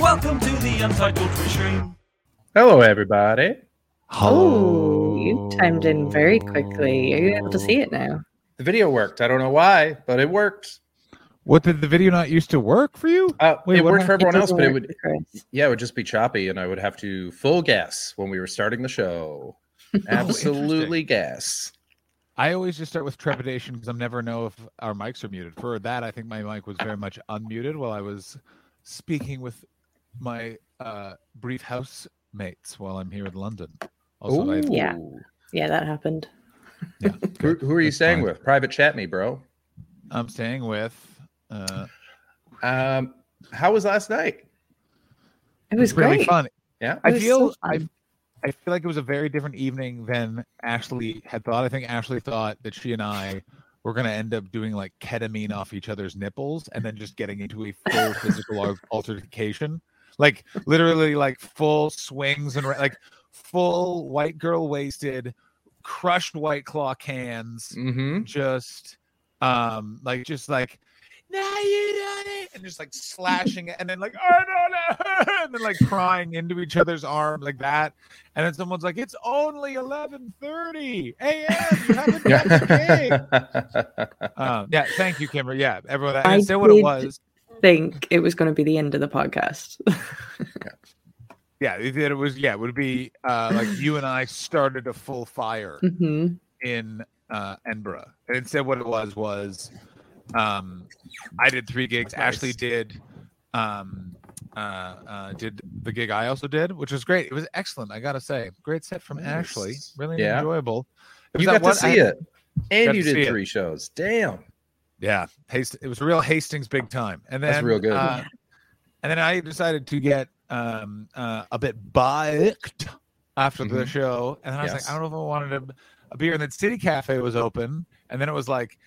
Welcome to the Untitled Twitch stream. Hello, everybody. Oh, you timed in very quickly. Are you able to see it now? The video worked. I don't know why, but it worked. What did the video not used to work for you? Uh, Wait, it worked for everyone else, but it would, yeah, it would just be choppy, and I would have to full gas when we were starting the show. Absolutely gas. I always just start with trepidation because I never know if our mics are muted. For that, I think my mic was very much unmuted while I was speaking with my uh, brief housemates while I'm here in London. Also, I, Ooh. Yeah. Yeah, that happened. yeah, Who, who are you That's staying fine. with? Private chat me, bro. I'm staying with. Uh, Um, how was last night? It was really great. fun. Yeah. It I was feel so I, fun. I feel like it was a very different evening than Ashley had thought. I think Ashley thought that she and I were going to end up doing like ketamine off each other's nipples and then just getting into a full physical al- altercation, like literally like full swings and like full white girl wasted, crushed white claw cans, Mm-hmm. just um like just like now you done it! and just like slashing it and then like oh no no and then like crying into each other's arm like that and then someone's like it's only 11:30 a.m. you haven't done the um, yeah thank you Kimber. Yeah everyone I I didn't what it was think it was going to be the end of the podcast. yeah it, it was yeah it would be uh like you and I started a full fire hmm in uh, Edinburgh. And instead, what it was was um, I did three gigs. Nice. Ashley did um, uh, uh, did the gig I also did, which was great. It was excellent. I gotta say, great set from Nice. Ashley. Really Yeah. enjoyable. It was You that got to see I- it, and you to see did it. three shows. Damn. Yeah, Hast- it was a real Hastings big time. And then That's real good. uh, and then I decided to get um, uh, a bit biked after the Mhm. show, and then I was Yes. like, I don't know if I wanted a, a beer. And then City Cafe was open, and then it was like.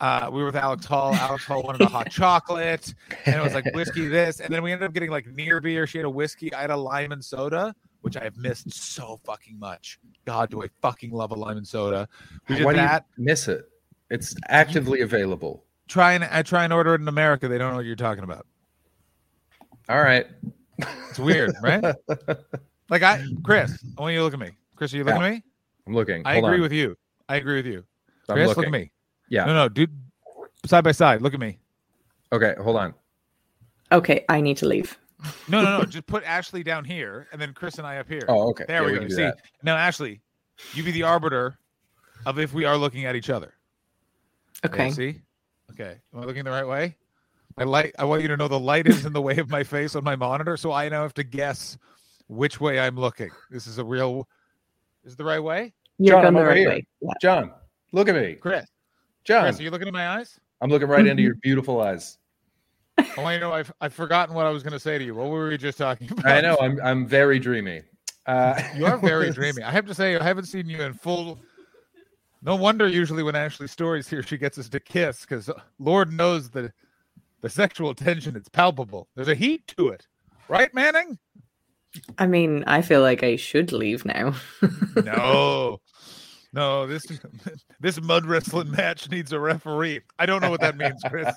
Uh, we were with Alex Hall. Alex Hall wanted a hot chocolate, and it was like whiskey this, and then we ended up getting like near beer. She had a whiskey. I had a lime and soda, which I have missed so fucking much. God, do I fucking love a lime and soda? We did Why that. miss it? It's actively available. Try and I try and order it in America. They don't know what you're talking about. All right. It's weird, right? like I, Chris, I want you to look at me. Chris, are you looking at me? I'm looking. I Hold agree on. with you. I agree with you. I'm Chris, look at me. Yeah. No, no, dude. Side by side. Look at me. Okay, hold on. Okay, I need to leave. No, no, no. just put Ashley down here, and then Chris and I up here. Oh, okay. there Yeah, we, can go. See that. now, Ashley, you be the arbiter of if we are looking at each other. Okay. See. Okay. Am I looking the right way? My light. I want you to know the light is in the way of my face on my monitor, so I now have to guess which way I'm looking. This is a real. Is it the right way, You're John, going I'm the over right here. way. Yeah. John, look at me. Chris? John, Chris, are you looking at my eyes? I'm looking right into your beautiful eyes. I you know I've, I've forgotten what I was going to say to you. What were we just talking about? I know. I'm I'm very dreamy. Uh, You are very dreamy. I have to say, I haven't seen you in full. No wonder usually when Ashley Storrie's here, she gets us to kiss because Lord knows the the sexual tension. It's palpable. There's a heat to it, right, Manning? I mean, I feel like I should leave now. No, no. This this mud wrestling match needs a referee. I don't know what that means, Chris.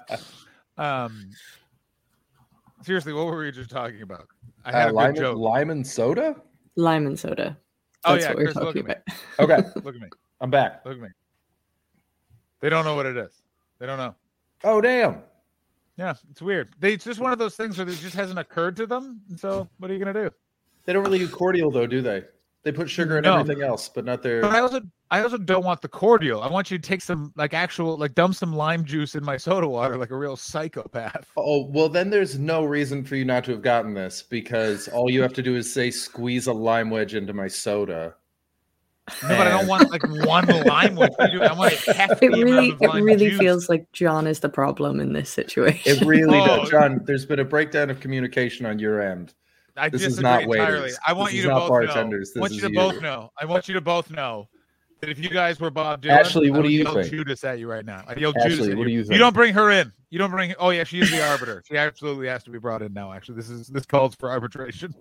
Um, seriously, what were we just talking about? I had uh, a lime, good joke. lime and soda. Lime and soda. Oh, That's yeah, what we're Chris, look talking at me. about. Okay, Look at me. I'm back. Look at me. They don't know what it is. They don't know. Oh damn. Yeah, it's weird. They it's just one of those things where it just hasn't occurred to them. And so what are you gonna do? They don't really do cordial though, do they? They put sugar in No. everything else, but not their. But I also I also don't want the cordial. I want you to take some like actual like dump some lime juice in my soda water like a real psychopath. Oh well, then there's no reason for you not to have gotten this because all you have to do is say squeeze a lime wedge into my soda. No, but I don't want like one lime with you. I want a hefty It really, it lime really juice. feels like John is the problem in this situation. It really Oh. does, John. There's been a breakdown of communication on your end. I This disagree is not entirely. waiters. I want This you is to not both bartenders. know. I want you to is both know. I want you to both know that if you guys were Bob Dylan, Ashley, I what do would you yell think? Judas at you right now. I yelled Ashley, Judas at what do you You don't bring her in. You don't bring. Oh yeah, she is the arbiter. She absolutely has to be brought in now. Actually, this is this calls for arbitration.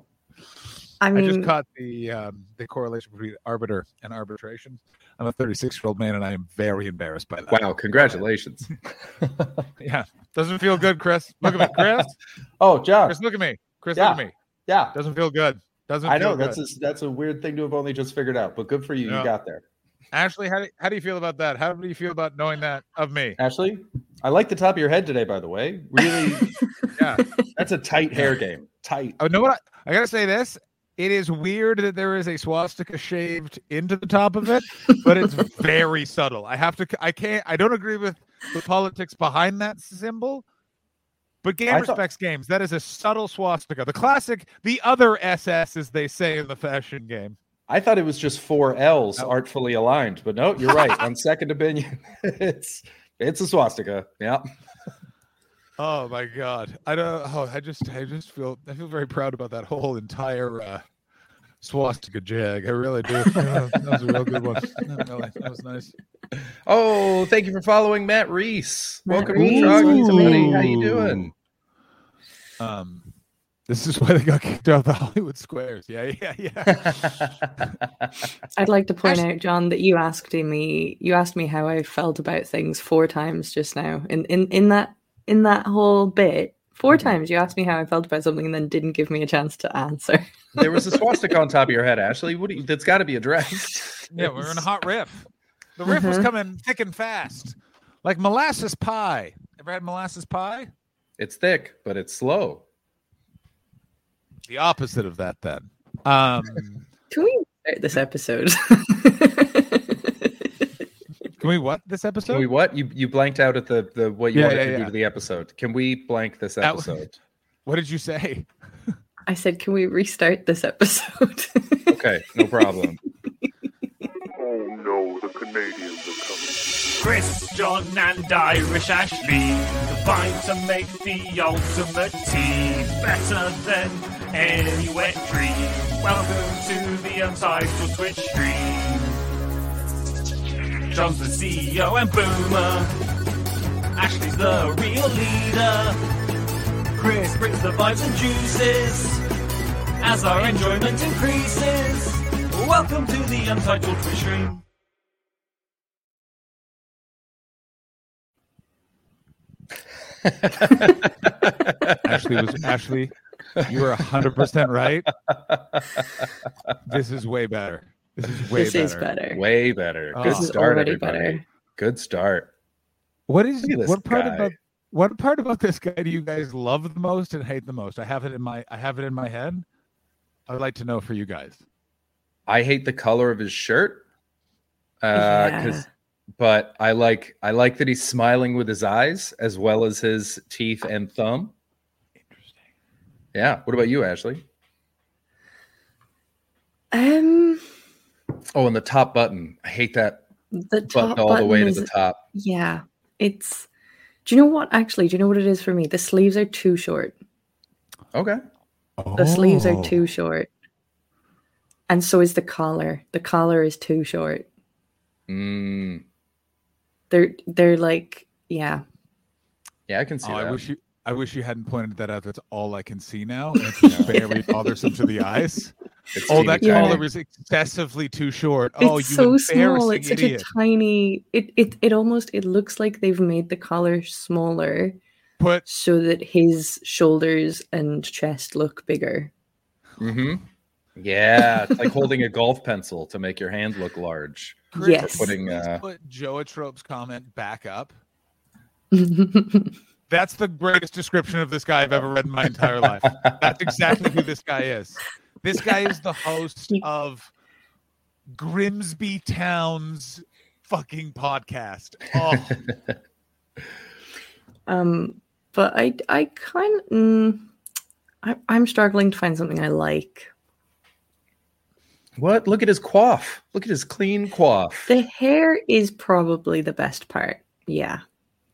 I I just caught the um, the correlation between arbiter and arbitration. I'm a 36 year old man, and I am very embarrassed by that. Wow, congratulations. Yeah, doesn't feel good, Chris. Look at me, Chris. oh, John. Chris, look at me. Chris, Yeah. look at me. Yeah. Doesn't feel good. Doesn't. I feel know good. that's a, that's a weird thing to have only just figured out, but good for you. Yeah. You got there. Ashley, how do, how do you feel about that? How do you feel about knowing that of me? Ashley, I like the top of your head today, by the way. Really, Yeah. that's a tight hair game. Tight. Oh, know what? I, I gotta say this. It is weird that there is a swastika shaved into the top of it, but it's very subtle. I have to. I can't. I don't agree with the politics behind that symbol. But game I thought- respects games. That is a subtle swastika. The classic, the other SS, as they say in the fashion game. I thought it was just four L's Oh. artfully aligned, but no, you're right. On second opinion, it's it's a swastika. Yeah. Oh my god! I don't. Oh, I just. I just feel. I feel very proud about that whole entire uh, swastika jag. I really do. Yeah, that was a real good one. That was nice. Oh, thank you for following Matt Reese. Matt Welcome Reese, to Troggy, welcome buddy. How in. you doing? Um, this is why they got kicked out of the Hollywood Squares. Yeah, yeah, yeah. I'd like to point Ash- out, John, that you asked me you asked me how I felt about things four times just now. In in, in that in that whole bit, 4 Mhm. times you asked me how I felt about something and then didn't give me a chance to answer. there was a swastika on top of your head, Ashley. What do you, that's got to be addressed. yeah, we're in a hot riff. The riff was Mhm. coming thick and fast, like molasses pie. Ever had molasses pie? It's thick, but it's slow. The opposite of that, then. Um, Can we start this episode? Can we what this episode? Can we what? You you blanked out at the the what you Yeah, wanted yeah, to do to the episode. Can we blank this That was- episode? What did you say? I said, can we restart this episode? Okay, no problem. Oh no, the Canadians are coming. Chris, John, and Irish Ashley combine to make the ultimate team better than any wet dream. Welcome to the Untitled Twitch stream. John's the CEO and Boomer. Ashley's the real leader. Chris brings the vibes and juices as our enjoyment increases. Welcome to the Untitled Twitch stream. Ashley was Ashley. You were hundred percent right. This is way better. This is way this better. is better. Way better. Oh. Good This is start, already everybody. better. Good start. What is this what part guy. about what part about this guy do you guys love the most and hate the most? I have it in my I have it in my head. I'd like to know for you guys. I hate the color of his shirt. Uh, Yeah. 'cause- but I like I like that he's smiling with his eyes as well as his teeth and thumb. Interesting. Yeah. What about you, Ashley? Um, Oh, and the top button. I hate that the top button all the way button to the top. Yeah, it's. Do you know what? Actually, do you know what it is for me? The sleeves are too short. Okay. The sleeves Oh. are too short, and so is the collar. The collar is too short. Mm, They're they're like yeah. yeah, I can see Oh, that. I wish you I wish you hadn't pointed that out. That's all I can see now. It's very bothersome to the eyes. It's Oh, teeny that Yeah. collar is excessively too short. Oh, it's you so small. It's such idiot. a tiny. It it it almost it looks like they've made the collar smaller Put so that his shoulders and chest look bigger. hmm Yeah, it's like holding a golf pencil to make your hand look large. Chris, Yes. Putting, please uh, put Joatrope's comment back up. That's the greatest description of this guy I've ever read in my entire life. That's exactly who this guy is. This guy is the host of Grimsby Town's fucking podcast. Oh, Um, but I I kind mm, I, I'm struggling to find something I like. What? Look at his coif. Look at his clean coif. The hair is probably the best part. Yeah.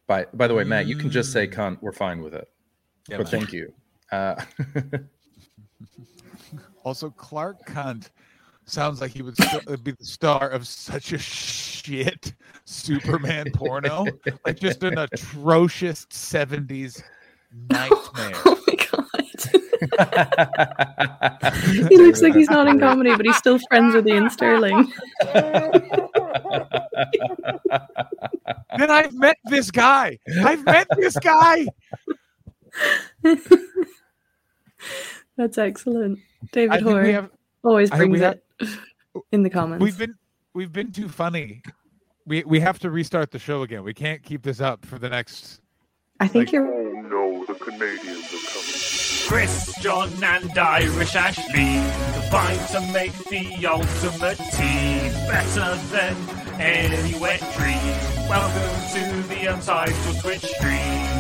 By by the way, Matt, you can just say Mm. cunt. We're fine with it. yeah, but man. thank you. Uh, Also, Clark Cunt sounds like he would st- be the star of such a shit Superman porno, like just an atrocious '70s nightmare. Oh my god. he looks like he's not in comedy, but he's still friends with Ian Stirling. then I've met this guy. I've met this guy. That's excellent. David think Hoare have always I think brings have- it in the comments. we've been we've been too funny. We we have to restart the show again. We can't keep this up for the next. I think like- you're Oh no, the Canadians are coming. Chris, John, and Irish Ashley combine to make the ultimate team better than any wet dream. Welcome to the Untitled Twitch stream.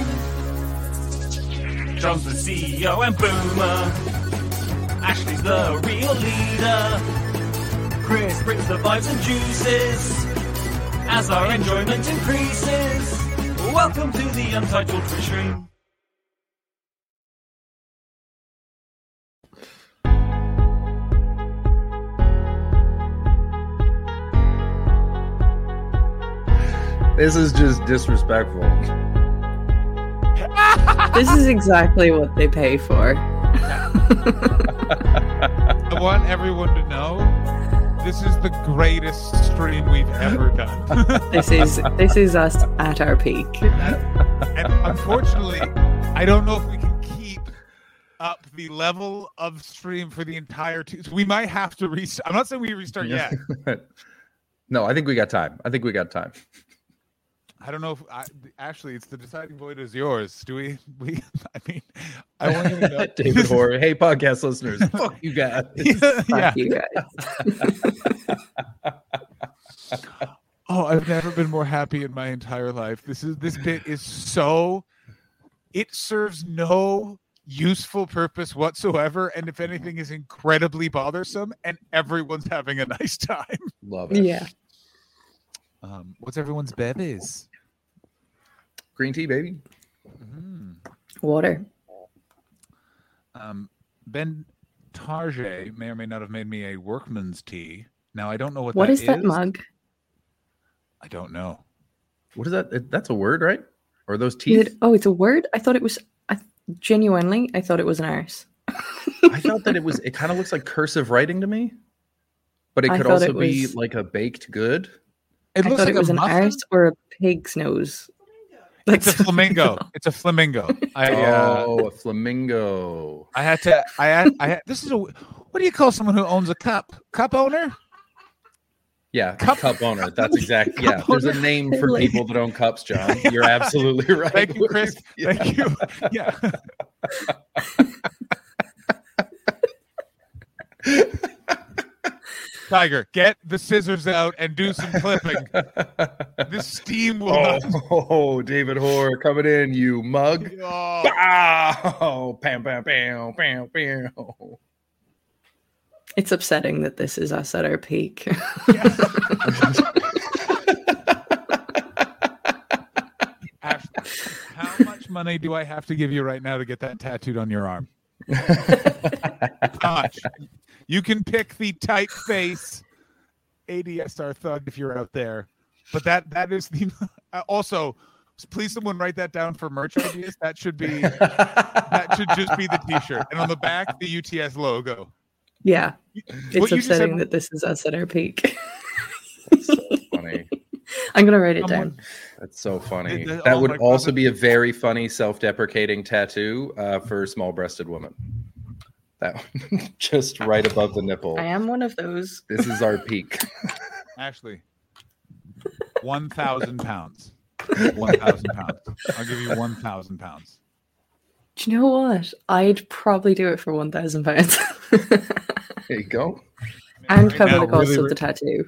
John's the CEO and Boomer. Ashley's the real leader. Chris brings the vibes and juices as our enjoyment increases. Welcome to the Untitled Twitch stream. This is just disrespectful. This is exactly what they pay for. I want everyone to know this is the greatest stream we've ever done. This is this is us at our peak. and unfortunately, I don't know if we can keep up the level of stream for the entire two. So we might have to restart. I'm not saying we restart yet. no, I think we got time. I think we got time. I don't know if I, actually it's the deciding vote is yours. Do we? We? I mean, I want you to know. David Hoare. Hey, podcast listeners. Fuck you guys. yeah. Fuck you guys. Oh, I've never been more happy in my entire life. This is this bit is so it serves no useful purpose whatsoever, and if anything, is incredibly bothersome, and everyone's having a nice time. Love it. Yeah. Um, what's everyone's bevies? Green tea, baby. Mm. Water. Um, ben Target may or may not have made me a workman's tea. Now I don't know what What that is that mug? I don't know. What is that? That's a word, right? Or are those Is teeth? it, oh, it's a word? I thought it was I, genuinely, I thought it was an arse. I thought that it was. It kind of looks like cursive writing to me, but it could also it be was- like a baked good. It I looks thought like it was a an muffin. arse or a pig's nose. It's a flamingo. It's a flamingo. I uh, oh, a flamingo. I had to. I had. I had. This is a. What do you call someone who owns a cup? Cup owner? Yeah, Cup- cup, owner. That's exactly. Yeah, cup there's a name for people that own cups, John. You're absolutely right. Thank you, Chris. Yeah. Thank you. Yeah. Tiger, get the scissors out and do some clipping. This steam will Oh, not. oh, David Hoare coming in, you mug. Oh, Bow! Pam, pam, pam, pam, pam. It's upsetting that this is us at our peak. Ashley, how much money do I have to give you right now to get that tattooed on your arm? Gosh, you can pick the typeface ADSR thug if you're out there, but that that is the uh, also. Please, someone write that down for merch ideas. That should be that should just be the T-shirt, and on the back the UTS logo. yeah. What It's you just upsetting said- that this is us at our peak. funny. I'm gonna write it Someone- down. That's so funny. Th- th- That oh would my God, also that- be a very funny self-deprecating tattoo uh, for small-breasted women. That one, just right above the nipple. I am one of those. This is our peak. Ashley, one thousand pounds. One thousand pounds. I'll give you one thousand pounds. Do you know what? I'd probably do it for one thousand pounds. There you go. and Right cover now, the cost really of re- the tattoo.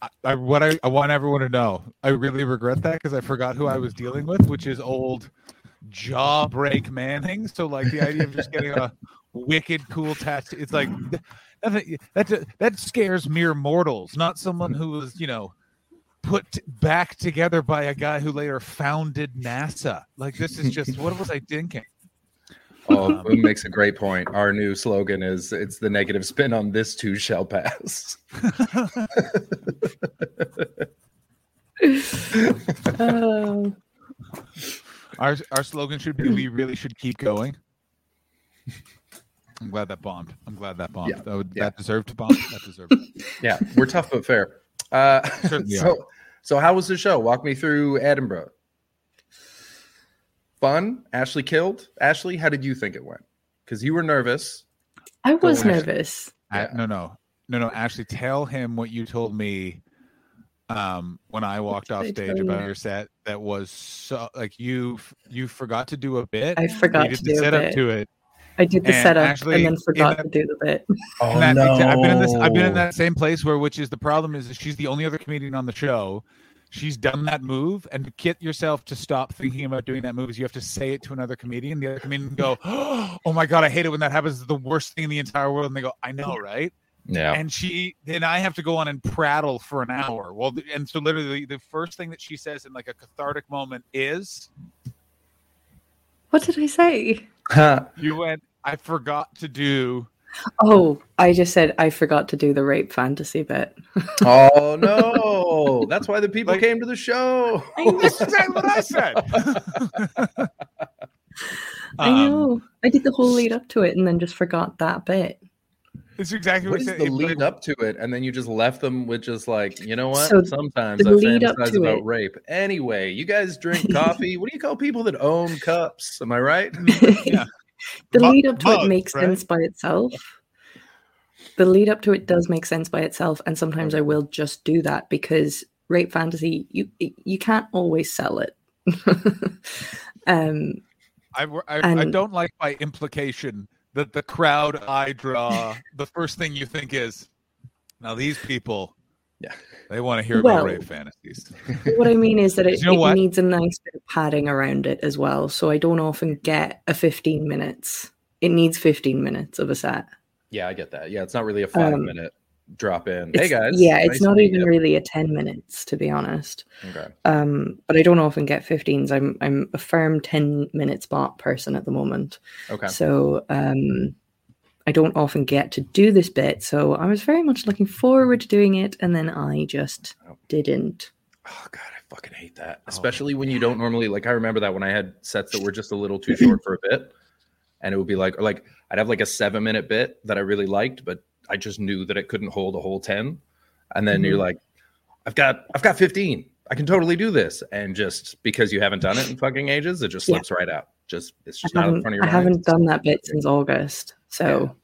I, I what I, I want everyone to know. I really regret that because I forgot who I was dealing with, which is old jawbreak Manning. So like the idea of just getting a wicked cool tattoo, it's like that that that scares mere mortals, not someone who was you know put back together by a guy who later founded NASA. Like this is just what was I thinking? Oh, um, Boom makes a great point. Our new slogan is "It's the negative spin on this too shall pass." Oh, Our our slogan should be "We really should keep going." I'm glad that bombed. I'm glad that bombed. Yeah, That, would, yeah. that deserved to bomb. That deserved. yeah, we're tough but fair. Uh, Certainly so, so how was the show? Walk me through Edinburgh. Fun. Ashley killed. Ashley, how did you think it went? Because you were nervous. I was Go nervous. A- Yeah. no, no, no, no. Ashley, tell him what you told me um, when I walked off stage tell you? about your set. That was so like you you forgot to do a bit. I forgot you did to the do a setup bit. to it. I did the And setup actually, and then forgot that- to do the bit. Oh And that exa- I've been in this. I've been in that same place where, which is the problem is that she's the only other comedian on the show. She's done that move, and to get yourself to stop thinking about doing that move is you have to say it to another comedian. The other comedian go, "Oh my god, I hate it when that happens. It's the worst thing in the entire world." And they go, "I know, right?" Yeah. And she then I have to go on and prattle for an hour. Well, and so literally the first thing that she says in like a cathartic moment is, What did I say? "You went. I forgot to do." Oh, I just said I forgot to do the rape fantasy bit. oh no! That's why the people Like- came to the show. That's exactly what I said. I Um, know. I did the whole lead up to it and then just forgot that bit. It's exactly What what, is said. the lead up to it? And then you just left them with just like, you know what? So Sometimes the I lead up fantasize to about it- rape. Anyway, you guys drink coffee. what do you call people that own cups? Am I right? Yeah. The Mu- lead up to it makes right? sense by itself. The lead up to it does make sense by itself, and sometimes I will just do that because rape fantasy you you can't always sell it. um, I, I, I don't like by implication that the crowd I draw, the first thing you think is, now these people, Yeah. they want to hear Well- about rape fantasies. what I mean is that it, You know it needs a nice bit of padding around it as well. So I don't often get a 15 minutes. It needs 15 minutes of a set. Yeah, I get that. Yeah, it's not really a five Um, minute drop in. Hey guys. Yeah, nice it's not even you. really a 10 minutes, to be honest. Okay. Um, but I don't often get 15s. I'm I'm a firm 10 minute spot person at the moment. Okay. So um I don't often get to do this bit. So I was very much looking forward to doing it and then I just Oh. didn't. Oh god, I fucking hate that. Especially when you don't normally like I remember that when I had sets that were just a little too short for a bit. And it would be like or like I'd have like a seven minute bit that I really liked, but I just knew that it couldn't hold a whole 10. And then you're mm-hmm. like, I've got I've got 15. I can totally do this. And just because you haven't done it in fucking ages, it just Yeah. slips right out. Just it's just not in front of your I mind. haven't done that bit since August. So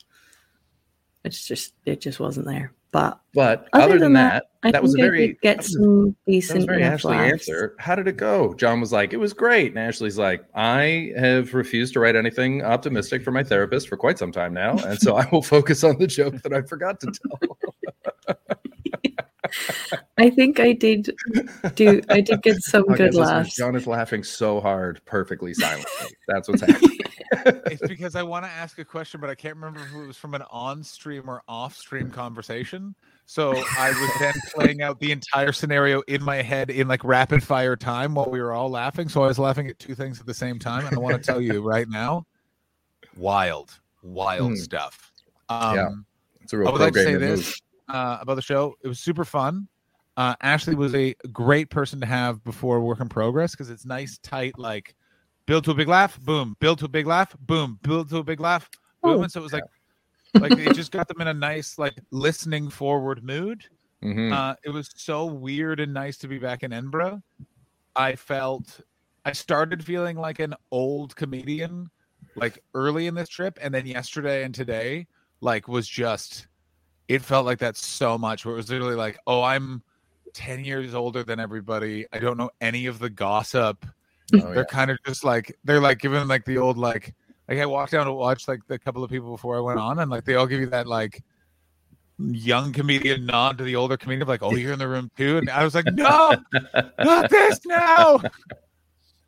it's just it just wasn't there. But But Other than that, that, I that was a very get that was a- some decent very Ashley laughs. answer. How did it go? John was like, it was great. And Ashley's like, I have refused to write anything optimistic for my therapist for quite some time now. And so I will focus on the joke that I forgot to tell. I think I did do I did get some Okay, good listeners, laughs. John is laughing so hard, perfectly silently. That's what's happening. it's because I want to ask a question, but I can't remember if it was from an on-stream or off-stream conversation. So I was then playing out the entire scenario in my head in like rapid fire time while we were all laughing. So I was laughing at two things at the same time, and I want to tell you right now, wild, wild Hmm. stuff. Um, Yeah. It's a real I would like to say this move. Uh, about the show. It was super fun. Uh, Ashley was a great person to have before work in progress because it's nice, tight, like build to a big laugh, boom, build to a big laugh, boom, build to a big laugh, boom. Oh. and so it was like, like it just got them in a nice, like listening forward mood. Mhm. Uh, it was so weird and nice to be back in Edinburgh. I felt, I started feeling like an old comedian, like early in this trip, and then yesterday and today, like was just, it felt like that so much. Where it was literally like, oh, I'm ten years older than everybody. I don't know any of the gossip. Oh, They're yeah. kind of just like they're like giving like the old like like I walked down to watch like the couple of people before I went on, and like they all give you that like young comedian nod to the older comedian, like, "Oh, you're in the room too," and I was like, "No, not this now."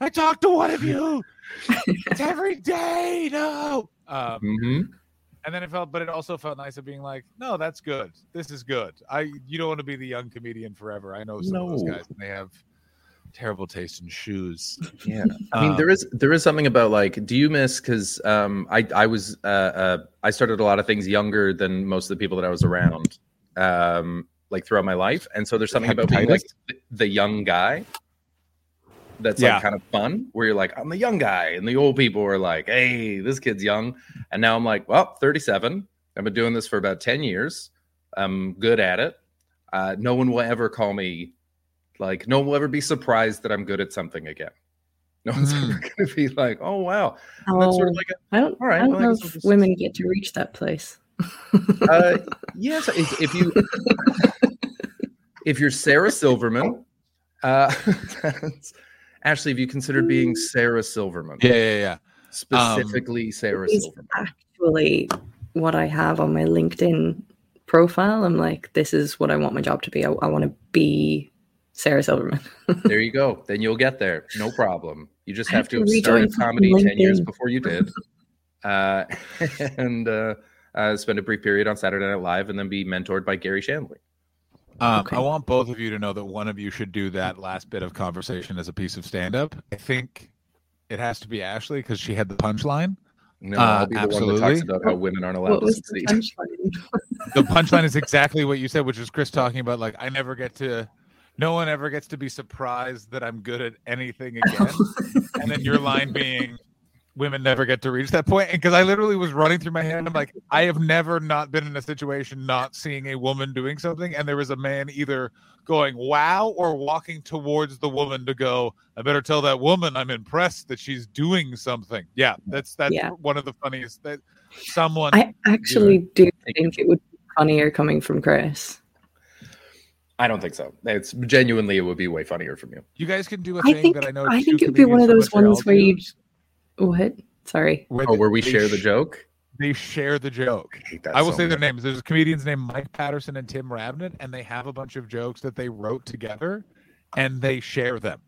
I talked to one of you. It's every day. No. Um, Mhm. And then it felt, but it also felt nice of being like, no, that's good. This is good. I you don't want to be the young comedian forever. I know some of those guys, and they have terrible taste in shoes. Yeah, I mean, Um, there is there is something about like, do you miss? Because um, I I was uh, uh, I started a lot of things younger than most of the people that I was around, um, like throughout my life, and so there's something about being like the young guy. That's Yeah. like kind of fun, where you're like, I'm the young guy, and the old people are like, Hey, this kid's young, and now I'm like, well, 37. I've been doing this for about 10 years. I'm good at it. Uh, no one will ever call me like no one will ever be surprised that I'm good at something again. No one's Mm. ever going to be like, "Oh wow!" And that's sort Oh, of like, I don't, all right, I don't well, know guess if just- women get to reach that place. uh, yes. If, if you if you're Sarah Silverman, uh, that's- Ashley, have you considered being Sarah Silverman? Yeah, yeah, yeah. specifically Sarah Silverman. actually what I have on my LinkedIn profile. I'm like, this is what I want my job to be. I, I want to be Sarah Silverman. There you go. Then you'll get there. No problem. You just have have to have started comedy fucking 10 years before you did. Uh, and uh, uh, spend a brief period on Saturday Night Live and then be mentored by Garry Shandling. Um, Okay. I want both of you to know that one of you should do that last bit of conversation as a piece of stand-up. I think it has to be Ashley because she had the punchline. No, Uh, I'll be the one that talks absolutely. about how women aren't allowed what to was the succeed. punchline? The punchline is exactly what you said, which is Chris talking about like I never get to, no one ever gets to be surprised that I'm good at anything again. and then your line being women never get to reach that point and because i literally was running through my head i'm like i have never not been in a situation not seeing a woman doing something and there was a man either going wow or walking towards the woman to go i better tell that woman i'm impressed that she's doing something yeah that's that's Yeah. one of the funniest that someone I actually do Thank think it would be funnier coming from Chris. I don't think so. It's genuinely, it would be way funnier from you. you guys can do a I thing think that i know I think it would be one of those ones where you do, what? Sorry. where Oh, where we they share the joke? they share the joke I I will so say their names. There's comedians named Mike Patterson and Tim Rabnett, and they have a bunch of jokes that they wrote together, and they share them.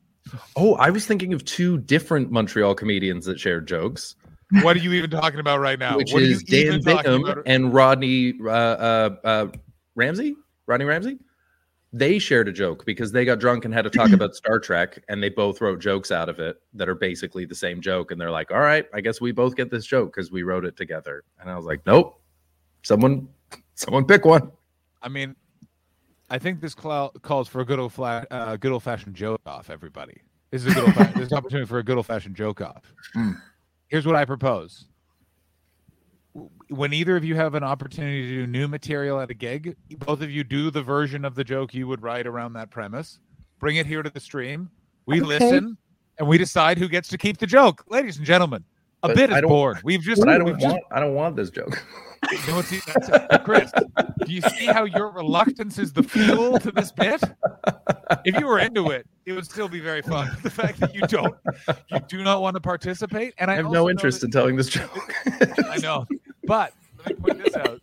Oh, I was thinking of two different Montreal comedians that shared jokes, What are you even talking about right now? which what is are you Dan even talking Bickham about? and Rodney uh, uh, uh, Ramsey. Rodney Ramsey. They shared a joke because they got drunk and had to talk about Star Trek, and they both wrote jokes out of it that are basically the same joke. And they're like, "All right, I guess we both get this joke because we wrote it together." And I was like, "Nope, someone, someone pick one." I mean, I think this clou- calls for a good old fla- uh, good old fashioned joke off. Everybody, this is a good old fa- there's an opportunity for a good old fashioned joke off. Hmm. Here's what I propose. When either of you have an opportunity to do new material at a gig, both of you do the version of the joke you would write around that premise. Bring it here to the stream. We Okay. listen and we decide who gets to keep the joke. Ladies and gentlemen, a But bit I is don't- We've just, But I we've don't just want. I don't want this joke. you know what's that's. Chris, do you see how your reluctance is the fuel to this bit? If you were into it, it would still be very fun. The fact that you don't, you do not want to participate, and I, I have no interest in telling this joke. I know, but let me point this out.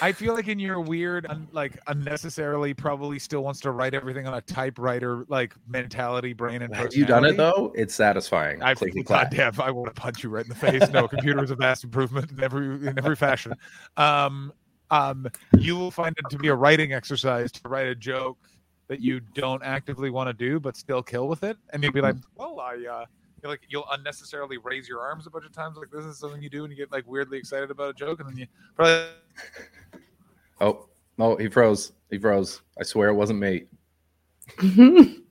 I feel like in your weird, un, like unnecessarily, probably still wants to write everything on a typewriter, like mentality, brain, and Have you done it though? It's satisfying. I clack. goddamn, I want to punch you right in the face. No, computer is a vast improvement in every in every fashion. Um, um, you will find it to be a writing exercise to write a joke that you don't actively want to do, but still kill with it, and you'll be like, "Well, I." Uh, you're like you'll unnecessarily raise your arms a bunch of times. Like this is something you do, and you get like weirdly excited about a joke, and then you probably Oh, no, he froze. He froze. I swear it wasn't me.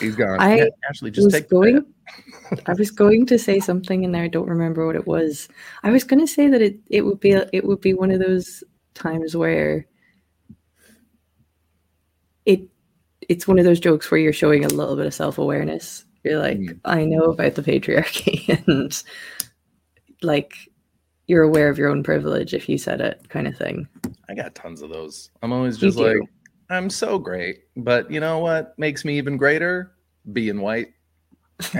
He's gone. I Yeah, Ashley, just was take going. I was going to say something, and I don't remember what it was. I was going to say that it it would be it would be one of those times where it it's one of those jokes where you're showing a little bit of self awareness. You're like, Mm. I know about the patriarchy, and like you're aware of your own privilege if you said it, kind of thing. I got tons of those. I'm always just like. I'm so great. But you know what makes me even greater? Being white.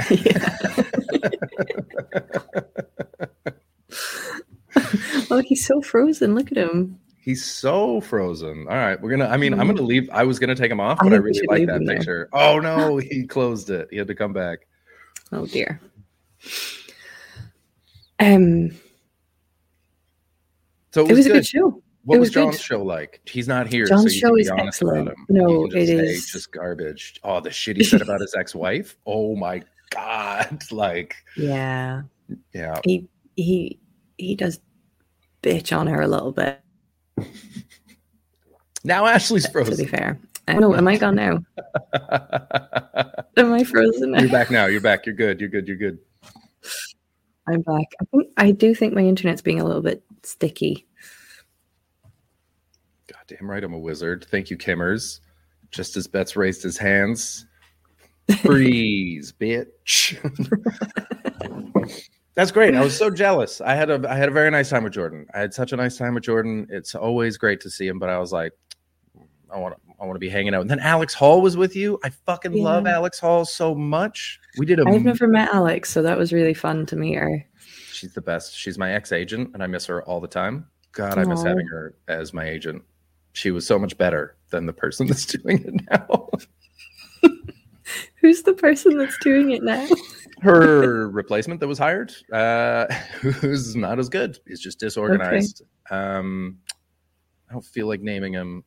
Look, he's so frozen. Look at him. He's so frozen. All right, we're gonna. I mean, I'm gonna leave. I was gonna take him off, I but I really like that picture. Oh no, he closed it. He had to come back. Oh dear. Um, So it it was, was a good. good show. What It was, was good. John's show like? He's not here. John's so you show can be is about excellent. him. No, You can just it say is- just garbage. Oh, the shit he said about his ex-wife. Oh my god! Like, Yeah. yeah. He he he does bitch on her a little bit, Now Ashley's frozen. to be fair. I know, am I gone now? Am I frozen now? you're back now. You're back. You're good. You're good. You're good. I'm back. I think I do think my internet's being a little bit sticky. Goddamn right, I'm a wizard. Thank you, Kimmers. Just as Betts raised his hands. Freeze, bitch. That's great. I was so jealous. I had a I had a very nice time with Jordan. I had such a nice time with Jordan. It's always great to see him, but I was like, I want to I want to be hanging out. And then Alex Hall was with you. I fucking love Alex Hall so much. We did a I've never met Alex, so that was really fun to meet her. She's the best. She's my ex agent, and I miss her all the time. God, I miss having her as my agent. She was so much better than the person that's doing it now. Who's the person that's doing it now? Her replacement that was hired, uh, who's not as good. He's just disorganized. Um, I don't feel like naming him,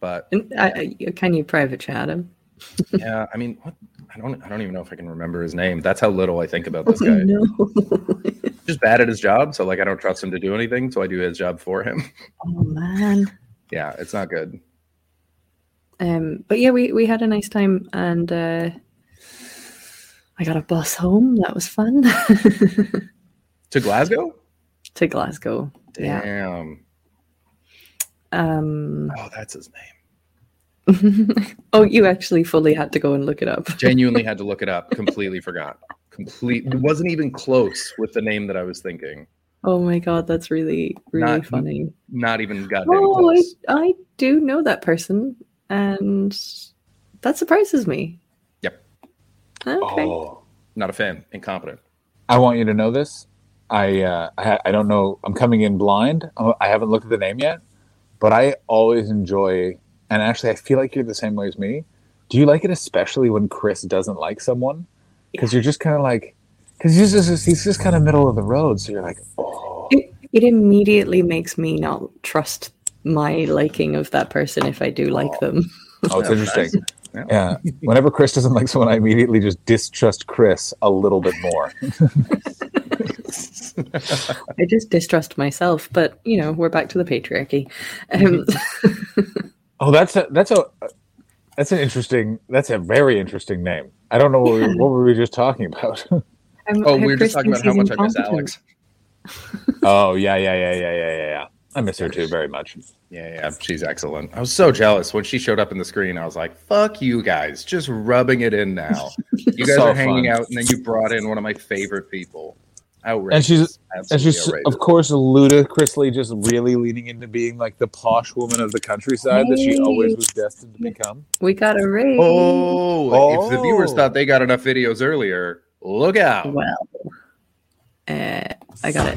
but I, I- can you private chat him? yeah, I mean, what? I don't. I don't even know if I can remember his name. That's how little I think about this Oh, guy. no. Just bad at his job, so like I don't trust him to do anything. So I do his job for him. oh man. yeah, it's not good. Um, but yeah, we, we had a nice time and uh, I got a bus home. That was fun. To Glasgow. to Glasgow. Yeah. Damn. Um, Oh, that's his name. oh, you actually fully had to go and look it up. Genuinely had to look it up. Completely forgot. Complete. It wasn't even close with the name that I was thinking. Oh my god, that's really really Not- funny. Not even goddamn Oh, I. I do know that person, and that surprises me. Yep. Okay. Oh, Not a fan. Incompetent. I want you to know this. I uh, I, ha- I don't know. I'm coming in blind. Oh, I haven't looked at the name yet, but I always enjoy. And actually, I feel like you're the same way as me. Do you like it especially when Chris doesn't like someone? Because you're just kind of like, because he's just he's just kind of middle of the road. So you're like, oh, It, it immediately makes me not trust my liking of that person if I do like them. oh, it's interesting. Yeah. Yeah. Whenever Chris doesn't like someone, I immediately just distrust Chris a little bit more. I just distrust myself, but you know, we're back to the patriarchy. Um, Oh, that's a that's a that's an interesting. That's a very interesting name. I don't know what, we, what were we just talking about. um, Oh, we were just talking about how much I miss. Alex. oh yeah, yeah, yeah, yeah, yeah, yeah, yeah. I miss her too very much. Yeah, yeah, she's excellent. I was so jealous when she showed up in the screen. I was like, "Fuck you guys, just rubbing it in now." You guys So are hanging fun. out, and then you brought in one of my favorite people. Outrageous. And she's- Absolutely And she's outrageous. of course ludicrously just really leaning into being like the posh woman of the countryside that she always was destined to become. We got a raise. Oh, if the viewers Oh. thought they got enough videos earlier, look out. Well, uh, I got it.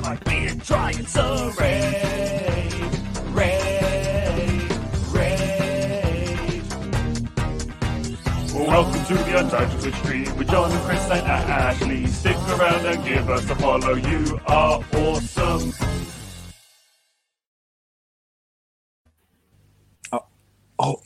Welcome to the Untitled Twitch stream with John and Chris and Ashley. Stick around and give us a follow. You are awesome. Oh, oh.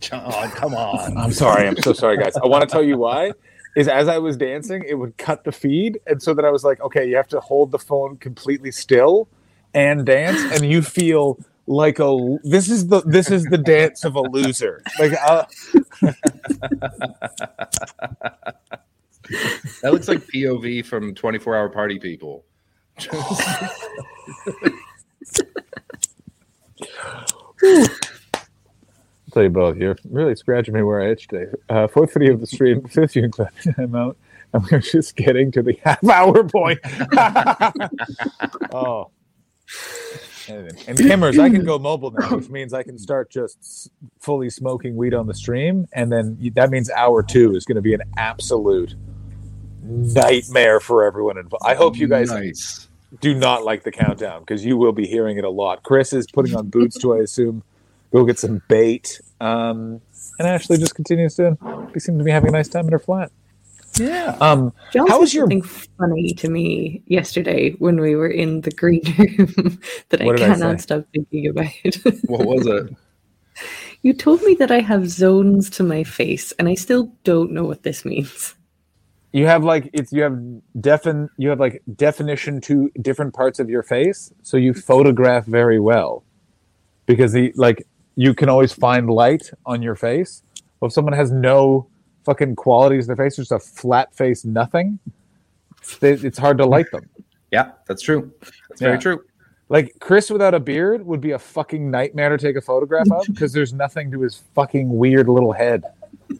John, come on. I'm sorry. I'm so sorry, guys. I want to tell you why. Is as I was dancing, it would cut the feed, and so that I was like, okay, you have to hold the phone completely still and dance, and you feel like a. This is the this is the dance of a loser. Like, uh, That looks like POV from 24 Hour Party People. I'll tell you both. You're really scratching me where I itch today. Uh, fourth video of the stream, fifth viewing clip. I'm out, and we're just getting to the half hour point. oh. And Kimmers, I can go mobile now, which means I can start just fully smoking weed on the stream, and then that means hour two is going to be an absolute nightmare for everyone involved. I hope you guys nice. do not like the countdown because you will be hearing it a lot. Chris is putting on boots to, I assume, go get some bait. Um, and Ashley just continues to we seem to be having a nice time in her flat. Yeah. Um, John How said was your- something funny to me yesterday when we were in the green room that I What I cannot say? stop thinking about. What was it? you told me that I have zones to my face, and I still don't know what this means. you have like it's you have defin you have like definition to different parts of your face, so you photograph very well because the like you can always find light on your face. Well, if someone has no fucking qualities in their face, just a flat face, nothing, they, it's hard to like them. Yeah, that's true. That's very true. Like Chris without a beard would be a fucking nightmare to take a photograph of because there's nothing to his fucking weird little head.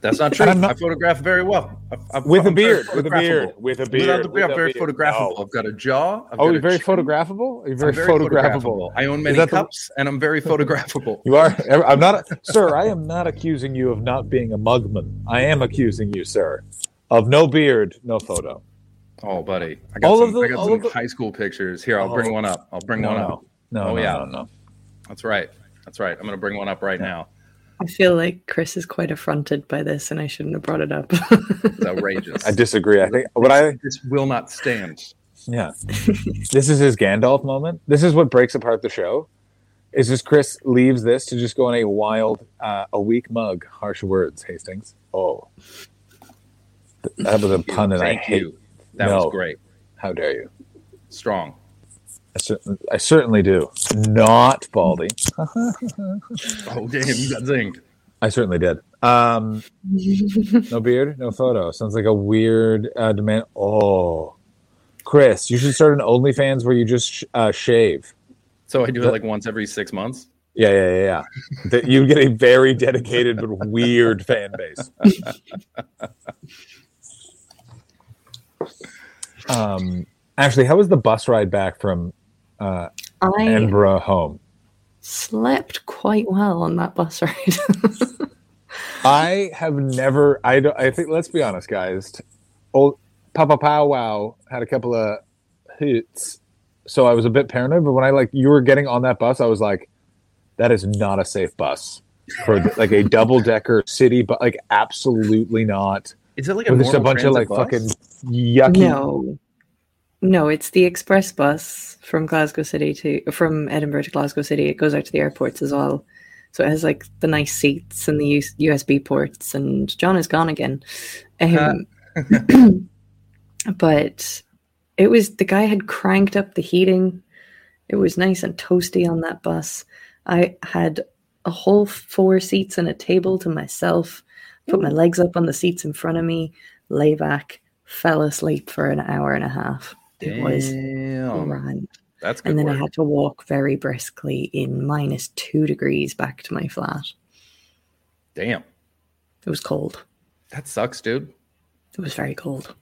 That's not true. I'm not- I photograph very well. I, I, With a I'm very beard, with a beard, with a Without beard, the with beard, I'm very beard. photographable. No. I've got a jaw. I've Oh, got you're a very chin. photographable. You're very, I'm very photographable. I own Is many that the- cups, and I'm very photographable. You are. I'm not, sir. I am not accusing you of not being a mugman. I am accusing you, sir, of no beard, no photo. Oh, buddy, I got All some, of the- I got all some of the- high school pictures. Here, I'll Oh. bring one up. I'll bring no, one no, up. no, Oh, no, yeah. no, no. That's right. That's right. I'm going to bring one up right now. I feel like Chris is quite affronted by this, and I shouldn't have brought it up. It's outrageous. I disagree. I think what I this will not stand. yeah. this is his Gandalf moment. This is what breaks apart the show. Is just Chris leaves this to just go on a wild, uh, a weak mug. Harsh words, Hastings. Oh, that was a pun, and I hate. you. That No. was great. How dare you? Strong. I, cer- I certainly do. Not Baldy. Oh, damn, you got zinged. I certainly did. Um, no beard, no photo. Sounds like a weird uh, demand. Oh, Chris, you should start an OnlyFans where you just sh- uh, shave. So I do it like once every six months. Yeah, yeah, yeah. yeah. that you get a very dedicated but weird fan base. um, Ashley, how was the bus ride back from uh, I Edinburgh home? slept quite well on that bus ride. I have never. I don't. I think. Let's be honest, guys. Old Papa Pow Wow had a couple of hits, so I was a bit paranoid. But when I like you were getting on that bus, I was like, that is not a safe bus for like a double decker city, but like absolutely not. Is it like a With just a bunch of like bus? fucking yucky. no, no, it's the express bus from Glasgow City to from Edinburgh to Glasgow City. It goes out to the airports as well, so it has like the nice seats and the USB ports. And John is gone again, um, but it was the guy had cranked up the heating. It was nice and toasty on that bus. I had a whole four seats and a table to myself. Put my legs up on the seats in front of me, lay back, fell asleep for an hour and a half. It was Damn. That's good And then work. I had to walk very briskly in minus two degrees back to my flat. Damn. It was cold. That sucks, dude. It was very cold.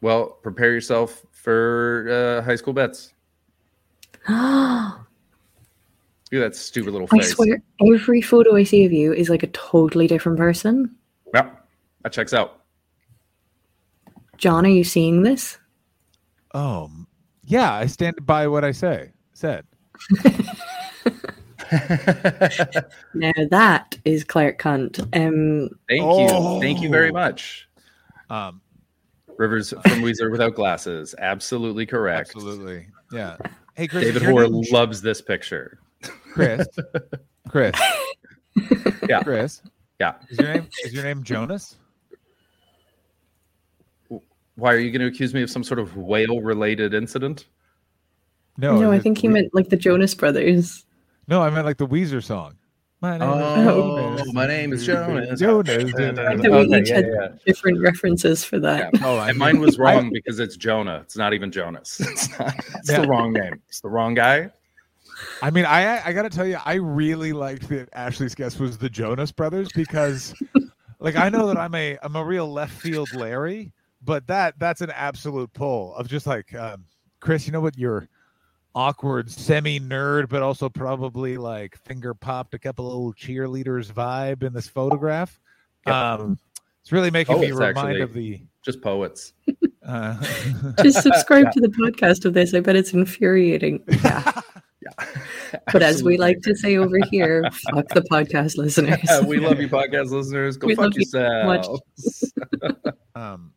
Well, prepare yourself for uh, high school bets. Do that stupid little face. I swear, every photo I see of you is like a totally different person. Yeah, that checks out. John, are you seeing this? Oh, yeah. I stand by what I say. Said. Now that is Clark Cunt. Um, Thank Oh. you. Thank you very much. Um, Rivers from Weezer without glasses. Absolutely correct. absolutely. Yeah. Hey, Chris. David is Hoare name- loves this picture. Chris. Chris. Yeah. Chris. Yeah. Is your name is your name Jonas? Why are you going to accuse me of some sort of whale related incident? No. no, I think he We- meant like the Jonas Brothers. No, I meant like the Weezer song. My name Oh, is Jonas. my name is Jonas. Jonas. That we Okay, each yeah, had yeah, different references for that. yeah. Oh, And mine was wrong because it's Jonah. It's not even Jonas. It's, not, it's Yeah. the wrong name. It's the wrong guy. I mean, I I gotta tell you, I really liked that Ashley's guess was the Jonas Brothers because, like, I know that I'm a I'm a real left field Larry, but that that's an absolute pull of just like um, Chris. You know what your awkward semi nerd, but also probably like finger popped a couple of little cheerleaders vibe in this photograph. Yep. Um, it's really making me Poets, remind actually. of the. Just poets. Uh, Just subscribe to the podcast of this. I bet it's infuriating. Yeah. Yeah. But as we like to say over here, fuck the podcast listeners. Yeah, we love you, podcast listeners. Go We fuck love you so much. um,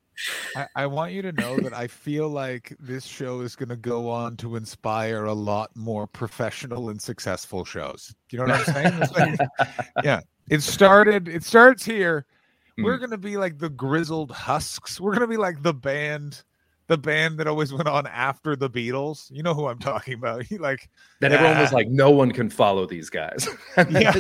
I, I want you to know that I feel like this show is going to go on to inspire a lot more professional and successful shows. You know what I'm saying? It's like- yeah, it started. It starts here. We're Hmm. going to be like the grizzled husks. We're going to be like the band, the band that always went on after the Beatles. You know who I'm talking about? He like, Then everyone was like, no one can follow these guys. yeah.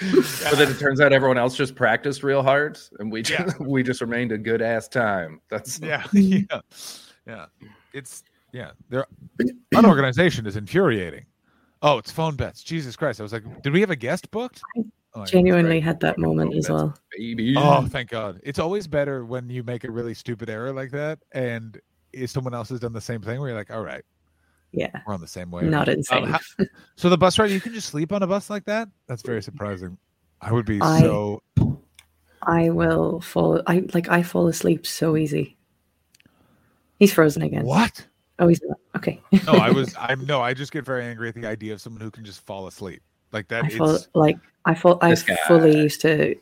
but then it turns out everyone else just practiced real hard and we just we just remained a good ass time. That's yeah, yeah, yeah. It's yeah. Their unorganization is infuriating. Oh, it's phone bets. Jesus Christ! I was like, did we have a guest booked? Oh, yeah. Genuinely had that moment as well. baby. Oh, thank God! It's always better when you make a really stupid error like that, and if someone else has done the same thing, where you're like, all right, Yeah, we're on the same way. not insane. how- so the bus ride, you can just sleep on a bus like that? That's very surprising. I would be I- so. I will fall. I like. I fall asleep so easy. He's frozen again. What? Oh, he's not. Okay. No, I was. I'm no. I just get very angry at the idea of someone who can just fall asleep like that. I It's, fall like I fall. I fully used to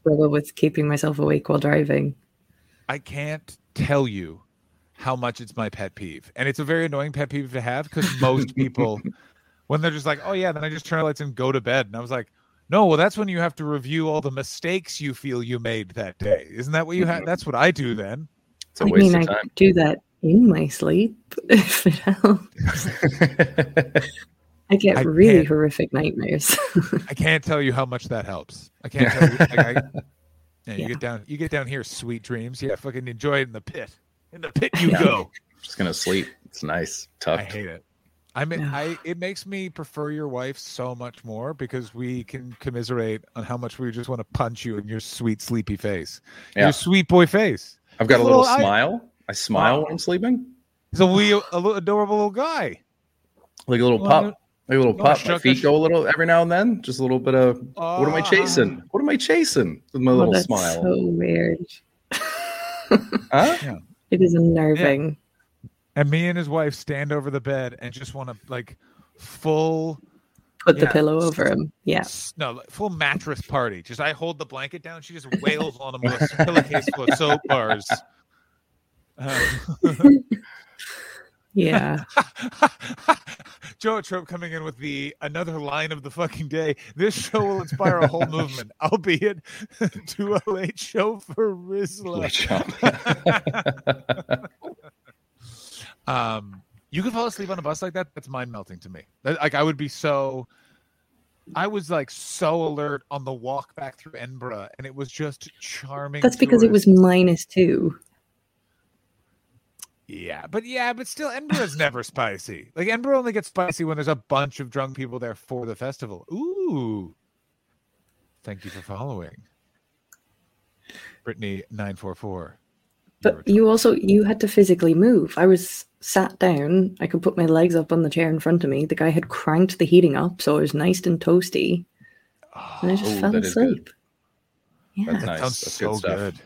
struggle with keeping myself awake while driving. I can't tell you how much it's my pet peeve. And it's a very annoying pet peeve to have because most people, when they're just like, oh, yeah, then I just turn the lights and go to bed. And I was like, no, well, that's when you have to review all the mistakes you feel you made that day. Isn't that what you have? Mm-hmm. That's what I do then. it's a I waste mean, of I time. do that in my sleep if it helps. I get I really horrific nightmares. I can't tell you how much that helps. I can't tell you. Like, I, yeah, you Yeah. get down, you get down here, sweet dreams. Yeah, fucking enjoy it in the pit. In the pit you Yeah. go. just gonna sleep. It's nice. Tough. I hate it. I mean, I it makes me prefer your wife so much more because we can commiserate on how much we just want to punch you in your sweet sleepy face, Yeah. your sweet boy face. I've got a Little little smile. I smile when I'm sleeping. He's a wee, a little adorable little guy. Like a little Well, pup. Like a little oh, pup. My shuck- feet go a little every now and then. Just a little bit of what am I Ah. chasing? What am I chasing? With my Oh, little that's smile. so weird. Huh? It is unnerving. And me and his wife stand over the bed and just want to like full Put the pillow over him. Yeah. no like, full mattress party. Just I hold the blanket down, she just wails on him with a pillowcase full of soap bars. Um, Yeah. Joe Trope coming in with the another line of the fucking day. This show will inspire a whole movement, albeit 208 show for Rizla. um, you could fall asleep on a bus like that. That's mind melting to me. That- Like I would be so. I was like so alert on the walk back through Edinburgh, and it was just charming. That's because it was minus two. Yeah, but yeah, but still, Edinburgh's never spicy. Like Edinburgh only gets spicy when there's a bunch of drunk people there for the festival. Ooh. Thank you for following. Brittany nine four four. But you also you had to physically move. I was sat down. I could put my legs up on the chair in front of me. The guy had cranked the heating up, so it was nice and toasty, and I just Oh, fell that is good. asleep. Yeah, That's that nice. sounds That's so good good.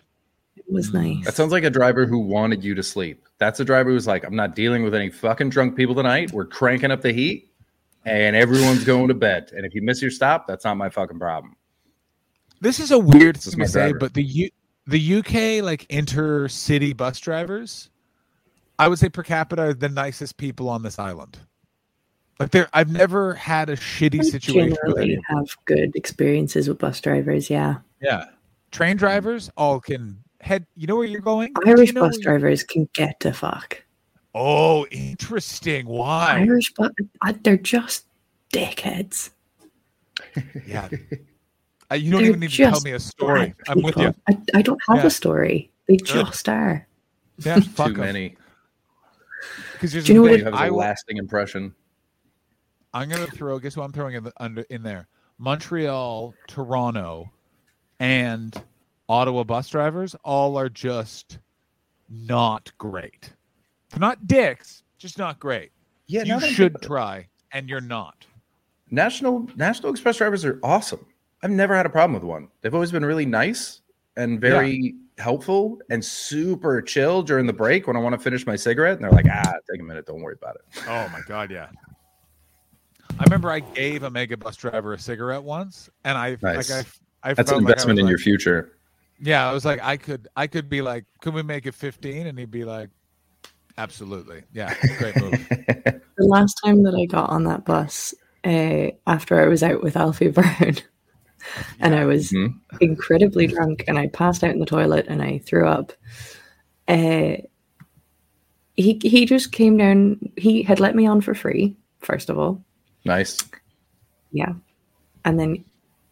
It was Mm. nice. That sounds like a driver who wanted you to sleep. That's a driver who's like, I'm not dealing with any fucking drunk people tonight. We're cranking up the heat and everyone's going to bed. And if you miss your stop, that's not my fucking problem. This is a weird This thing to say, driver. but the U- the UK like intercity bus drivers, I would say per capita are the nicest people on this island. Like there, I've never had a shitty I situation. With generally any. have good experiences with bus drivers. Yeah, Yeah, train drivers all can head. You know where you're going? Irish you know bus drivers can get to fuck. Oh, interesting. Why? Irish bus, they're just dickheads. Yeah. Uh, you don't They're even need to tell me a story. I'm with you. I, I don't have Yeah. a story. They just are. Yeah, fuck Too many. Because you know what You it- have I a lasting impression. I'm gonna throw. Guess what I'm throwing in the, under in there? Montreal, Toronto, and Ottawa bus drivers all are just not great. They're not dicks, just not great. Yeah, you should thinking- try, and you're not. National National Express drivers are awesome. I've never had a problem with one. They've always been really nice and very helpful and super chill during the break when I want to finish my cigarette. And they're like, ah, take a minute, don't worry about it. Oh my god, yeah. I remember I gave a mega bus driver a cigarette once, and I Nice. like I, I That's felt an like I investment was in like- your future. Yeah, I was like, I could, I could be like, could we make it 15? And he'd be like, absolutely, yeah, great move. The last time that I got on that bus, uh, after I was out with Alfie Brown. and I was Mhm. incredibly drunk, and I passed out in the toilet and I threw up. Uh, he he just came down. He had let me on for free, first of all, Nice. yeah, and then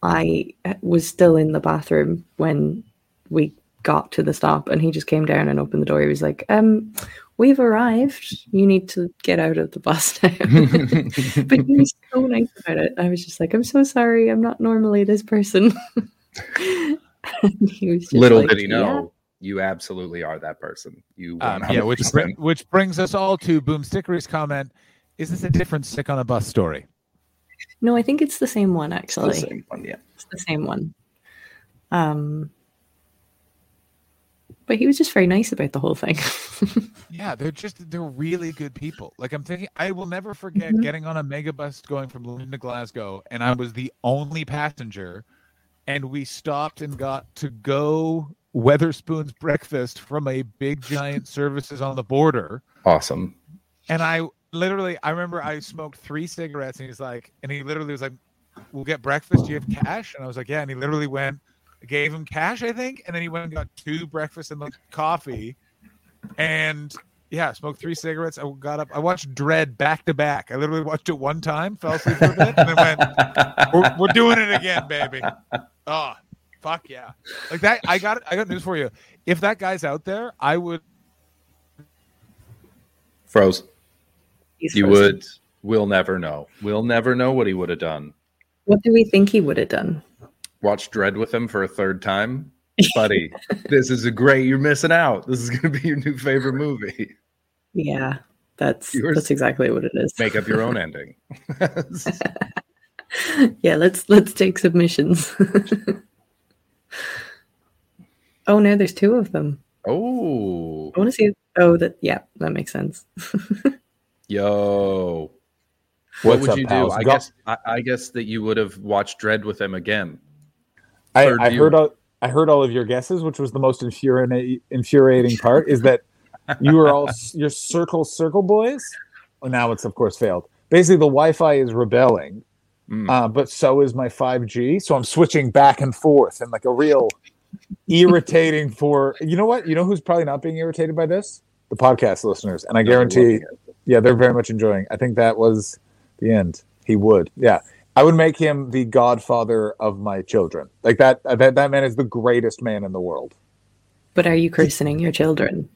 I was still in the bathroom when we got to the stop, and he just came down and opened the door. He was like, "Um, we've arrived. You need to get out of the bus now." but he was so nice about it. I was just like, I'm so sorry. I'm not normally this person. And he was just Little like, did he "Yeah." know, you absolutely are that person. You Um, yeah, which br- which brings us all to Boom Stickery's comment: Is this a different sick on a bus story? No, I think it's the same one It's the actually. same one, yeah. It's the same one. Um, but he was just very nice about the whole thing. Yeah, they're just they're really good people. Like I'm thinking, I will never forget Mhm. getting on a mega bus going from London to Glasgow, and I was the only passenger, and we stopped and got to go Wetherspoon's breakfast from a big giant services on the border. Awesome. And I literally, I remember I smoked three cigarettes, and he's like, and he literally was like, "We'll get breakfast. Do you have cash?" And I was like, "Yeah." And he literally went, gave him cash, I think, and then he went and got two breakfast and like coffee, and yeah, smoked three cigarettes. I got up. I watched Dredd back to back. I literally watched it one time, fell asleep for a bit, and then went, "We're, we're doing it again, baby." Oh, fuck yeah! Like that. I got. I got news for you. If that guy's out there, I would. Froze. He's You frozen. would. We'll never know. We'll never know what he would have done. What do we think he would have done? Watch Dredd with him for a third time, buddy. this is a great. You're missing out. This is going to be your new favorite movie. Yeah, that's Yours- that's exactly what it is. Make up your own ending. yeah, let's let's take submissions. oh no, there's two of them. oh, I want to see. Oh, that yeah, that makes sense. yo. What What's would up, you do? I Go- guess. I, I guess that you would have watched Dredd with him again. I, I heard all, I heard all of your guesses, which was the most infuriating infuriating part. Is that you were all your circle circle boys? Well, now it's of course failed. Basically, the Wi-Fi is rebelling, Mm. uh, but so is my 5G. So I'm switching back and forth, and like a real irritating for you know what? You know who's probably not being irritated by this? The podcast listeners, and I guarantee, yeah, they're very much enjoying. I think that was the end. He would, yeah. I would make him the godfather of my children. Like that. That that man is the greatest man in the world. But are you christening your children?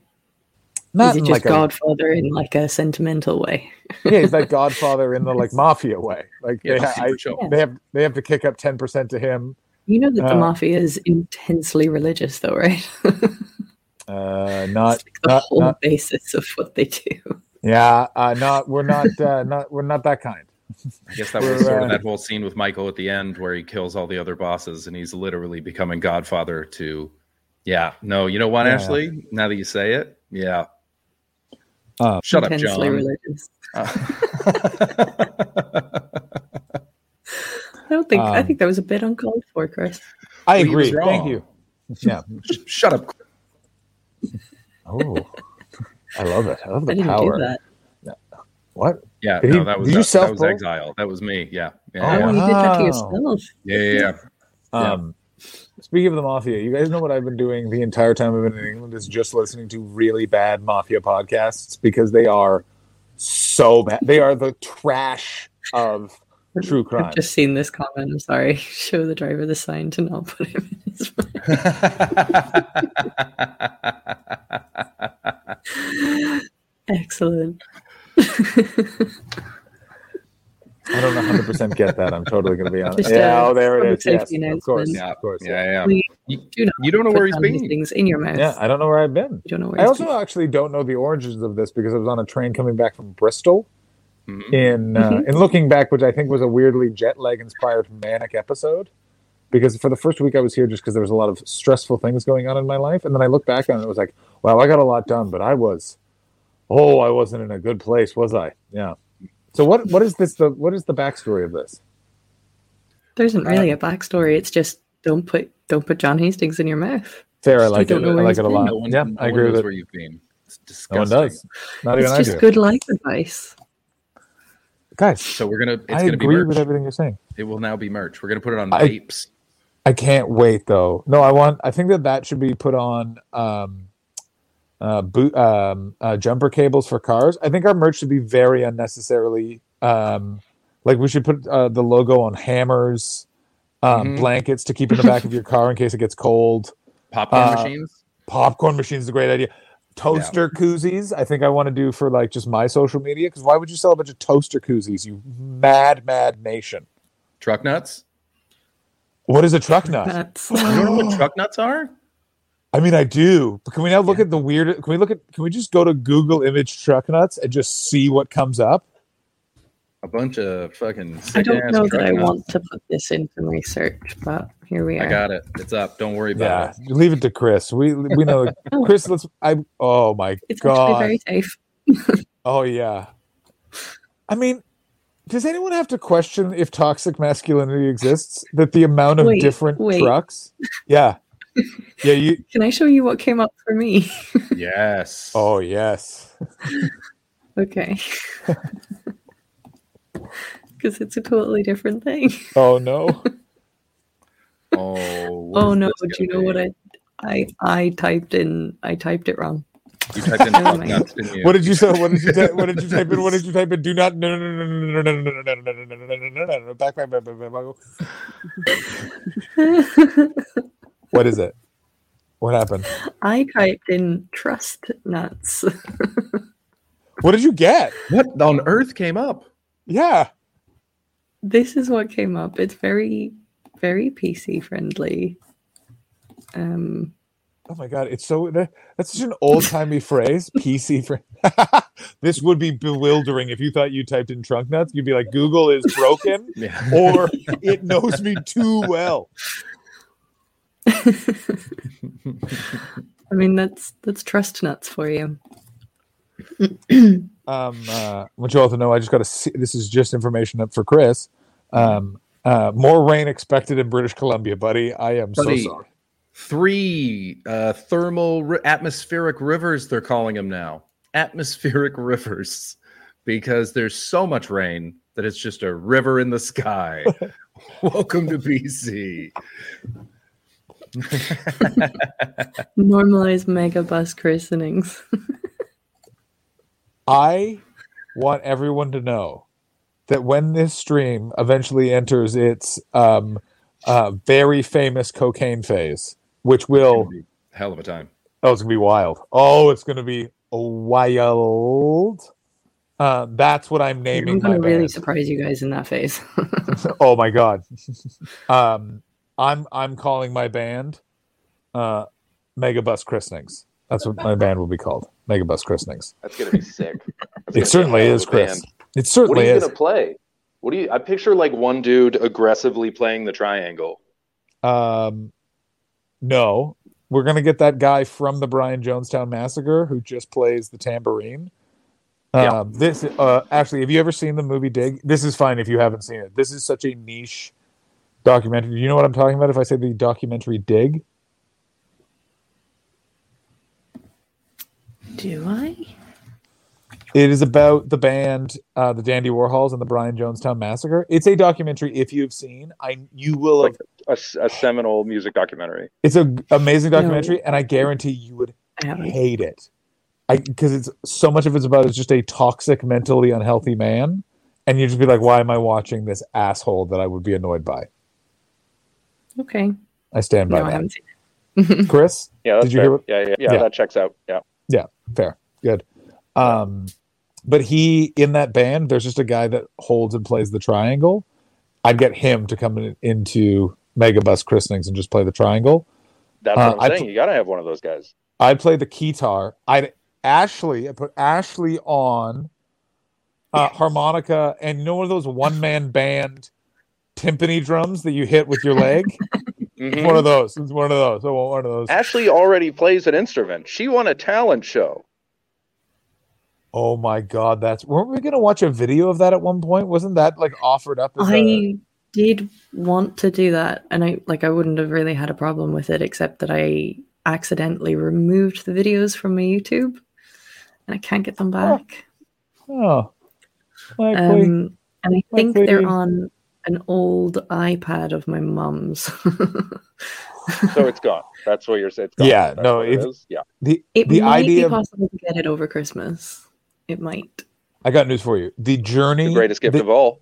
Not is he just like a- Godfather in like a sentimental way? yeah, he's that godfather in the like mafia way. Like Yeah, they, super I, chill. they have they have to kick up ten percent to him. You know that the Uh, mafia is intensely religious, though, right? Uh, not It's like the not, whole not basis of what they do. yeah. Uh, not we're not uh, not we're not that kind. I guess that was sort of that whole scene with Michael at the end where he kills all the other bosses and he's literally becoming Godfather to. Yeah, no, you know what, Yeah. Ashley? Now that you say it, yeah. Uh, Shut up, intensely John. religious. Uh, I don't think. I Um, think that was a bit uncalled for, Chris. I Well, agree. Thank you. Yeah. Shut up. Oh, I love it. I love I the didn't power. Do that. What? Yeah, Did no, he- that was did you that, that was exile. That was me. Yeah, yeah, Oh, yeah. You did that to Wow. yourself. yeah, yeah, yeah. Yeah. Um, speaking of the mafia, you guys know what I've been doing the entire time I've been in England is just listening to really bad mafia podcasts because they are so bad. They are the trash of true crime. I've just seen this comment. I'm sorry. Show the driver the sign to not put him in his. Excellent. I don't 100 percent get that. I'm totally going to be honest. Just, yeah, uh, oh, there it public is. Yes, of course. Yeah, of course. yeah, yeah. We You, do not you don't know where he's been. things in your mouth. Yeah, I don't know where I've been. You don't know where I he's also actually don't know the origins of this because I was on a train coming back from Bristol. Mhm. In uh, Mhm. in looking back, which I think was a weirdly jet lag inspired manic episode, because for the first week I was here just because there was a lot of stressful things going on in my life, and then I look back on it, it was like, wow, I got a lot done, but I was, oh, I wasn't in a good place, was I? Yeah, So what what is this the what is the backstory of this? There isn't really a backstory. It's just don't put don't put John Hastings in your mouth. Fair, I like it. I like it a lot. No one, yeah, no I agree knows with it. where you've been. It's No one does. Not even It's I just do. good life advice. Guys, So we're gonna. It's I gonna be agree merch. with everything you're saying. It will now be merch. We're gonna put it on I- vapes. I can't wait though. No, I want. I think that that should be put on um, uh, boot um, uh, jumper cables for cars. I think our merch should be very unnecessarily. Um, like we should put uh, the logo on hammers, um, Mhm. blankets to keep in the back of your car in case it gets cold. Popcorn uh, machines. Popcorn machines is a great idea. Toaster koozies. I think I want to do for like just my social media because why would you sell a bunch of toaster koozies? You mad, mad nation. Truck nuts. What is a truck nut? That's You don't know what truck nuts are? I mean, I do. But can we now look at the weird? Can we look at? Can we just go to Google image truck nuts and just see what comes up? A bunch of fucking. I don't know truck that I nuts. want to put this into my search, but here we are. I got it. It's up. Don't worry Yeah, about it. leave it to Chris. We we know. Chris. Let's. I. Oh my god. It's god. actually very safe. Oh yeah. I mean, does anyone have to question if toxic masculinity exists? That the amount of Wait, different wait. trucks. Yeah. Yeah. You. Can I show you what came up for me? Yes. Oh yes. okay. Because it's a totally different thing. Oh no. Oh. Oh no! Do you know gonna what? I I I typed in? I typed it wrong. You typed in Never truck mind. nuts, didn't you? What did you say? What did you type? What did you type in? What did you type in? Do not no no no no no no no no no no no no no no no no back back back back back back. What is it? What happened? I typed in trust nuts. What did you get? What on earth came up? Yeah. this is what came up. It's very very PC friendly. Um, Oh my god, it's so that, that's such an old timey phrase. PC for this would be bewildering if you thought you typed in trunk nuts. You'd be like, Google is broken, Yeah. or it knows me too well. I mean that's that's trust nuts for you. um, uh, I want you all to know I just got to. see. This is just information up for Chris. Um, uh, more rain expected in British Columbia, buddy. I am Buddy, so sorry. Three uh, thermal ri- atmospheric rivers. They're calling them now. Atmospheric rivers, because there's so much rain that it's just a river in the sky. Welcome to BC. Normalize mega bus christenings. I want everyone to know that when this stream eventually enters its um, uh, very famous cocaine phase, which will Hell of a time. oh, it's gonna be wild. Oh, it's gonna be wild. Uh, that's what I'm naming I'm gonna really band. surprise you guys in that phase. oh my god. um, I'm I'm calling my band uh, Megabus Christenings. That's what my band will be called. Megabus Christenings. That's gonna be sick. That's It certainly is, Chris. band. It What are you is. gonna play? What do you? I picture like one dude aggressively playing the triangle. Um, no, we're gonna get that guy from the Brian Jonestown Massacre who just plays the tambourine. Yeah. Um, this uh, actually, have you ever seen the movie Dig? This is fine if you haven't seen it. This is such a niche documentary. You know what I'm talking about if I say the documentary Dig? Do I? It is about the band, uh, the Dandy Warhols, and the Brian Jonestown Massacre. It's a documentary. If you've seen, I you will. Like a, a seminal music documentary. it's an amazing No. documentary, and I guarantee you would hate it. I because it's so much of it's about is just a toxic, mentally unhealthy man, and you just be like, why am I watching this asshole that I would be annoyed by? Okay. I stand by No, I that. haven't seen it. Chris, Yeah, Did you fair. hear what- yeah, yeah, yeah, Yeah. That checks out. Yeah. Yeah, fair, good. Um, but he in that band, there's just a guy that holds and plays the triangle. I'd get him to come in, into Megabus christenings and just play the triangle. That's Uh, what I'm I saying. pl- you gotta have one of those guys. I'd play the guitar. I'd Ashley. I put Ashley on uh, harmonica, and you know one of those one man band timpani drums that you hit with your leg. Mhm. One of those. It's one of those. I want one of those. Ashley already plays an instrument. She won a talent show. Oh my god, that's weren't we gonna watch a video of that at one point? Wasn't that like offered up as a I did want to do that, and I like I wouldn't have really had a problem with it, except that I accidentally removed the videos from my YouTube, and I can't get them back. oh likely. Um, and I think they're on an old iPad of my mum's. So it's gone. That's what you're saying. It's gone. Yeah, That's no, what it if- Yeah. the it the might be idea of, possible to get it over Christmas. It might. I got news for you. The journey The greatest gift the- of all.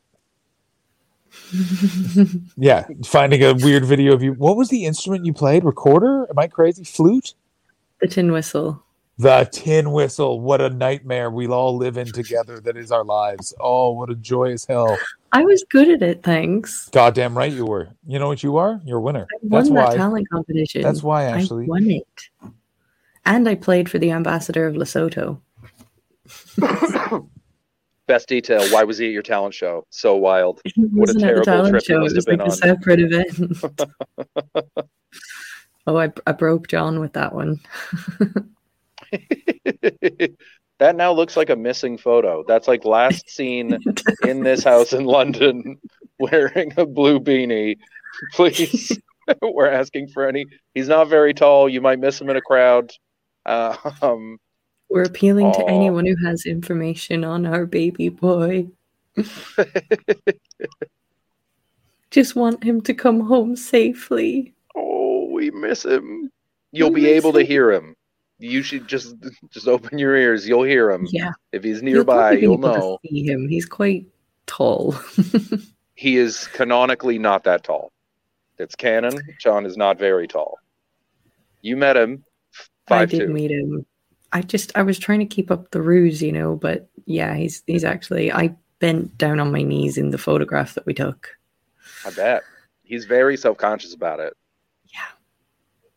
Yeah, finding a weird video of you. What was the instrument you played? Recorder? Am I crazy? Flute? the tin whistle. The tin whistle. What a nightmare we'll all live in together. That is our lives. Oh, what a joyous hell. I was good at it, thanks. Goddamn right you were. You know what you are? You're a winner. I won That's that why. talent competition. That's why, actually. I won it. And I played for the ambassador of Lesotho. Best detail. Why was he at your talent show? So wild. It What a wasn't at the terrible talent trip show. It was like been a on. separate event. oh, I, I broke John with that one. that now looks like a missing photo. That's like last seen in this house in London wearing a blue beanie. Please, we're asking for any. He's not very tall. You might miss him in a crowd. Uh, um, We're appealing to anyone who has information on our baby boy. Just want him to come home safely. oh, we miss him. You'll We be able to hear him. You should just just open your ears. You'll hear him. Yeah, If he's you'll nearby, you'll to know. see him. He's quite tall. He is canonically not that tall. It's canon. John is not very tall. You met him I did two. meet him. I just I was trying to keep up the ruse, you know, but yeah, he's he's actually I bent down on my knees in the photograph that we took. I bet. He's very self conscious about it.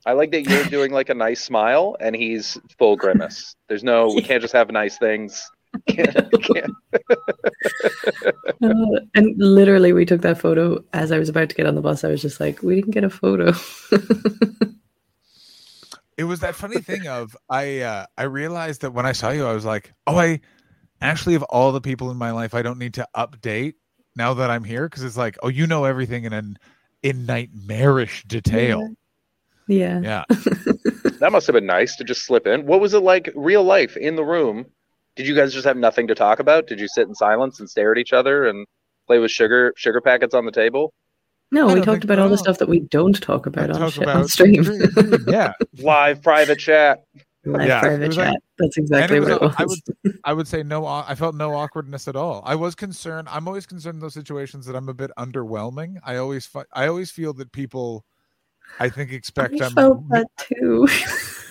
Yeah. I like that you're doing like a nice smile and he's full grimace. There's no we can't just have nice things. Can't, can't. Uh, and literally we took that photo as I was about to get on the bus. I was just like, we didn't get a photo. it was that funny thing of I uh, I realized that when I saw you, I was like, oh, I actually of all the people in my life, I don't need to update now that I'm here because it's like, oh, you know everything in an in nightmarish detail. yeah. Yeah. Yeah. That must have been nice to just slip in. What was it like real life in the room? Did you guys just have nothing to talk about? Did you sit in silence and stare at each other and play with sugar sugar packets on the table? No, I we talked about all the stuff that we don't talk about on, Talk sh- on stream. yeah. Live private chat. Live Yeah, private was like- chat. That's exactly was what a- it I was. I would say no. I felt no awkwardness at all. I was concerned. I'm always concerned in those situations that I'm a bit underwhelming. I always, fi- I always feel that people, I think, expect I I'm. felt that too.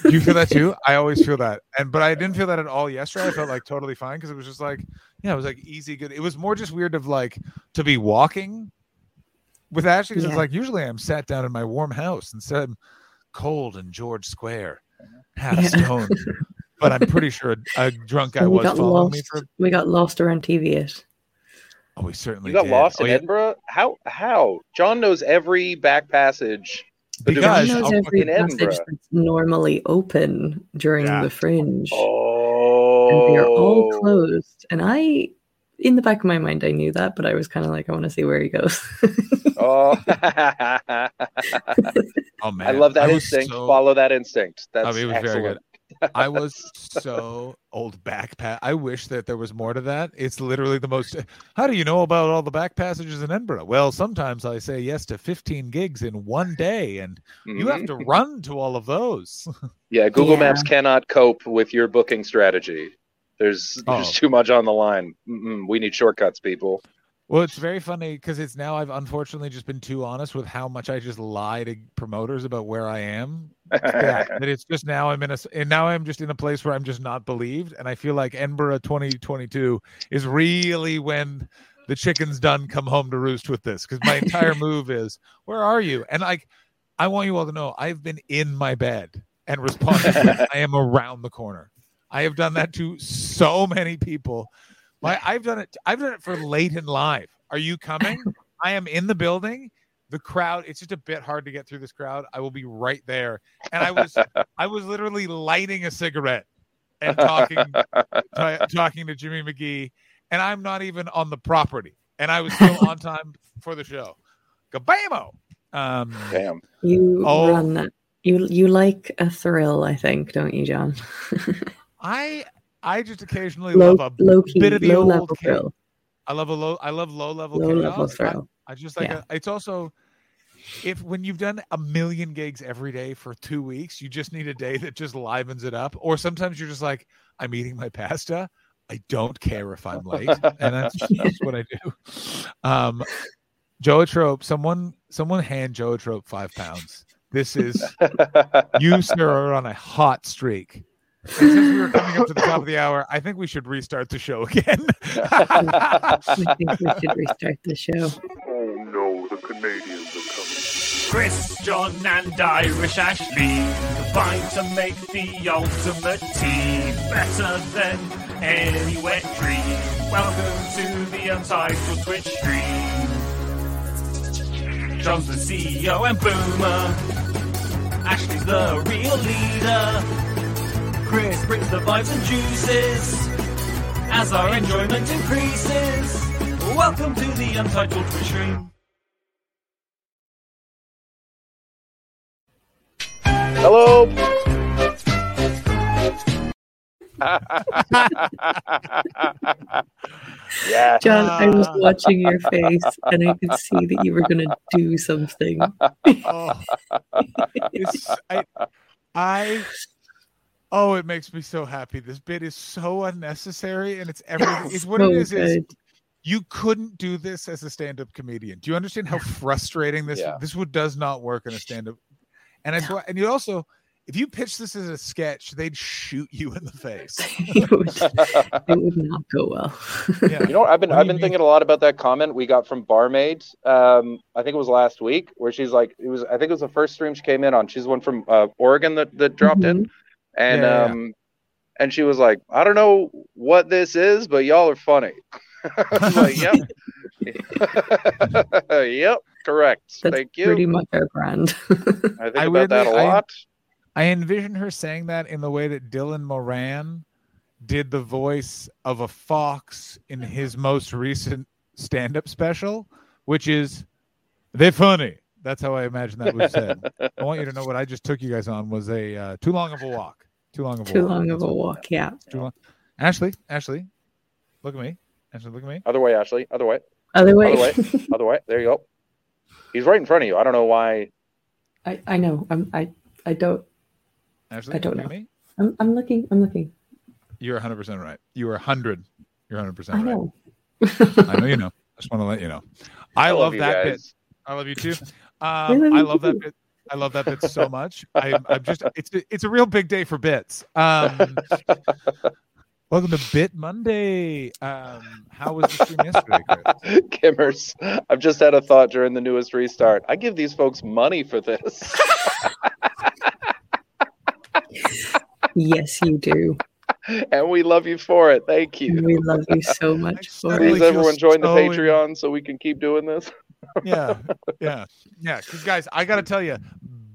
you feel that too? I always feel that, and but I didn't feel that at all yesterday. I felt like totally fine because it was just like, yeah, it was like easy, good. It was more just weird of like to be walking with Ashley because Yeah. it's like usually I'm sat down in my warm house instead I'm cold in George Square, half Yeah. stoned. But I'm pretty sure a, a drunk guy we was got following lost. me for. We got lost around TV. Oh, we certainly You got did. lost oh, in yeah. Edinburgh? How how? John knows every back passage. But Because- He I'll knows every passage that's normally open during Yeah. the fringe. Oh, and they're all closed. And I, in the back of my mind, I knew that, but I was kind of like, I want to see where he goes. Oh, Oh man, I love that was instinct. so- Follow that instinct. That's Oh, it was excellent. very good. I was so old backpack. I wish that there was more to that. It's literally the most. How do you know about all the back passages in Edinburgh? Well, sometimes I say yes to 15 gigs in one day, and you have to mm-hmm. run to all of those. Yeah, Google Yeah. Maps cannot cope with your booking strategy. There's there's Oh. too much on the line. Mm-mm, we need shortcuts, people. Well, it's very funny because it's now I've unfortunately just been too honest with how much I just lie to promoters about where I am. Yeah, that it's just now I'm in a and now I'm just in a place where I'm just not believed, and I feel like Edinburgh 2022 is really when the chicken's done come home to roost with this because my entire move is where are you? And like I want you all to know I've been in my bed and responded. I am around the corner. I have done that to so many people. My I've done it. I've done it for Late'n'Live. Are you coming? I am in the building. The crowd. It's just a bit hard to get through this crowd. I will be right there. And I was I was literally lighting a cigarette and talking to ta- talking to Jimmy McGee, and I'm not even on the property, and I was still on time for the show. Gabamo. Um, Damn. You Oh. run that. You you like a thrill, I think, don't you, John? I I just occasionally low love a low key, bit of the low old level cha- thrill. I love a low. I love low level. Low level chaos. I- thrill. I just like Yeah. a, it's also if when you've done a million gigs every day for two weeks, you just need a day that just livens it up. Or sometimes you're just like, I'm eating my pasta. I don't care if I'm late, and that's just what I do. Um, Joetrope, someone, someone hand Joetrope five pounds. This is you, sir, are on a hot streak. And since we were coming up to the top of the hour, I think we should restart the show again. I think we should restart the show. Oh no, the Canadians are coming. Chris, John, and Irish Ashley combine to make the ultimate team better than any wet dream. Welcome to the Untitled Twitch stream. John's the CEO and Boomer. Ashley's the real leader. Chris brings the vibes and juices as our enjoyment increases. Welcome to the Untitled Twitch stream. Hello. yeah. John, I was watching your face and I could see that you were going to do something. oh, I, I, oh, it makes me so happy. This bit is so unnecessary, and it's everything. It's what So it is. Is you couldn't do this as a stand-up comedian. Do you understand how frustrating this? Yeah. This would does not work in a stand-up. And I swear, and you also, if you pitch this as a sketch, they'd shoot you in the face. it, would, it would not go well. Yeah. You know, I've been What I've been mean? thinking a lot about that comment we got from Barmaid. Um, I think it was last week, where she's like, it was I think it was the first stream she came in on. She's the one from uh, Oregon that, that dropped in, and Yeah, yeah, yeah. um, and she was like, I don't know what this is, but y'all are funny. Like, yep, yep, correct. That's Thank you. pretty much our brand. I think I about that a weirdly- I- lot. I envision her saying that in the way that Dylan Moran did the voice of a fox in his most recent stand-up special, which is they're funny. That's how I imagine that was said. I want you to know what I just took you guys on was a uh, too long of a walk. Too long of a walk. Too walk. long of a walk, yeah. Too long. Ashley, Ashley, look at me. Ashley, look at me. Other way, Ashley. Other way. Other way. Other way. Other way. There you go. He's right in front of you. I don't know why. I, I know. I'm I I don't Ashley, I don't know. me. I'm I'm looking. I'm looking. You're 100 percent right. You are 100. You're 100 percent I right. know. I know you know. I just want to let you know. I, love love you that bit. I love you too. Um, I love that bit. I love that bit so much. I, I'm just it's a, it's a real big day for bits. Um, welcome to Bit Monday. Um, how was the stream yesterday, Chris? Kimmers, I've just had a thought during the newest restart. I give these folks money for this. Yes, you do. and we love you for it. Thank you. We love you so much for suddenly it. Please, everyone, join the so in- Patreon so we can keep doing this. Yeah, yeah, yeah. Because guys, I got to tell you,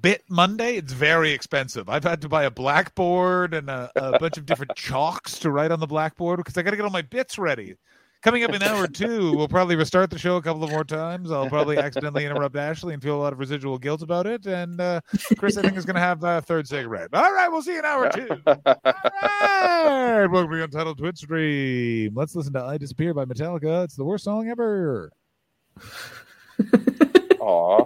Bit Monday, it's very expensive. I've had to buy a blackboard and a, a bunch of different chalks to write on the blackboard because I got to get all my bits ready. Coming up in hour two, we'll probably restart the show a couple of more times. I'll probably accidentally interrupt Ashley and feel a lot of residual guilt about it. And uh, Chris, I think, is going to have a third cigarette. All right, we'll see you in hour two. All right, welcome to Untitled Twitch stream. Let's listen to "I Disappear" by Metallica. It's the worst song ever. Aw.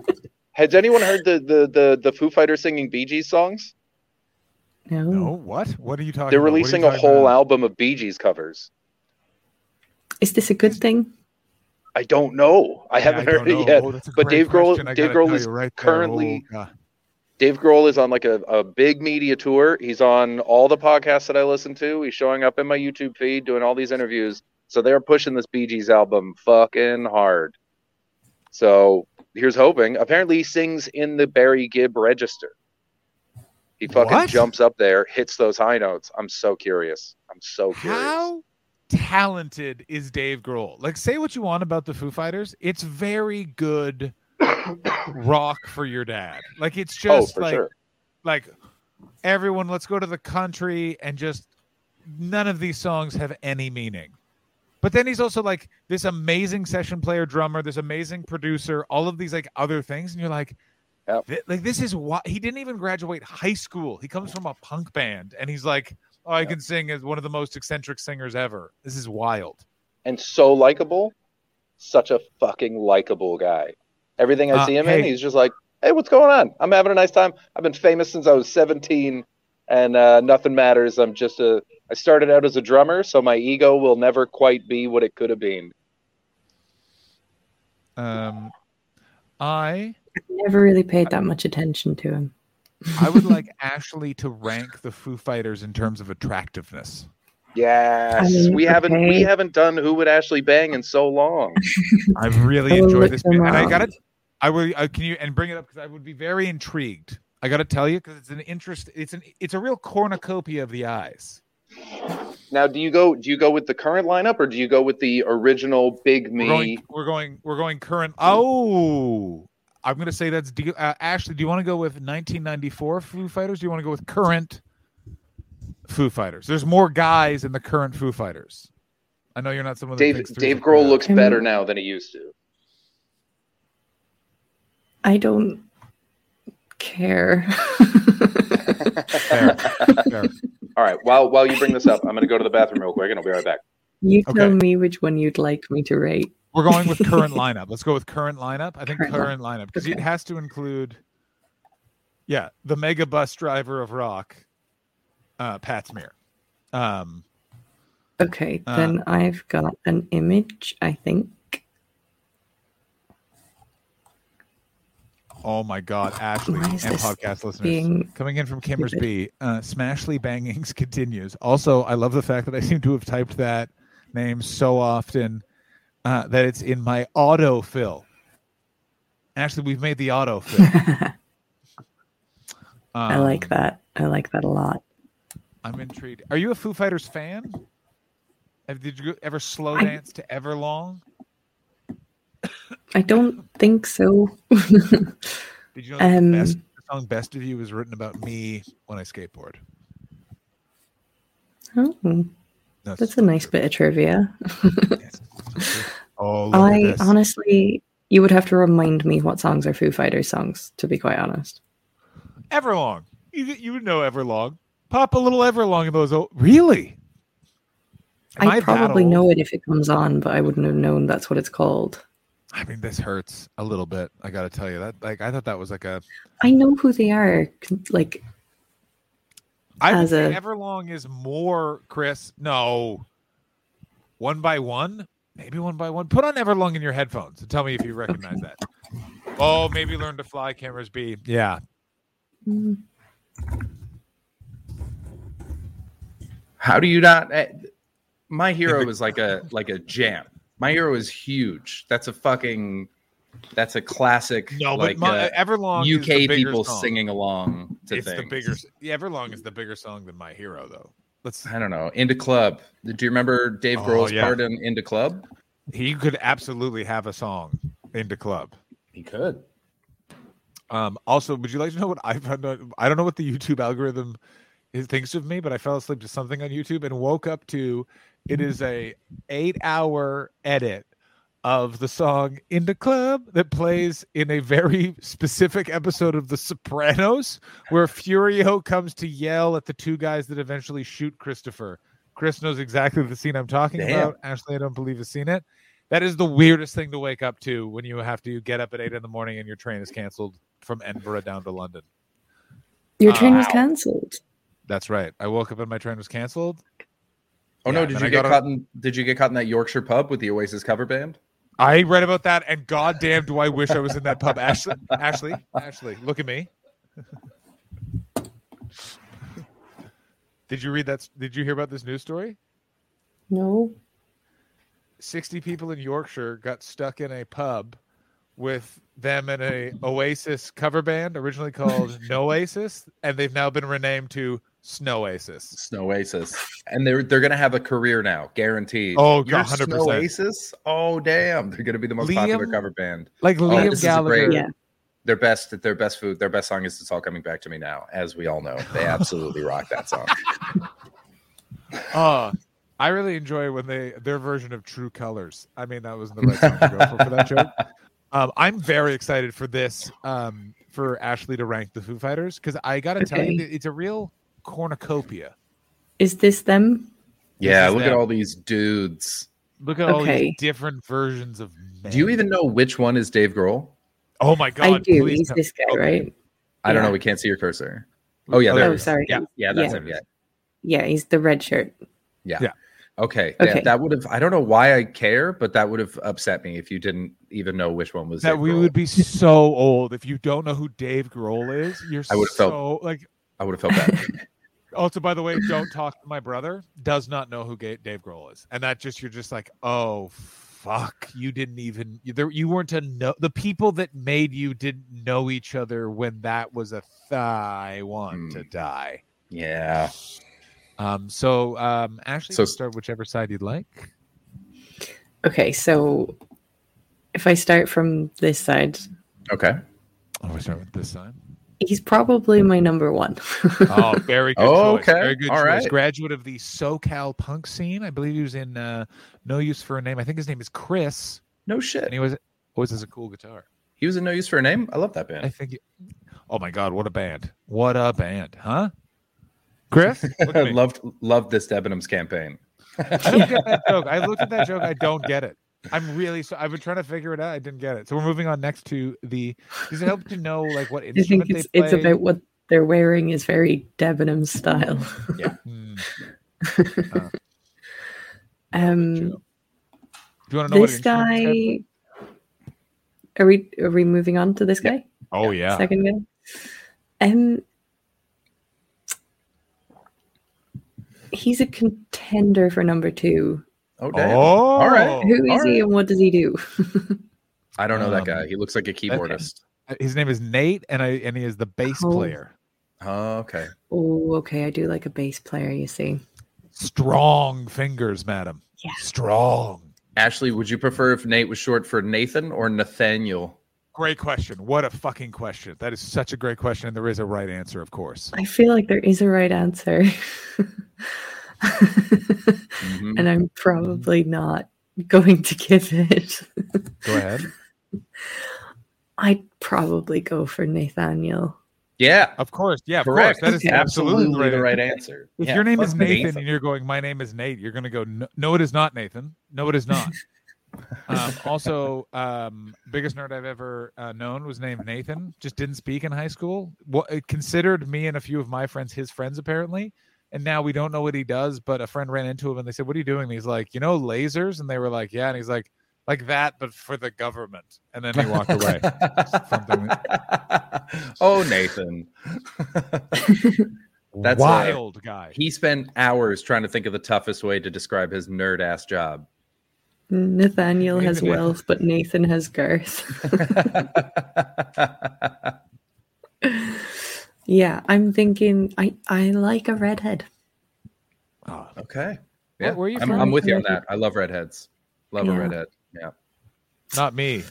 Has anyone heard the, the, the, the Foo Fighters singing Bee Gees songs? No. No, what? What are you talking? They're about? What are releasing a talking whole about? album of Bee Gees covers. Is this a good thing? I don't know. I Yeah, haven't don't heard it yet. Oh, but Dave Grohl- question. Dave Grohl is right currently- Oh, Dave Grohl is on like a, a big media tour. He's on all the podcasts that I listen to. He's showing up in my YouTube feed, doing all these interviews. So they're pushing this Bee Gees album fucking hard. So here's hoping. Apparently, he sings in the Barry Gibb register. He fucking What? jumps up there, hits those high notes. I'm so curious. I'm so curious. How talented is Dave Grohl? Like, say what you want about the Foo Fighters, it's very good rock for your dad. Like, it's Oh, just for like, sure. like everyone, let's go to the country and just none of these songs have any meaning. But then he's also like this amazing session player, drummer, this amazing producer, all of these like other things, and you're like, Yep. thi- like this is why he didn't even graduate high school. He comes from a punk band, and he's like, oh, I can sing as one of the most eccentric singers ever. This is wild. and so likable. Such a fucking likable guy. Everything I Uh, see him hey. in, he's just like, "Hey, what's going on? I'm having a nice time. I've been famous since I was 17, and uh, nothing matters. I'm just a. I started out as a drummer, so my ego will never quite be what it could have been. Um, I Never really paid that much attention to him. I would like Ashley to rank the Foo Fighters in terms of attractiveness. Yes, I mean, we haven't we haven't done who would Ashley bang in so long. I've really enjoyed this, and I got it. I will. I, can you and bring it up because I would be very intrigued. I got to tell you because it's an interest. It's an. It's a real cornucopia of the eyes. Now, do you go do you go with the current lineup or do you go with the original Big Me? We're going. We're going. We're going current. Oh, I'm going to say that's. Do you, uh, Ashley, do you want to go with 1994 Foo Fighters? Do you want to go with current Foo Fighters? There's more guys in the current Foo Fighters. I know you're not someone. Dave thinks Dave Grohl looks better now than he used to. I don't care. Fair. Fair. All right. While while you bring this up, I'm going to go to the bathroom real quick, and I'll be right back. you tell Okay. me which one you'd like me to rate. We're going with current lineup. Let's go with current lineup. I think Current current lineup because it has to include, yeah, the mega bus driver of rock, uh, Pat Smear. Um, Okay, Uh, then I've got an image, I think. Oh my God, Ashley and podcast listeners being coming in from Kimmersby. Uh, Smashly bangings continues. Also, I love the fact that I seem to have typed that name so often uh, that it's in my autofill. Ashley, we've made the autofill. I like Um, that. I like that a lot. I'm intrigued. Are you a Foo Fighters fan? Did you ever slow I- dance to Everlong? I don't think so. Did you know Um, the, best, the song "Best of You" was written about me when I skateboard? oh, that's a nice bit of trivia. I this. honestly, you would have to remind me what songs are Foo Fighters songs, to be quite honest. Everlong. You you would know Everlong. Pop a little Everlong in those. Oh, really? Am I that probably know it if it comes on, but I wouldn't have known that's what it's called. I mean, this hurts a little bit. I got to tell you that. Like, I thought that was like a. I know who they are. Like, I As say a- Everlong is more Chris. No, one by one, maybe one by one. Put on Everlong in your headphones and tell me if you recognize that. Oh, maybe learn to fly. Cameras B. Yeah, mm, How do you not? eh, My hero is like a like a jam. My hero is huge. That's a fucking. That's a classic. no, like, but my, uh, Everlong is the UK people song. singing along to It's the bigger. Yeah, Everlong is the bigger song than My Hero, though. Let's. I don't know. Into Club. Do you remember Dave Oh, Grohl's yeah. part in Into Club? He could absolutely have a song into club. He could. Um, also, would you like to know what I found out? I don't know what the YouTube algorithm is, thinks of me, but I fell asleep to something on YouTube and woke up to it is a eight hour edit of the song in the Club that plays in a very specific episode of The Sopranos, where Furio comes to yell at the two guys that eventually shoot Christopher. Chris knows exactly the scene I'm talking Damn. about. Ashley, I don't believe has seen it. That is the weirdest thing to wake up to when you have to get up at eight in the morning and your train is canceled from Edinburgh down to London. your train was cancelled. That's right. I woke up and my train was canceled. Oh Yeah, no! Did you I get got caught in? Did you get caught in that Yorkshire pub with the Oasis cover band? I read about that, and goddamn, do I wish I was in that pub. Ashley, Ashley, Ashley, look at me. Did you read that? Did you hear about this news story? No. 60 people in Yorkshire got stuck in a pub with them and a Oasis cover band, originally called No Oasis, and they've now been renamed to Snowasis. Snow Oasis, and they're they're gonna have a career now, guaranteed. Oh, You're 100%. Snow Oasis. Oh damn, they're gonna be the most popular cover band. Like Oh, Liam this is a Gallagher. great- Yeah. Their best, their best food, their best song is "It's All Coming Back to Me Now." As we all know, they absolutely rock that song. Uh I really enjoy when they their version of True Colors. I mean, that was the right song to go for, for that joke. Um, I'm very excited for this um, for Ashley to rank the Foo Fighters because I got to tell you, it's a real cornucopia. Is this them? Yeah, is look at all these dudes. Look at all these different versions of. Men. Do you even know which one is Dave Grohl? Oh my god! I do. please He's tell- this guy, okay. I right? don't know. We can't see your cursor. Oh yeah, there. Oh, sorry. Yeah, yeah, that's Yeah. him. Yeah, Yeah, he's the red shirt. yeah. Yeah. Okay. Okay. Yeah, that would have. I don't know why I care, but that would have upset me if you didn't even know which one was. That Dave we Grohl. would be so old if you don't know who Dave Grohl is. You're I would've so felt- like. I would have felt bad. Also, by the way, don't talk to my brother. Does not know who Dave Grohl is, and that just you're just like, oh fuck, you didn't even you, there. You weren't to know the people that made you didn't know each other when that was a th- I want Hmm. to die. yeah. Um. So, um, Ashley, So- so start whichever side you'd like. Okay, so if I start from this side, Okay. Oh, we start with this side. He's probably my number one. Oh, very good Oh, choice. okay. Very good All choice. right. Graduate of the SoCal punk scene. I believe he was in uh, No Use for a Name. I think his name is Chris, No and shit. he was always has a cool guitar. He was in No Use for a Name. I love that band. I think. It, oh my God, what a band! What a band, huh? Chris, Look at me. loved loved this Debenhams campaign. I don't get that joke. I looked at that joke. I don't get it. I'm really so. I've been trying to figure it out. I didn't get it. So we're moving on next to the. Does it help to know like what I think it's they it's about what they're wearing is very Debenhams style. Hmm. Um, Do you want to know this instrument guy. Are we are we moving on to this guy? Oh yeah. Second guy. Um, he's a contender for number two. Oh damn. Oh, All right. Who is all he right. and what does he do? I don't know that Um, guy. He looks like a keyboardist. His name is Nate, and I and he is the bass Oh. player. Oh, okay. oh, okay. I do like a bass player. You see. Strong fingers, madam. Yeah. Strong. Ashley, would you prefer if Nate was short for Nathan or Nathaniel? Great question. What a fucking question. That is such a great question, and there is a right answer, of course. I feel like there is a right answer. Mhm. and I'm probably not going to give it. Go ahead. I'd probably go for Nathaniel. Yeah, Of course. Yeah, of correct. course. That is Okay. absolutely, the right. right answer. answer. If Yeah, your name is Nathan, and you're going, my name is Nate, you're going to go, no, no, it is not Nathan. No, it is not. um, also, um, biggest nerd I've ever uh, known was named Nathan. Just didn't speak in high school. What considered me and a few of my friends his friends apparently. And now we don't know what he does. But a friend ran into him and they said, "What are you doing?" And he's like, "You know, lasers." And they were like, "Yeah." And he's like, "Like that, but for the government." And then he walked away. Oh, Nathan. That's, wild guy. he spent hours trying to think of the toughest way to describe his nerd ass job. Nathaniel has Nathan, yeah. wealth, but Nathan has girth. yeah, I'm thinking I, I like a redhead. Oh, okay. Yeah, where are you I'm, from? I'm with you on that. I love redheads. Love a redhead. Yeah. not me.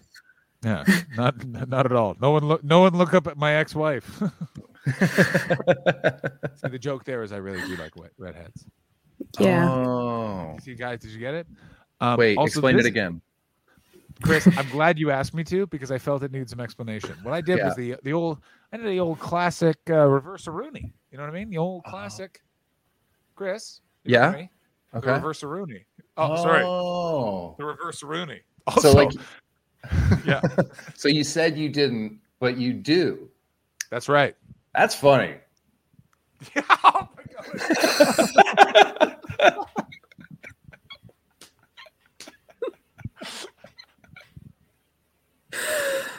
Yeah, not not at all. No one look. No one look up at my ex-wife. See, the joke there is I really do like redheads. Yeah. Oh. See, guys, did you get it? Um, Wait, also explain this- it again. Chris. I'm glad you asked me to because I felt it needs some explanation. What I did was the the old I did the old classic uh, reverse Rooney. You know what I mean? The old classic. Chris. Yeah. with me? The Okay. reverse Rooney. Oh, sorry. Oh. The reverse Rooney. So Also, like yeah, so you said you didn't, but you do. that's right. That's funny. oh my god.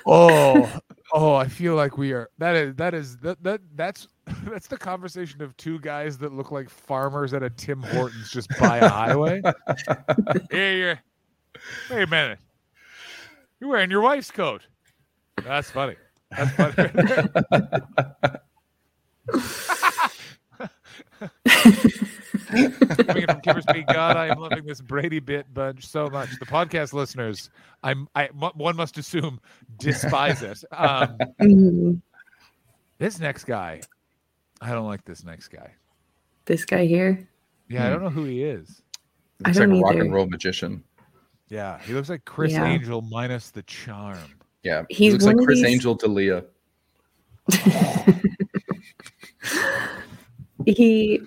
oh, oh, I feel like we are. That is that is that that that's that's the conversation of two guys that look like farmers at a Tim Hortons just by a highway. hey, you're, wait a minute. You're wearing your wife's coat. That's funny. That's funny. Coming from Kimmer Speak God, I am loving this Brady bit bunch so much. The podcast listeners, I'm I m- one must assume despise it. Um, Mhm. this next guy, I don't like this next guy. This guy here. Yeah, I Hmm. don't know who he is. I Looks like don't a rock either. and roll magician. Yeah, he looks like Chris Yeah. Angel minus the charm. Yeah, he He's looks like Chris these- Angel to Leah. he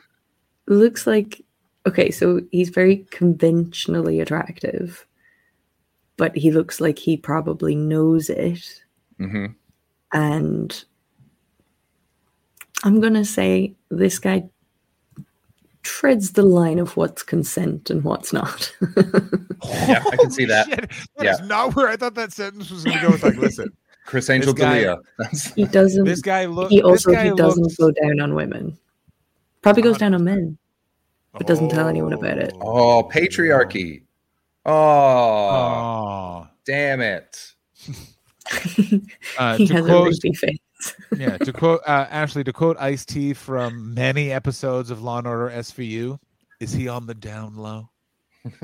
looks like okay, so he's very conventionally attractive, but he looks like he probably knows it. hmm And I'm gonna say this guy treads the line of what's consent and what's not. Yeah, I can see that. Shit, that Yeah. not where I thought that sentence was going to go. It's like, listen, Criss Angel to guy- Leah. He doesn't. this guy looks. he also this guy he doesn't looks, go down on women. Probably goes down on men. but doesn't tell anyone about it. oh, patriarchy. Oh, Oh. damn it. Uh, he to has quote, a rapey face. yeah, to quote uh, Ashley, to quote Ice T from many episodes of Law and Order SVU, is he on the down low?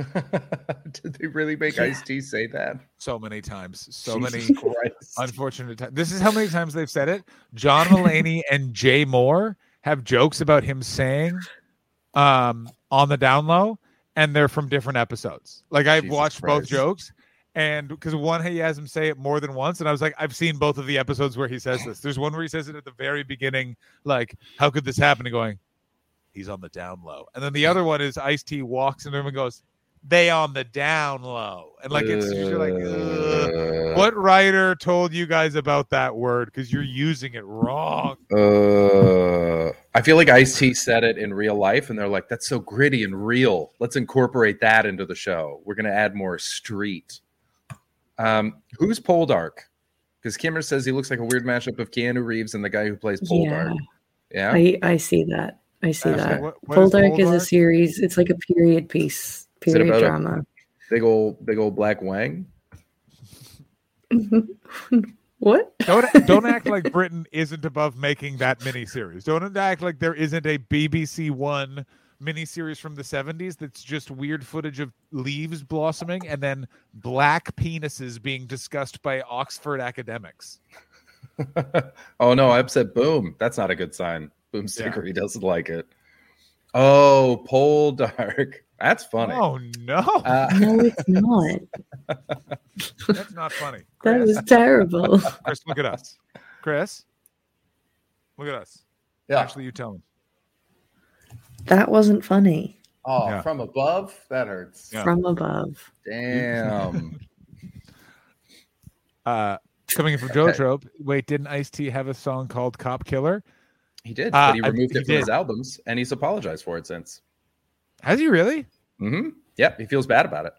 Did they really make Ice T say that? So many times, so Jesus many Christ. unfortunate times. This is how many times they've said it. John Mulaney and Jay Mohr have jokes about him saying um, on the down low, and they're from different episodes. Like I've Jesus watched both jokes, and because one he has him say it more than once, and I was like, I've seen both of the episodes where he says this. There's one where he says it at the very beginning, like, "How could this happen?" And going, "He's on the down low," and then the other one is Ice T walks in the room and goes, "They on the down low," and like it's you're like. Ugh. Uh, What writer told you guys about that word? Because you're using it wrong. Uh, I feel like Ice T said it in real life, and they're like, "That's so gritty and real. Let's incorporate that into the show. We're gonna add more street." Um, who's Poldark? Because Kimmer says he looks like a weird mashup of Keanu Reeves and the guy who plays Poldark. Yeah, Yeah, I I see that. I see Ashley, that. what- what is Poldark is a series. It's like a period piece, it period about a- drama. big old, big old black wang. what? Don't don't act like Britain isn't above making that miniseries. Don't act like there isn't a BBC One miniseries from the 70s that's just weird footage of leaves blossoming and then black penises being discussed by Oxford academics. oh no, I upset Boom. That's not a good sign. Boom Stickery doesn't like it. Oh, pole dark. That's funny. Oh no, Uh, No, it's not. that's not funny. That was terrible. Chris, look at us. Chris, look at us. yeah. Actually, you tell me. That wasn't funny. Oh, Yeah. from above? That hurts. Yeah. From above. Damn. Uh, coming in from Joe Trope. Wait, didn't Ice T have a song called "Cop Killer"? He did, Uh, but he I- removed he it from his albums and he's apologized for it since. Has he really? Mm-hmm. Yep, he feels bad about it.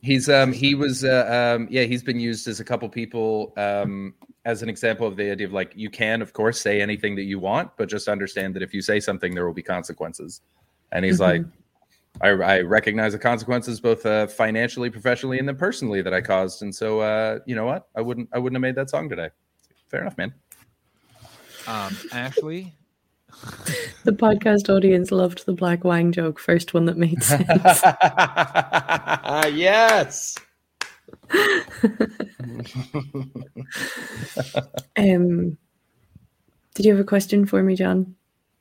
He's um he was uh, um yeah he's been used as a couple people um as an example of the idea of like you can of course say anything that you want but just understand that if you say something there will be consequences and he's like I, I recognize the consequences both uh, financially professionally and then personally that I caused and so uh you know what I wouldn't I wouldn't have made that song today fair enough man Um, Ashley, The podcast audience loved the Black Wang joke, first one that made sense. yes um, did you have a question for me, John?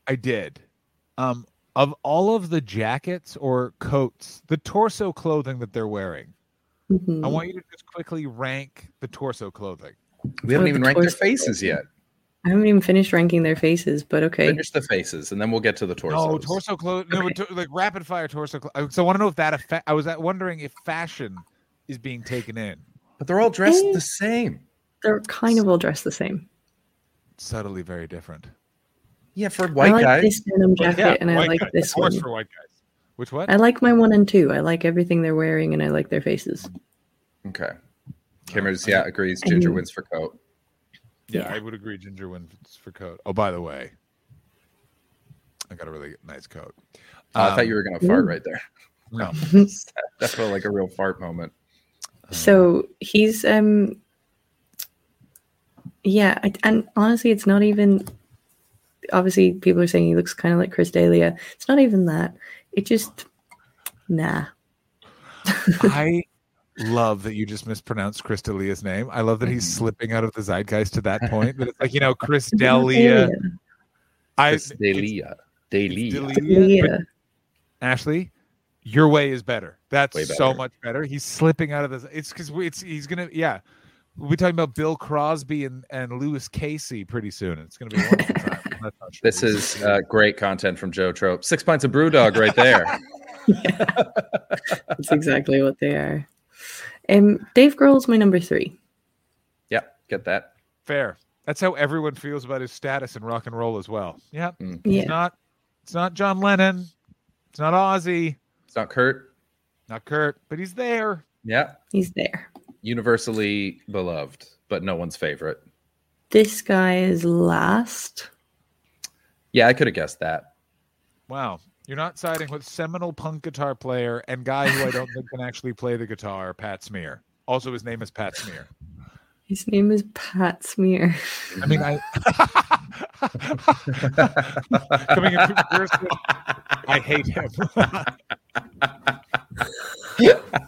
I did. Um, of all of the jackets or coats, the torso clothing that they're wearing, Mhm. I want you to just quickly rank the torso clothing. we haven't even the ranked their torso. faces yet I haven't even finished ranking their faces, but okay. Finish the faces, and then we'll get to the torsos. No, torso clothing. No, but to- like rapid fire torso. Clo- uh, so I want to know if that affect. I was at- wondering if fashion is being taken in But they're all dressed the same. They're kind of all dressed the same. subtly very different. Yeah, for white I white like guys. this denim jacket, yeah, and I like guys. this Of course, one. for white guys. Which what? I like my one and two. I like everything they're wearing, and I like their faces. Okay. Cameras, yeah, agrees. Ginger wins for coat. Yeah, Yeah. I would agree. Ginger wins for coat. Oh, by the way, I got a really nice coat. Oh, I Um, thought you were going to fart ooh. right there. No, That felt like a real fart moment. So he's um yeah, I, and honestly it's not even obviously people are saying he looks kind of like Chris D'Elia. It's not even that. It just nah. I love that you just mispronounced Chris D'Elia's name. I love that he's Mm-hmm. slipping out of the zeitgeist to that point. That it's like you know Chris It's not D'Elia. D'Elia. I It's Delia. Daily. Delia. But Ashley, your way is better. That's Way so much better. He's slipping out of this. It's because it's he's gonna yeah. We'll be talking about Bill Crosby and, and Lewis Casey pretty soon. It's gonna be a wonderful time. That's. This is uh, great content from Joe Trope. Six pints of BrewDog right there. That's exactly what they are. Um, Dave Grohl's my number three. yeah, get that. fair. That's how everyone feels about his status in rock and roll as well. Yeah. Mm. It's Yeah. not it's not John Lennon. It's not Ozzy. It's not Kurt. Not Kurt, but he's there. Yeah, He's there. universally beloved, but no one's favorite. This guy is last. Yeah, I could have guessed that. Wow. You're not siding with seminal punk guitar player and guy who I don't think can actually play the guitar, Pat Smear. Also, his name is Pat Smear. His name is Pat Smear. I mean, I coming in person, I hate him.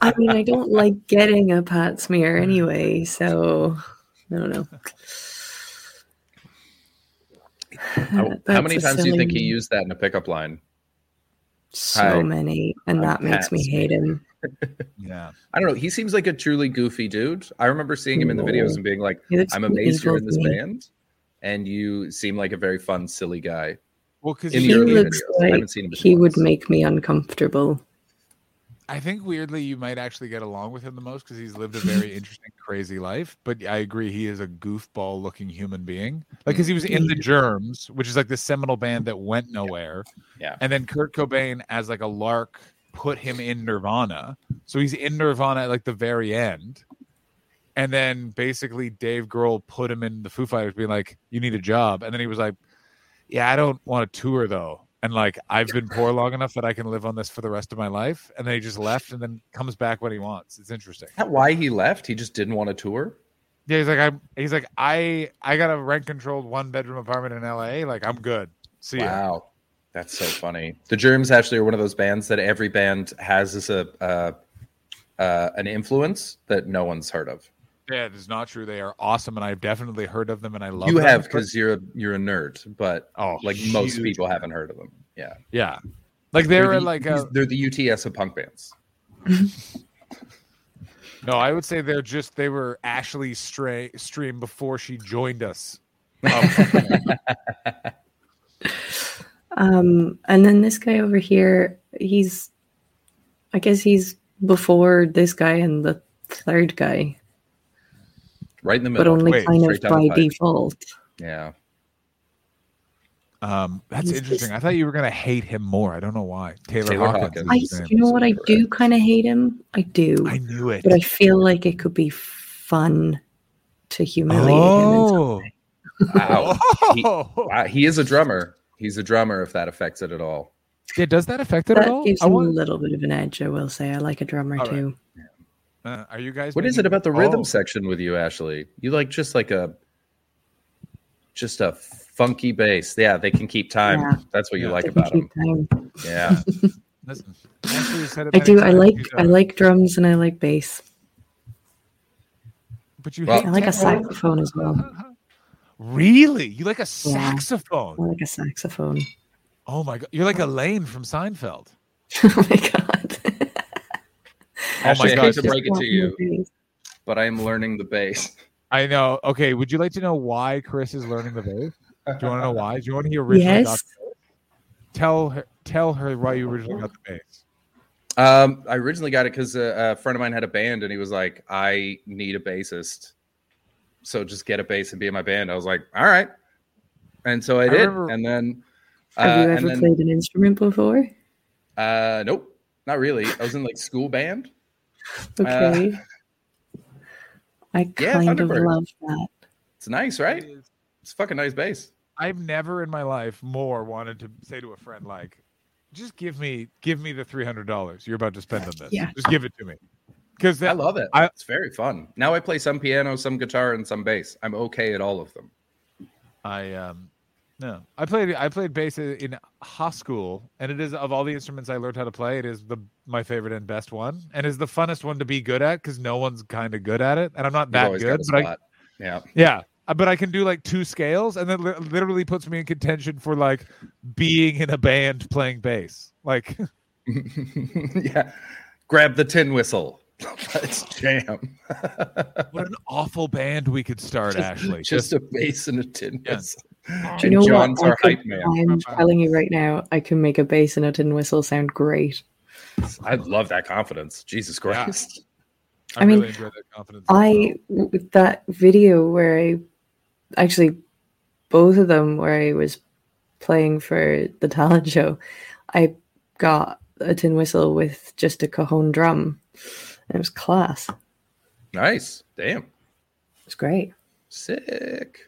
I mean, I don't like getting a Pat Smear anyway, so I don't know. How, how many a times do you think he used that in a pickup line? So Hi, many, and I'm that makes Pat me hate him. yeah. I don't know. He seems like a truly goofy dude. I remember seeing him in the videos and being like, He looks I'm amazed you're in evil this to me. band. And you seem like a very fun, silly guy. Well, because In He the early looks videos. I like haven't seen him he would once. make me uncomfortable. I think weirdly you might actually get along with him the most because he's lived a very interesting, crazy life. But I agree, he is a goofball looking human being. Like, because he was in the mm-hmm. Germs, which is like the seminal band that went nowhere. Yeah. And then Kurt Cobain, as like a lark, put him in Nirvana. So he's in Nirvana at like the very end. And then basically Dave Grohl put him in the Foo Fighters, being like, "You need a job," and then he was like, "Yeah, I don't want to tour though." And like, I've been poor long enough that I can live on this for the rest of my life. And then he just left, and then comes back when he wants. It's interesting. Is that why he left? He just didn't want to tour? Yeah, he's like, I'm. He's like, I. I got a rent controlled one bedroom apartment in L.A. Like, I'm good. See ya. Wow. That's so funny. The Germs actually are one of those bands that every band has as a uh, uh, an influence that no one's heard of. Yeah, it is not true. They are awesome, and I've definitely heard of them, and I love. you them, have because you're a you're a nerd, but oh, like most people haven't heard of them. Yeah, Yeah, like they're the, like a, they're the UTS of punk bands. no. I would say they're just they were Ashley Stray stream before she joined us. Um, Um, and then this guy over here, he's, I guess he's before this guy and the third guy, Right in the middle, but only Wait, kind of straight down the by default. Yeah. um, that's He's interesting. just- I thought you were gonna hate him more. I don't know why. Taylor, Taylor Hawkins. Hawkins. I, you know what, I do kind of hate him. I do, I knew it. but I feel like it could be fun to humiliate him. in oh, way. Wow. He- Oh. Wow, he is a drummer. He's a drummer. If that affects it at all. yeah. Does that affect it at all? gives I him want- a little bit of an edge. I will say. I like a drummer All right. Too. uh, are you guys? What is it about the rhythm Oh. section with you, Ashley? You like just like a just a funky bass. Yeah, they can keep time. Yeah. That's what you like They about them. time. Yeah. Listen, Ashley has said it I do. I like. I like drums and I like bass. But you Well- I like a saxophone as well. Really? You like a saxophone? I like a saxophone. Oh my god, you're like Elaine from Seinfeld. oh my god. Ashley, I God. hate to break it to you, but I am learning the bass. I know. Okay, would you like to know why Chris is learning the bass? Do you want to know why? Do you want to hear originally? got Yes. the? Tell her. Tell her why you originally got the bass. Um, I originally got it because a, a friend of mine had a band, and he was like, "I need a bassist, so just get a bass and be in my band." I was like, "All right," and so I, I did. remember- and then, uh, Have you and ever then, played an instrument before? uh, nope, not really. I was in like school band. Okay. I Uh, yeah, kind of love that. It's nice, right? It's a fucking nice bass. I've never in my life more wanted to say to a friend like, "Just give me, give me the three hundred dollars you're about to spend on this. Yeah. Just give it to me." Because I love it. I- it's very fun. Now I play some piano, some guitar, and some bass. I'm okay at all of them. I um no. I played I played bass in high school and it is of all the instruments I learned how to play, it is the my favorite and best one and is the funnest one to be good at because no one's kind of good at it. And I'm not that good, but I. Yeah. yeah. uh, but I can do like two scales, and then li- literally puts me in contention for like being in a band playing bass. Like, yeah. Grab the tin whistle. Let's jam. what an awful band we could start, Ashley. Just a bass and a tin Yeah. whistle. Do you know John's what? I, could, hype man. I am telling you right now, I can make a bass and a tin whistle sound great. I love that confidence. Jesus Yeah. Christ. I, I mean, really enjoy that confidence. as I with that video where I actually both of them where I was playing for the talent show, I got a tin whistle with just a cajon drum. And it was class. Nice. Damn. It's great. Sick.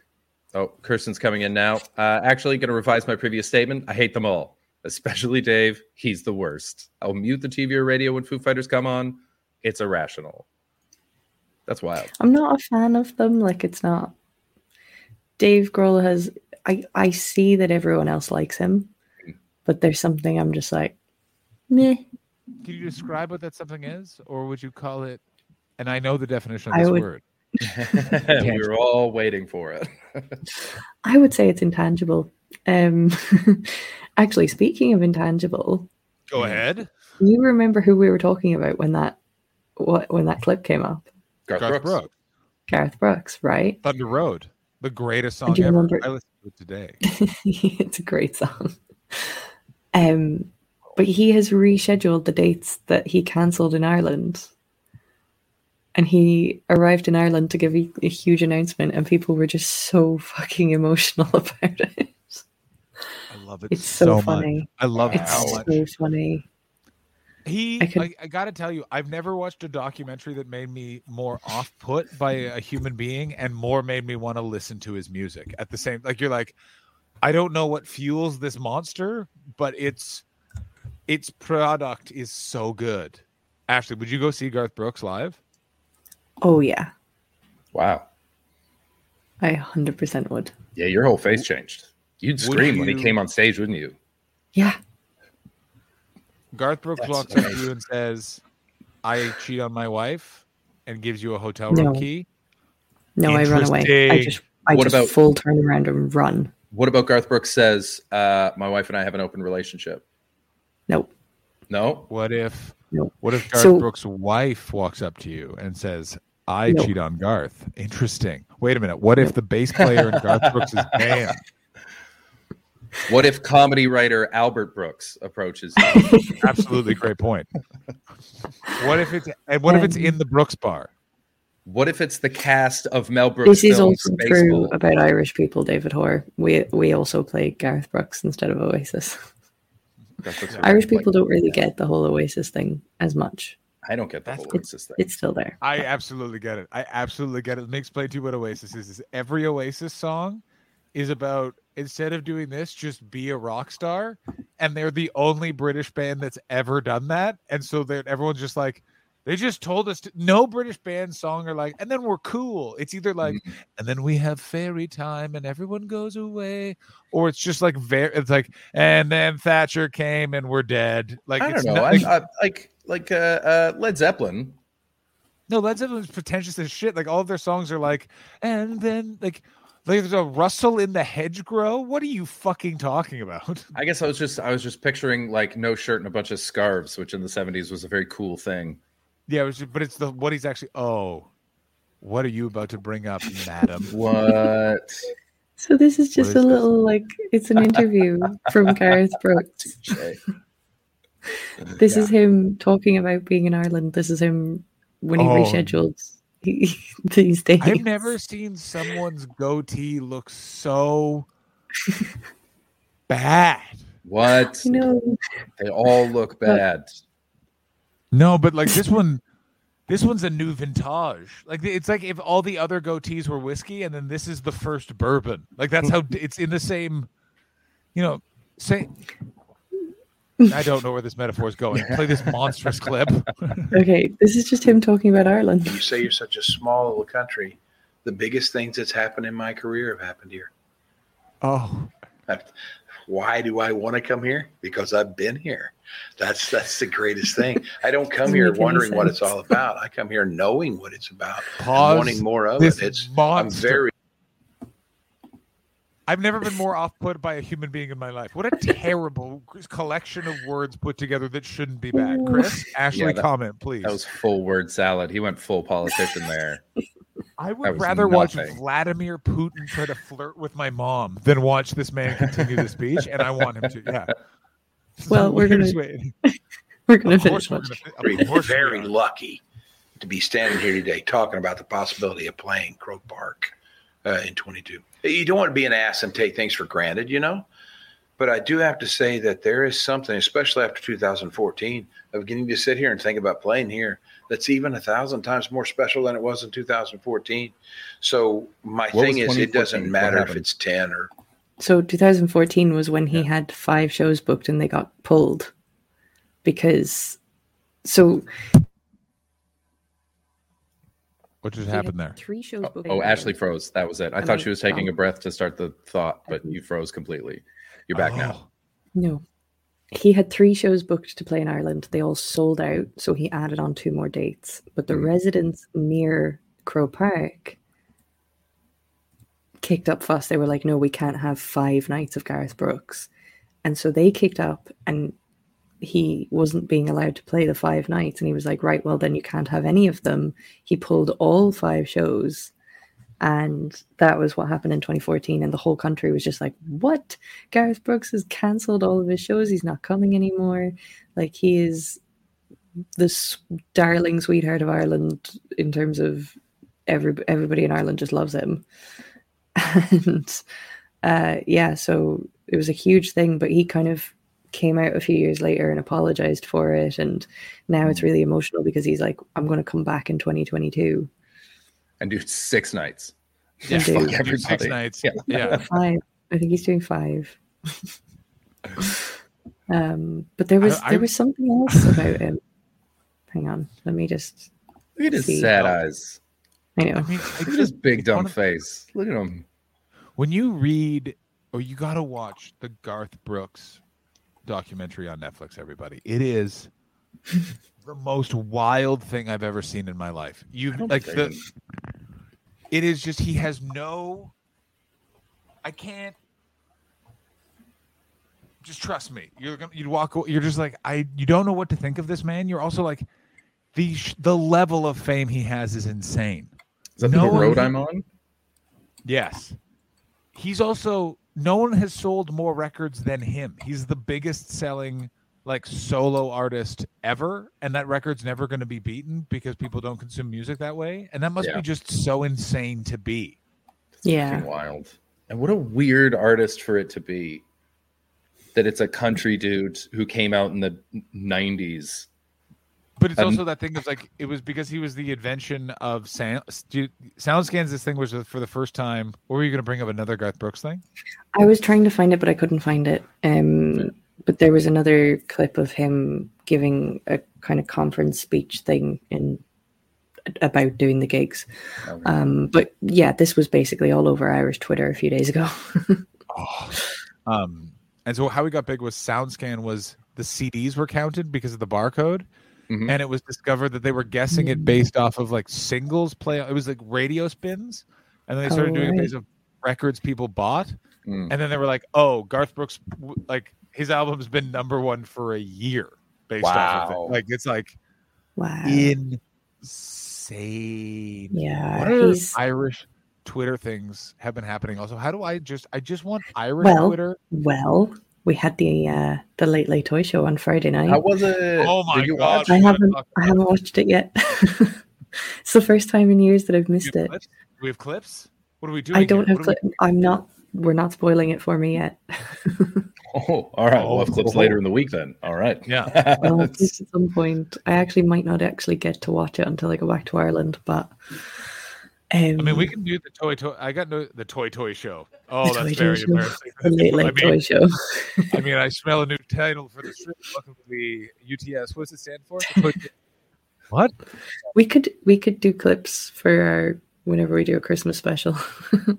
Oh, Kirsten's coming in now. Uh, actually, going to revise my previous statement. I hate them all, especially Dave. He's the worst. I'll mute the TV or radio when Foo Fighters come on. It's irrational. That's wild. I'm not a fan of them. Like it's not. Dave Grohl has. I I see that everyone else likes him, but there's something I'm just like, meh. Can you describe what that something is, or would you call it? And I know the definition of I this would- word. we were all waiting for it. I would say it's intangible. Um, actually, speaking of intangible, Go ahead. you remember who we were talking about when that what when that clip came up? Garth, Garth Brooks. Brooks, Garth Brooks, right? Thunder Road, the greatest song ever. remember- I listened to it today. it's a great song. Um, but he has rescheduled the dates that he cancelled in Ireland. And he arrived in Ireland to give a, a huge announcement, and people were just so fucking emotional about it. I love it It's so, much. funny. I love it It's so much. so funny. He, I I, I, gotta tell you, I've never watched a documentary that made me more off put by a human being and more made me want to listen to his music at the same. Like you're like, I don't know what fuels this monster, but its its product is so good. Ashley, would you go see Garth Brooks live? Oh yeah, Wow. I hundred percent would. Yeah, your whole face changed. You'd Would scream when he came on stage, wouldn't you? Yeah, Garth Brooks That's walks up to you and says, "I cheat on my wife," and gives you a hotel room No. key. no, I run away. I just, I What just about- full turn around and run. What about Garth Brooks says, uh, my wife and I have an open relationship? Nope. No? What if? No. What if Garth So- Brooks' wife walks up to you and says, "I No. cheat on Garth"? Interesting. Wait a minute. What if the bass player in Garth Brooks' band? What if comedy writer Albert Brooks approaches you? Absolutely great point. What if it's and what if it's Um, in the Brooks bar? What if it's the cast of Mel Brooks This is films also true about Irish people, David Hoare. We we also play Garth Brooks instead of Oasis. Garth Brooks Irish like- people don't really get the whole Oasis thing as much. I don't get the That's- whole Oasis thing. It's still there. I absolutely get it. I absolutely get it. Let me explain to you what Oasis is. is every Oasis song is about instead of doing this, just be a rock star. And they're the only British band that's ever done that. And so that everyone's just like, they just told us to, no British band song are like, and then we're cool. It's either like, mm-hmm. and then we have fairy time and everyone goes away, or it's just like very, it's like, and then Thatcher came and we're dead. Like, I it's don't know. not, I, I, like like uh, uh, Led Zeppelin. No, Led Zeppelin's pretentious as shit. Like all of their songs are like, and then like, like there's a rustle in the hedgerow. What are you fucking talking about? I guess I was just I was just picturing like no shirt and a bunch of scarves, which in the seventies was a very cool thing. yeah, it was just, but it's the what he's actually. Oh, what are you about to bring up, madam? What? So this is just is a this? little like it's an interview from Gareth Brooks. This is him talking about being in Ireland. This is him when he Oh. rescheduled these days. I've never seen someone's goatee look so bad. What? You know, They all look bad. No, but like this one, this one's a new vintage. Like it's like if all the other goatees were whiskey, and then this is the first bourbon. Like that's how it's in the same, you know, same. I don't know where this metaphor is going. Play this monstrous clip. okay, this is just him talking about Ireland. You say you're such a small little country. The biggest things that's happened in my career have happened here. Oh, Why do I want to come here? Because I've been here. That's that's the greatest thing. I don't come here wondering what it's all about. I come here knowing what it's about, pause. wanting more of This it. It's I'm very I've never been more off put by a human being in my life. What a terrible collection of words put together that shouldn't be bad. Chris, Ashley, that- comment, please. That was full word salad. He went full politician there. I would was rather watch. Vladimir Putin try to flirt with my mom than watch this man continue the speech, and I want him to. Yeah. It's the Well, we're gonna weirdest We're gonna Of course finish we're gonna- of Very, course very lucky to be standing here today talking about the possibility of playing Croke Park uh, in 22. You don't want to be an ass and take things for granted, you know. But I do have to say that there is something, especially after 2014, of getting to sit here and think about playing here. That's even a thousand times more special than it was in 2014. So my What thing is, it doesn't matter if it's 10 or So 2014 was when he had five shows booked and they got pulled because so What just happened there? Three shows booked. Oh, Ashley froze. That was it. I Am thought I she was taking a breath to start the thought, but you froze completely. You're back now. Oh, No. He had three shows booked to play in Ireland. They all sold out, so he added on two more dates. But the Mm. residents near Croke Park kicked up fuss. They were like, no, we can't have five nights of Gareth Brooks. And so they kicked up, and he wasn't being allowed to play the five nights. And he was like, right, well, then you can't have any of them. He pulled all five shows. And that was what happened in 2014. And the whole country was just like, what? Gareth Brooks has cancelled all of his shows. He's not coming anymore. Like he is this darling sweetheart of Ireland in terms of every everybody in Ireland just loves him. And uh, yeah, so it was a huge thing. But he kind of came out a few years later and apologized for it. And now it's really emotional because he's like, I'm going to come back in 2022. And do six nights. Yeah, fuck do. do everybody. six nights. Yeah. yeah. Five. I think he's doing five. um, but there was I- I- there was something else about him. Hang on, let me just. Look at his See. sad eyes. I know. I mean, Look at his big dumb one of- face. Look at him. when you read, or you got to watch the Garth Brooks documentary on Netflix. Everybody, it is the most wild thing I've ever seen in my life. You like the. It is just he has no. I can't. Just trust me. You're gonna you'd walk. aw- You're just like I. You don't know what to think of this man. You're also like, the sh- the level of fame he has is insane. Is that No the road I'm on? Yes. He's also no one has sold more records than him. He's the biggest selling like solo artist ever and that record's never going to be beaten because people don't consume music that way and that must Yeah. be just so insane to be. Yeah, Fucking wild. And what a weird artist for it to be. That it's a country dude who came out in the 90s. But it's Um, also that thing of like it was because he was the invention of sound SoundScans this thing was for the first time. Or were you going to bring up another Garth Brooks thing? I was trying to find it, but I couldn't find it. Um, but there was another clip of him giving a kind of conference speech thing in about doing the gigs. Oh, Um, but yeah, this was basically all over Irish Twitter a few days ago. Um, and so how we got big was SoundScan was the CDs were counted because of the barcode, Mhm. and it was discovered that they were guessing it based off of like singles play. It was like radio spins, and then they started Oh, doing it right. based of records people bought, Mm. and then they were like, "Oh, Garth Brooks, like his album's been number one for a year based off of it. Like it's like wow. insane. Yeah, what other Irish Twitter things have been happening? Also, how do I just I just want Irish Well, Twitter? well. We had the uh, the late late toy show on Friday night. How was it? Oh my God. watch? I haven't I haven't watched it yet. it's the first time in years that I've Do we missed it. clips? We have clips? What are we doing? I don't here? have What are. I'm not. We're not spoiling it for me yet. Oh, all right. we'll have clips Oh. later in the week then. All right. Yeah. Well, at That's- least at some point, I actually might not actually get to watch it until I go back to Ireland. But um, I mean, we can do the toy toy. I got no the toy toy show. Oh, The that's Toy Toy very Show. embarrassing. the late late I toy mean, show. I mean, I smell a new title for the strip. Welcome to the UTS. What's it stand for? What? We could we could do clips for our whenever we do a Christmas special. From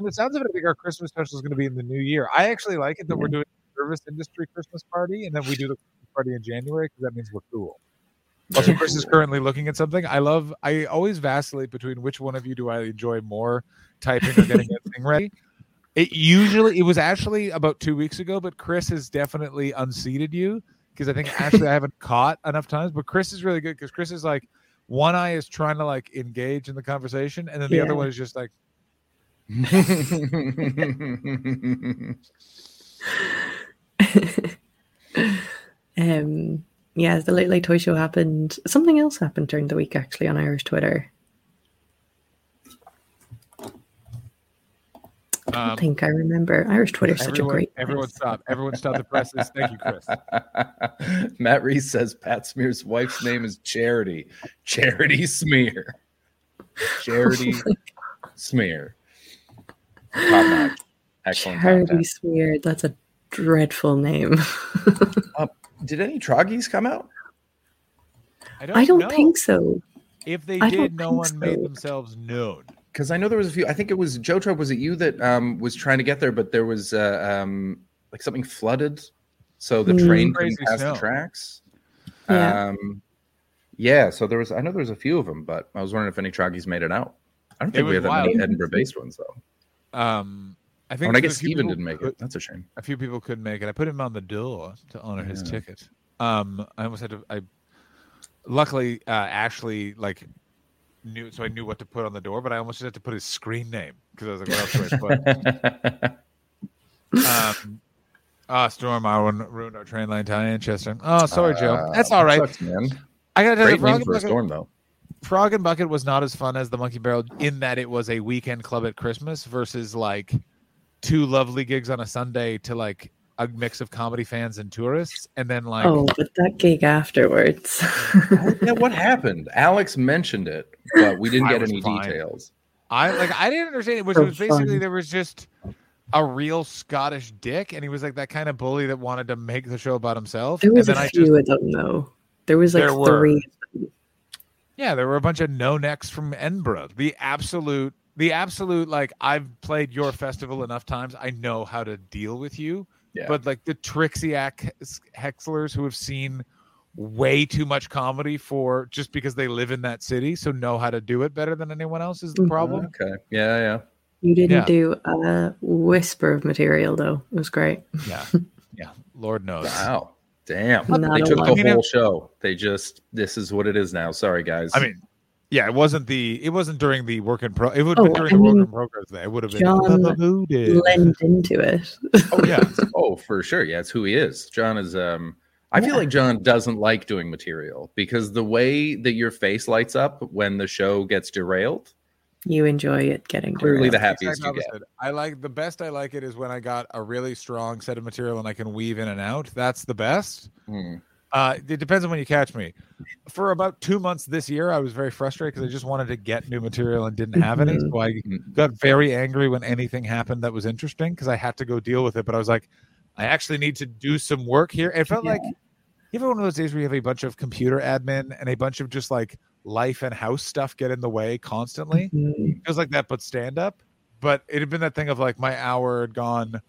the sounds of it, I think our Christmas special is going to be in the new year. I actually like it that we're doing a service industry Christmas party, and then we do the party in January because that means we're cool. Also, Chris is currently looking at something. I love. I always vacillate between which one of you do I enjoy more, typing or getting a thing ready. It usually it was actually about two weeks ago, but Chris has definitely unseated you because I think actually I haven't caught enough times. But Chris is really good because Chris is like one eye is trying to like engage in the conversation, and then the other one is just like um, yeah, the Late Late Toy Show happened. Something else happened during the week, actually, on Irish Twitter. I um, don't think I remember. Irish Twitter is such a great. everyone place. stop, everyone stop the presses. Thank you, Chris. Matt Reese says Pat Smear's wife's name is Charity. Charity Smear. Charity Smear. Excellent. Charity content. Smear. That's a dreadful name. Did any Troggies come out? I don't know. think so. If they I did, no think one made themselves known. Because I know there was a few. I think it was Joe Trope. Was it you that um, was trying to get there, but there was uh, um, like something flooded, so the Mm. train Crazy couldn't pass snow. the tracks. Yeah. Um, yeah. So there was. I know there was a few of them, but I was wondering if any Troggies made it out. I don't It think we have that many. Edinburgh-based ones though. Um, I think When I guess Steven didn't make could- it. That's a shame. a few people couldn't make it. I put him on the door to honor his ticket. Um, I almost had to. I luckily uh, Ashley like knew, so I knew what to put on the door, but I almost had to put his screen name because I was like, what else do I put? um, ah, Storm Arwen ruined our train line tie in Chester. Oh, sorry, Joe. Uh, That's all right. sucks, man. I gotta tell you, Great Frog for Bucket, storm, though. Frog and Bucket was not as fun as the Monkey Barrel in that it was a weekend club at Christmas versus like two lovely gigs on a Sunday to like a mix of comedy fans and tourists, and then like Oh, but that gig afterwards. Oh, yeah, what happened? Alex mentioned it, but we didn't I get any fine. details. I like I didn't understand it. Which So was basically fun. there was just a real Scottish dick, and he was like that kind of bully that wanted to make the show about himself. there was and a then I few just of them, though. There was like There were. three. yeah, there were a bunch of no necks from Edinburgh. The absolute, the absolute like I've played your festival enough times. I know how to deal with you. Yeah. But like the Trixiac hexlers who have seen way too much comedy for just because they live in that city, so know how to do it better than anyone else is the Mhm. problem. Okay. Yeah, yeah. You didn't Yeah. do a whisper of material, though. It was great. Yeah, yeah. Lord knows. Wow. Damn. Not they took lot. the I mean, whole show. They just this is what it is now. Sorry guys. I mean, yeah, it wasn't the it wasn't during the work in pro. It would have Oh, been during I the work in progress day. It would have been John Booted. Lend into it. oh yeah. oh, for sure. Yeah, it's who he is. John is um I feel Yeah. like John doesn't like doing material because the way that your face lights up when the show gets derailed, You enjoy it getting clearly the happiest Exact you get. I like the best I like it is when I got a really strong set of material and I can weave in and out. That's the best. Hmm. Uh, it depends on when you catch me. For about two months this year, I was very frustrated because I just wanted to get new material and didn't have any. Mhm. So I Mhm. got very angry when anything happened that was interesting because I had to go deal with it. But I was like, I actually need to do some work here. It felt Yeah. like you ever one of those days where you have a bunch of computer admin and a bunch of just like life and house stuff get in the way constantly Mhm. feels like that, but stand up. But it had been that thing of like my hour had gone,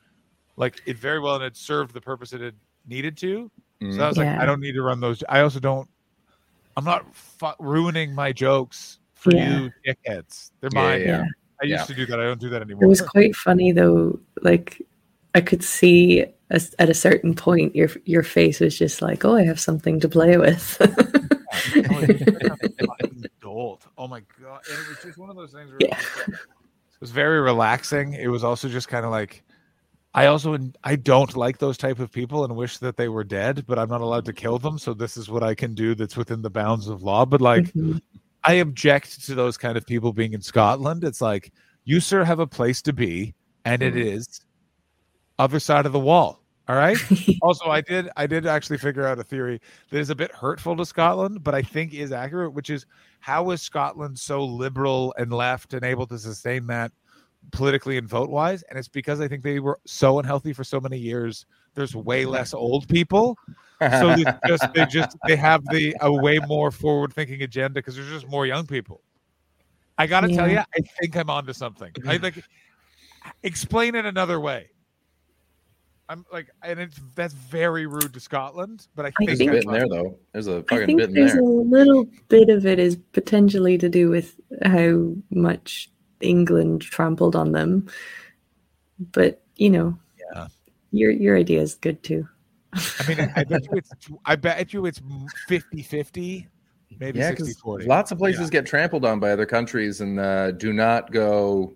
like it very well and it served the purpose it had needed to. So I was like, I don't need to run those. I also don't. I'm not fu- ruining my jokes for Yeah. you, dickheads. They're Yeah, mine. yeah. I used Yeah. to do that. I don't do that anymore. It was quite funny though. Like I could see as, at a certain point your your face was just like, "Oh, I have something to play with." Oh, it was fucking adult. Oh my god! And it was just one of those things. Where Yeah. it was very relaxing. It was also just kind of like, I also I don't like those type of people and wish that they were dead, but I'm not allowed to kill them. So this is what I can do that's within the bounds of law. But like, Mhm. I object to those kind of people being in Scotland. It's like you sir have a place to be, and it Mhm. is other side of the wall. All right. also, I did I did actually figure out a theory that is a bit hurtful to Scotland, but I think is accurate, which is how is Scotland so liberal and left and able to sustain that politically and vote wise? And it's because I think they were so unhealthy for so many years. There's way less old people, so they just they just they have the a way more forward thinking agenda because there's just more young people. I gotta tell you, I think I'm onto something. I mm-hmm. like explain it another way. I'm like, and it's that's very rude to Scotland, but I I think, There's a think- bit in there though. There's a I fucking think bit in there's there. a little bit of it is potentially to do with how much England trampled on them. but you know, Yeah. your your idea is good too. I mean, I bet you it's I bet you it's 50-50, maybe Yeah, 60 because 40. lots of places get trampled on by other countries and uh, do not go.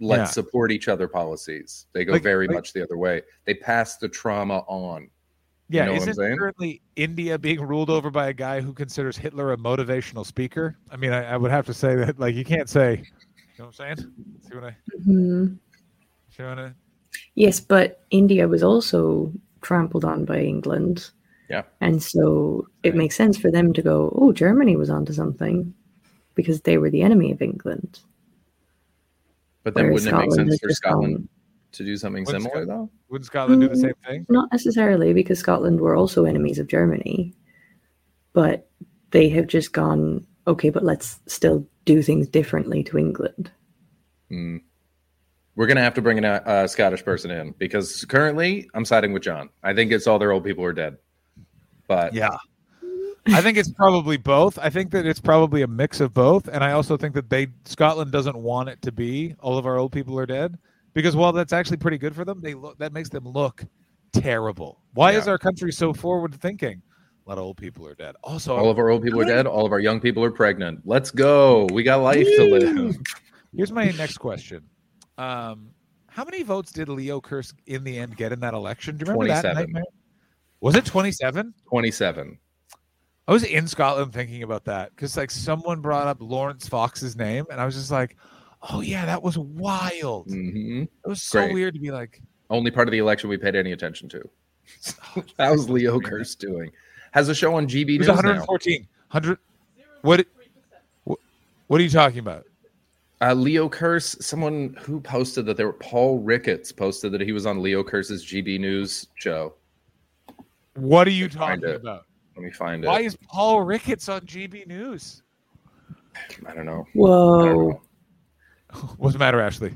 Let's Yeah. support each other policies. They go Like- very like- much the other way. They pass the trauma on. Yeah, know what I'm isn't currently India being ruled over by a guy who considers Hitler a motivational speaker? I mean, I, I would have to say that, like, you can't say, you know what I'm saying? See what I, Mhm. see what I Yes, but India was also trampled on by England. Yeah. And so it makes sense for them to go, oh, Germany was onto something because they were the enemy of England. But then Whereas wouldn't it make sense for Scotland gone- to do something Wouldn't similar, Scot- though? Wouldn't Scotland do the Mm. same thing? Not necessarily because Scotland were also enemies of Germany, but they have just gone, okay, but let's still do things differently to England. Hmm. We're gonna have to bring a, a Scottish person in because currently I'm siding with John. I think it's all their old people are dead. But Yeah. I think it's probably both. I think that it's probably a mix of both, and I also think that they Scotland doesn't want it to be all of our old people are dead because while that's actually pretty good for them, they look that makes them look terrible. Why is our country so forward thinking? A lot of old people are dead. Also, all of our old people are dead. All of our young people are pregnant. Let's go. We got life to live. Here's my next question. Um, how many votes did Leo Kearse in the end get in that election? Do you remember that nightmare? Was it 27? 27. I was in Scotland thinking about that because like someone brought up Laurence Fox's name, and I was just like, "Oh yeah, that was wild." hmm It was so Great. weird to be like, Only part of the election we paid any attention to. How's Leo Kearse doing? Has a show on GB it was News now. 114, 100. What, what? What are you talking about? Uh, Leo Kearse, someone who posted that there were Paul Ricketts posted that he was on Leo Kearse's GB News show. What are you Find talking it. about? Let me find it. Why is Paul Ricketts on GB News? I don't know. I don't Whoa. know. What's the matter, Ashley?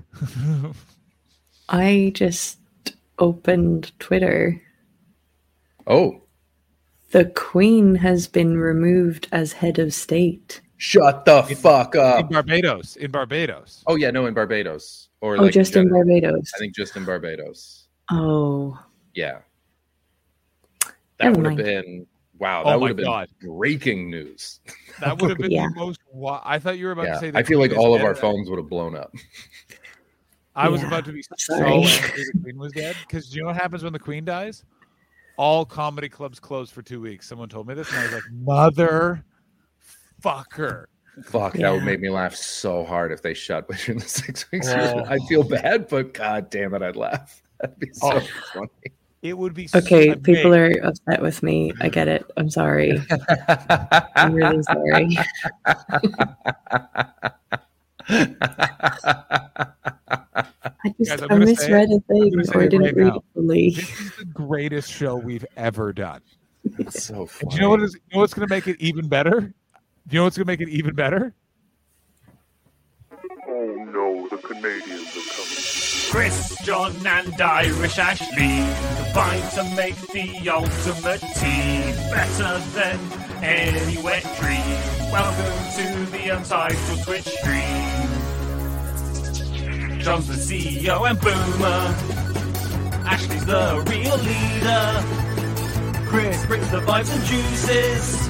I just opened Twitter. Oh, The Queen has been removed as head of state. shut the fuck up. in. Barbados. In Barbados. Oh yeah, no, in Barbados or Oh, like just in. Barbados. I think just in Barbados. Oh, Yeah, that would have been wow. Oh That my would have been God. breaking news. That would have been Yeah. the most. Wa- I thought you were about to say. the I feel like all of dead. our phones would have blown up. I was Yeah, about to be so sorry. angry the Queen was dead because you know what happens when the Queen dies? All comedy clubs closed for two weeks. Someone told me this, and I was like, "Mother, fucker." Fuck, that Yeah. would make me laugh so hard if they shut within the six weeks. Oh. I'd feel bad, but god damn it, I'd laugh. That'd be so Oh. funny. It would be okay. so- People are upset with me. I get it. I'm sorry. I'm really sorry. I just Guys, I'm I gonna say misread a thing gonna or I didn't right read now. it fully. This is the greatest show we've ever done. It's so funny. do you know what is? You know what's going to make it even better? Do you know what's going to make it even better? Oh no, the Canadians are coming. Chris, John, and Irish Ashley combine to make the ultimate team better than any wet dream. Welcome to the Untitled Twitch stream. John's the CEO and Boomer. Ashley's the real leader. Chris brings the vibes and juices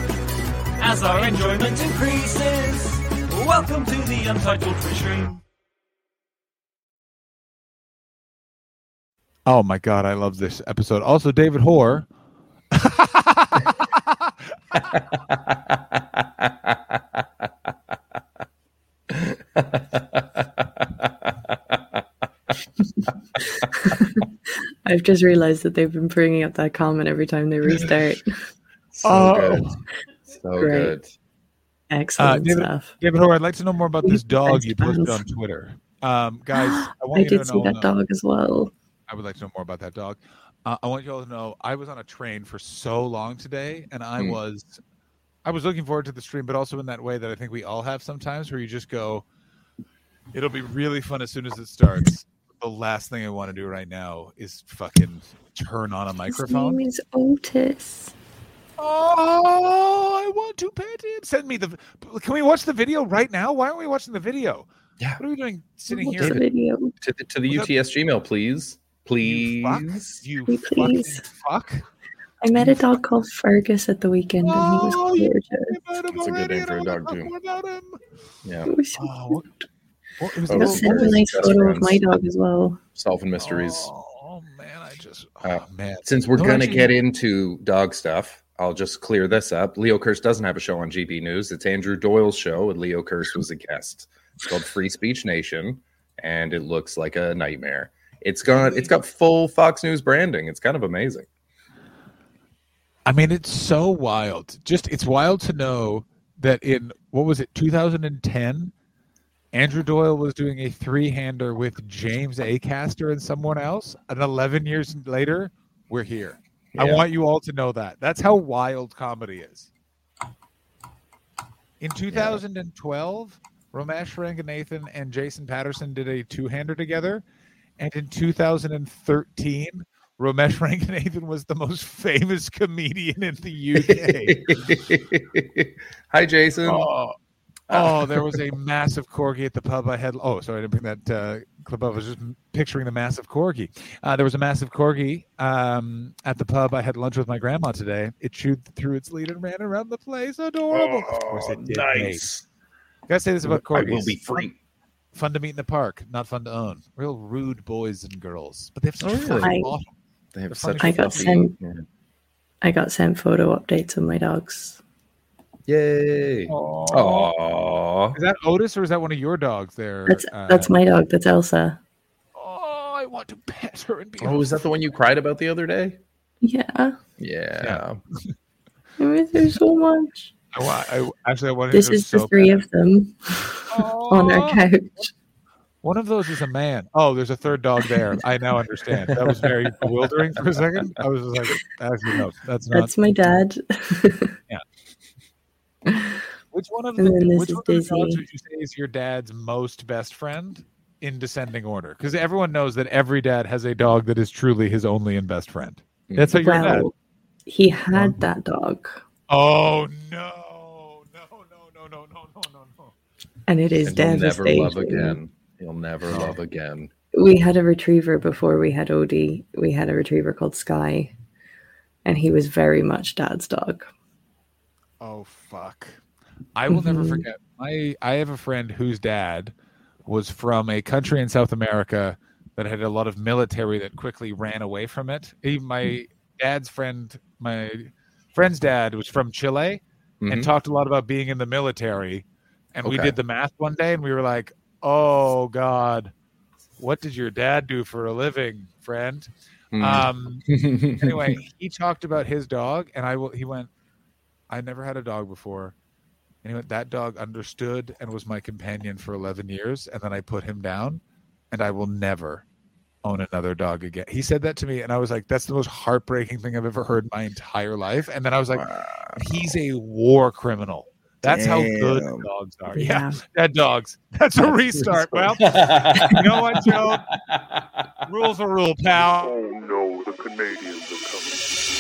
as our enjoyment increases. Welcome to the Untitled Twitch stream. Oh my god, I love this episode. Also, David Hoare. I've just realized that they've been bringing up that comment every time they restart. so Oh. good. So Great. good. Excellent David- stuff. David Hoare, I'd like to know more about this dog you posted on Twitter. Um, guys, I want I you did to see know. that dog as well. I would like to know more about that dog. Uh, I want you all to know I was on a train for so long today, and I Hmm. was, I was looking forward to the stream, but also in that way that I think we all have sometimes, where you just go, it'll be really fun as soon as it starts. The last thing I want to do right now is fucking turn on a microphone. His microphone. name is Otis. Oh, I want to pet him. Send me the. Can we watch the video right now? Why aren't we watching the video? Yeah. What are we doing sitting What's here? the video? To the, to the Was that- UTS Gmail, please. You fuck? Please. You fucking please. fuck. I met a dog called Fergus at the weekend, and he was Oh, you gorgeous. About him That's a good already, name for I a wanna dog, too. about him. Yeah. It was so Oh, what, what, it was Oh, a I a little- nice best photo of my dog as well. Solving mysteries. Oh man, I just oh, Uh, man. Since we're No, gonna actually- get into dog stuff, I'll just clear this up. Leo Kearse doesn't have a show on GB News. It's Andrew Doyle's show, and Leo Kearse was a guest. It's called Free Speech Nation, and it looks like a nightmare. It's got it's got full Fox News branding. It's kind of amazing. I mean, it's so wild. Just it's wild to know that in what was it, 2010, Andrew Doyle was doing a three-hander with James Acaster and someone else, and 11 years later, we're here. I want you all to know that. That's how wild comedy is. In 2012, Romesh Ranganathan and Jason Patterson did a two-hander together, and in 2013, Romesh Ranganathan was the most famous comedian in the UK. Hi, Jason. oh, oh, there was a massive corgi at the pub I had. Oh, sorry, I didn't bring that uh, clip up. I was just picturing the massive corgi. Uh, there was a massive corgi um, at the pub I had lunch with my grandma today. It chewed through its lead and ran around the place. Adorable. of course it did. Nate. Gotta say this about corgis. I corgis. will be free. Fun to meet in the park, not fun to own. Real rude boys and girls, but they have such Oh, really? fucking I- They have The such I got sent- yeah. I got sent photo updates of my dogs. Yay! Aww. Aww. Is that Otis or is that one of your dogs there? That's uh, that's my dog. That's Elsa. Oh, I want to pet her and be. Oh, is that the one you cried about the other day? Yeah, Yeah. I miss her so much. I, wa- I actually I wanted This to is so the three bad. of them on our couch. One of those is a man. Oh, there's a third dog there. I now understand. That was very bewildering for a second. I was just like, actually, no, that's not. That's my dad. which one of and the which is one of the dogs Dizzy. would you say is your dad's most best friend in descending order? Because everyone knows that every dad has a dog that is truly his only and best friend. Mm. That's how your dad. he had that dog, Oh no, no, no, no, no, no, no, no, no. and it is And he'll never love again. He'll never love again. We had a retriever before we had Odie. We had a retriever called Sky, and he was very much dad's dog. Oh fuck. I will never Mhm. forget. My I have a friend whose dad was from a country in South America that had a lot of military that quickly ran away from it. Even my dad's friend, my friend's dad was from Chile and Mhm. talked a lot about being in the military. And we did the math one day and we were like, "Oh god, what did your dad do for a living, friend?" Mm. Um anyway, he talked about his dog, and I will. He went, I never had a dog before, and he went. That dog understood and was my companion for eleven years, and then I put him down, and I will never own another dog again. He said that to me, and I was like, that's the most heartbreaking thing I've ever heard in my entire life. And then I was like, he's a war criminal. That's how good dogs are. Yeah, dead dogs. That's a restart. Well, you know what, Joe? Rules are rule, pal. Oh no, the Canadians are coming.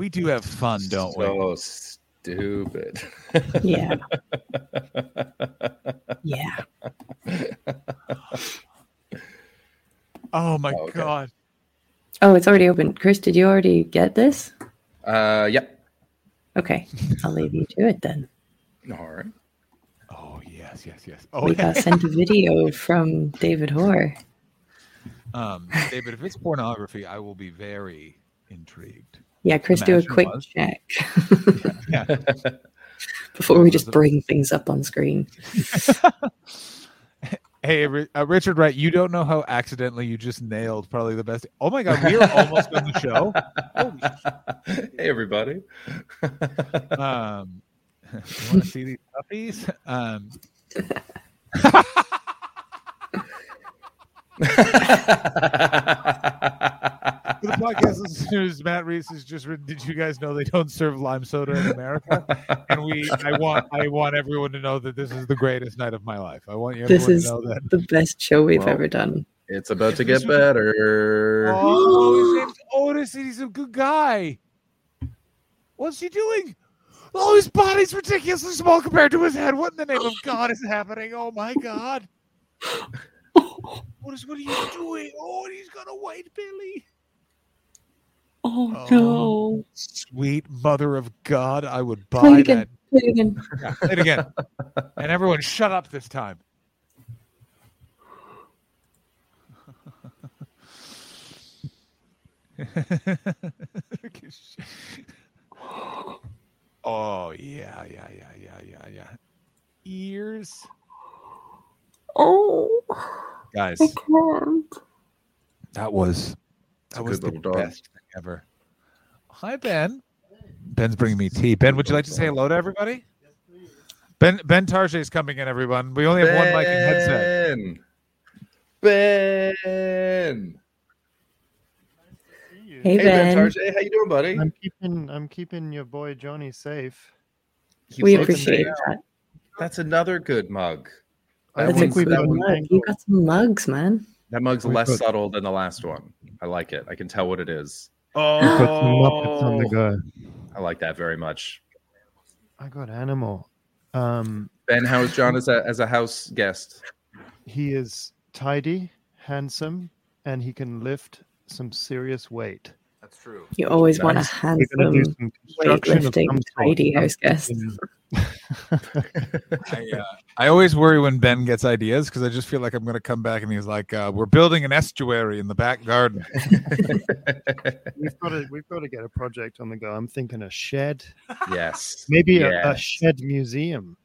We do have fun, don't we? so stupid. Yeah. yeah. Oh my Oh, okay. god. Oh, it's already open. Chris, did you already get this? Uh, yep. Okay, I'll leave you to it then. All right. Oh yes, yes, yes. Oh we got sent a video from David Hoare. um, David, if it's pornography, I will be very intrigued. Yeah, Chris, do a quick was. check Yeah. before we just bring things up on screen. Hey, uh, Richard, right? You don't know how accidentally you just nailed probably the best. Oh my god, we are almost on the show. Holy hey, everybody. um, you want to see these puppies? Um, For the podcast listeners, Matt Reese has just written. Did you guys know they don't serve lime soda in America? And we, I want, I want everyone to know that this is the greatest night of my life. I want you This everyone is to know that. the best show we've Well, ever done. it's about to get better. Oh, his name's Otis, and he's a good guy. What's he doing? Oh, his body's ridiculously small compared to his head. What in the name of God is happening? Oh my God! What is what are you doing? Oh, and he's got a white belly. Oh, oh, no. Sweet mother of God, I would buy it again. that. Play it again. Yeah, play it again. and everyone, shut up this time. oh yeah, yeah, yeah, yeah, yeah, yeah. Ears, Oh, guys. I can't. That was that was good the little dog. best thing ever. Hi Ben. Ben's bringing me tea. Ben, would you like to say hello to everybody? Ben Ben Tarjay is coming in, everyone. We only have one mic and headset. Ben. Ben. Hey, Hey Ben Ben. Tarjay, how you doing, buddy? I'm keeping I'm keeping your boy Johnny safe. He's we appreciate down. that. That's another good mug. I That's a think one's- we've good that, got mug. You got some mugs, man. that mug's We've less got- subtle than the last one. I like it. I can tell what it is. Got some Muppets on the Oh, go. I like that very much. I got animal. Um, Ben, how is John as a as a house guest? he is tidy, handsome, and he can lift some serious weight. That's true. You always want a Nice. We're gonna do handsome, some weightlifting, some tidy house guest. I, uh, I always worry when Ben gets ideas because I just feel like I'm going to come back and he's like, uh, "We're building an estuary in the back garden." We've got to we've got to get a project on the go. I'm thinking a shed, yes. maybe a, a shed museum.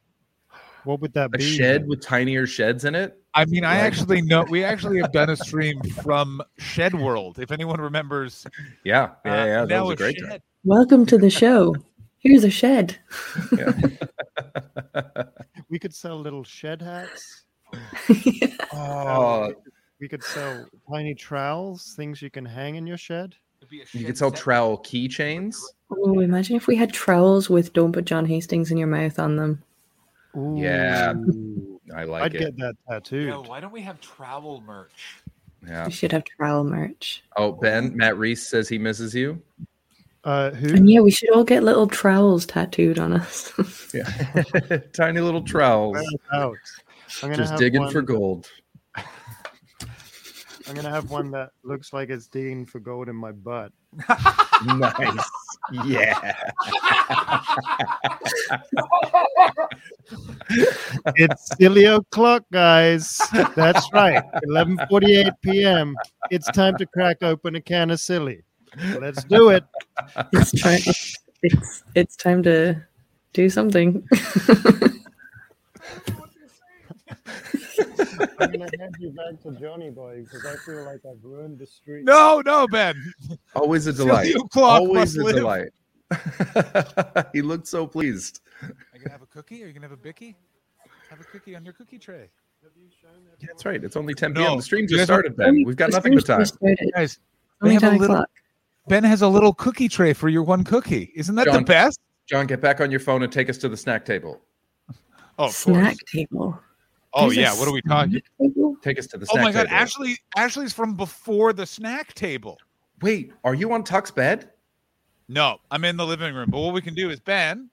What would that A be? A shed with tinier sheds in it. I mean, I actually know we actually have done a stream from Shed World. If anyone remembers, Yeah, uh, yeah, yeah. That now was a a great shed. Welcome to the show. Here's a shed. time. We could sell little shed hats. Oh, We could sell tiny trowels, things you can hang in your shed. you could sell trowel keychains. Oh, imagine if we had trowels with "Don't put John Hastings in your mouth" on them. Yeah. Ooh. I like I'd it. get that tattooed. Yo, why don't we have travel merch? Yeah. We should have trowel merch. Oh, Ben, Matt Reese says he misses you. Uh, who? And yeah, we should all get little trowels tattooed on us. Yeah. Tiny little trowels. Whereabouts? I'm gonna Just have digging one, for gold. I'm gonna have one that looks like it's digging for gold in my butt. nice. Yeah. It's silly o'clock, guys. That's right. 11:48 p.m. It's time to crack open a can of silly. Let's do it. it's time. It's it's time to do something. I'm gonna hand you back to Johnny Boy because I feel like I've ruined the street. No, no, Ben. Always a delight. Always must a live. delight. he looked so pleased. Are you gonna have a cookie? Are you gonna have a bicky? Have a cookie on your cookie tray. Yeah, that's right. It's only 10 No, p.m. The stream just started, Ben. We've got nothing but stream's time. Guys, Only they have a little- Ben has a little cookie tray for your one cookie. Isn't that the best? John, get back on your phone and take us to the snack table. Oh, of snack course. table. Oh There's yeah. What are we talking? table? Take us to the snack. Oh my god, table. Ashley Ashley's from before the snack table. Wait, are you on Tuck's bed? No, I'm in the living room. But what we can do is Ben,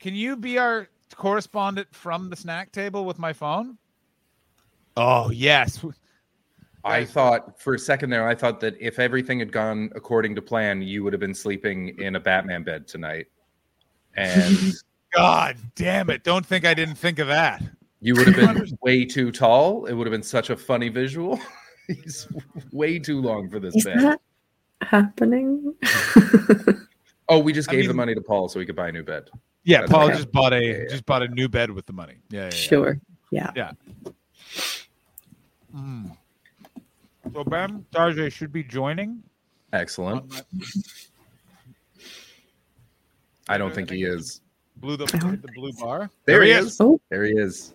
can you be our correspondent from the snack table with my phone? Oh yes. I thought for a second there, I thought that if everything had gone according to plan, you would have been sleeping in a Batman bed tonight. And God damn it. Don't think I didn't think of that. You would have been way too tall. It would have been such a funny visual. He's way too long for this Is bed. that happening? Oh, we just I gave the money to Paul so he could buy a new bed. Yeah, That's Paul just bought a Yeah, yeah. just bought a new bed with the money. Yeah, yeah, yeah. sure. Yeah. Mm. So Bam Darjay should be joining. Excellent. I don't think he is. Blue the, the blue bar. There he is. Oh. There he is.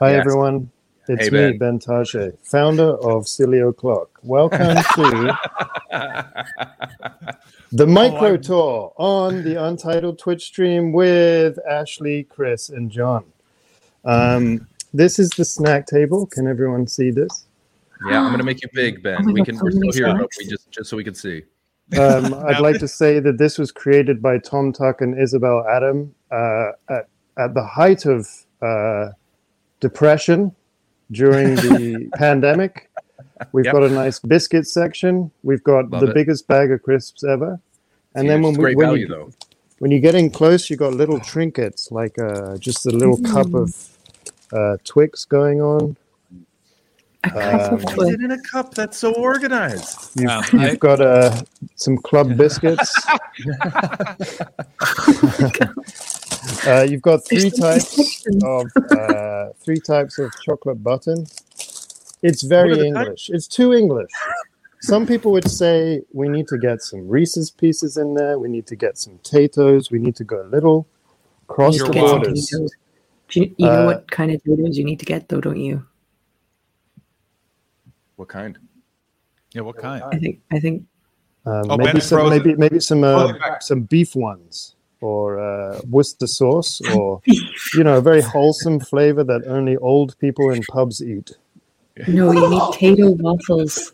Hi, Yes. everyone. It's Hey, me, Ben. Ben Tache, founder of Cilio Clock. Welcome to the Micro Tour on the Untitled Twitch stream with Ashley, Chris, and John. Um, this is the snack table. Can everyone see this? Yeah, I'm gonna make you big, Ben. Oh we can. so We're still here, but we just just so we can see. Um, I'd like to say that this was created by Tom Tuck and Isabel Adam uh, at, at the height of uh, depression during the pandemic. We've Yep. got a nice biscuit section. We've got Love the it. biggest bag of crisps ever. And then when we when value you, though. when you get in close, you've got little trinkets like uh, just a little cup of uh, Twix going on. A cup of Um, Twix. in a cup that's so organized. You've, Yeah, you've I- got uh, some club biscuits. uh, you've got three types of uh, three types of chocolate button. It's very the English. It's too English. Some people would say we need to get some Reese's pieces in there. We need to get some potatoes. We need to go a little cross the Get borders. Do you, you know Uh, what kind of potatoes you need to get, though, don't you? What kind? Yeah, what kind? I think. I think. Um, Oh, maybe some, maybe maybe some uh, Oh, some beef ones or uh, Worcester sauce or you know a very wholesome flavor that only old people in pubs eat. No, you need potato waffles.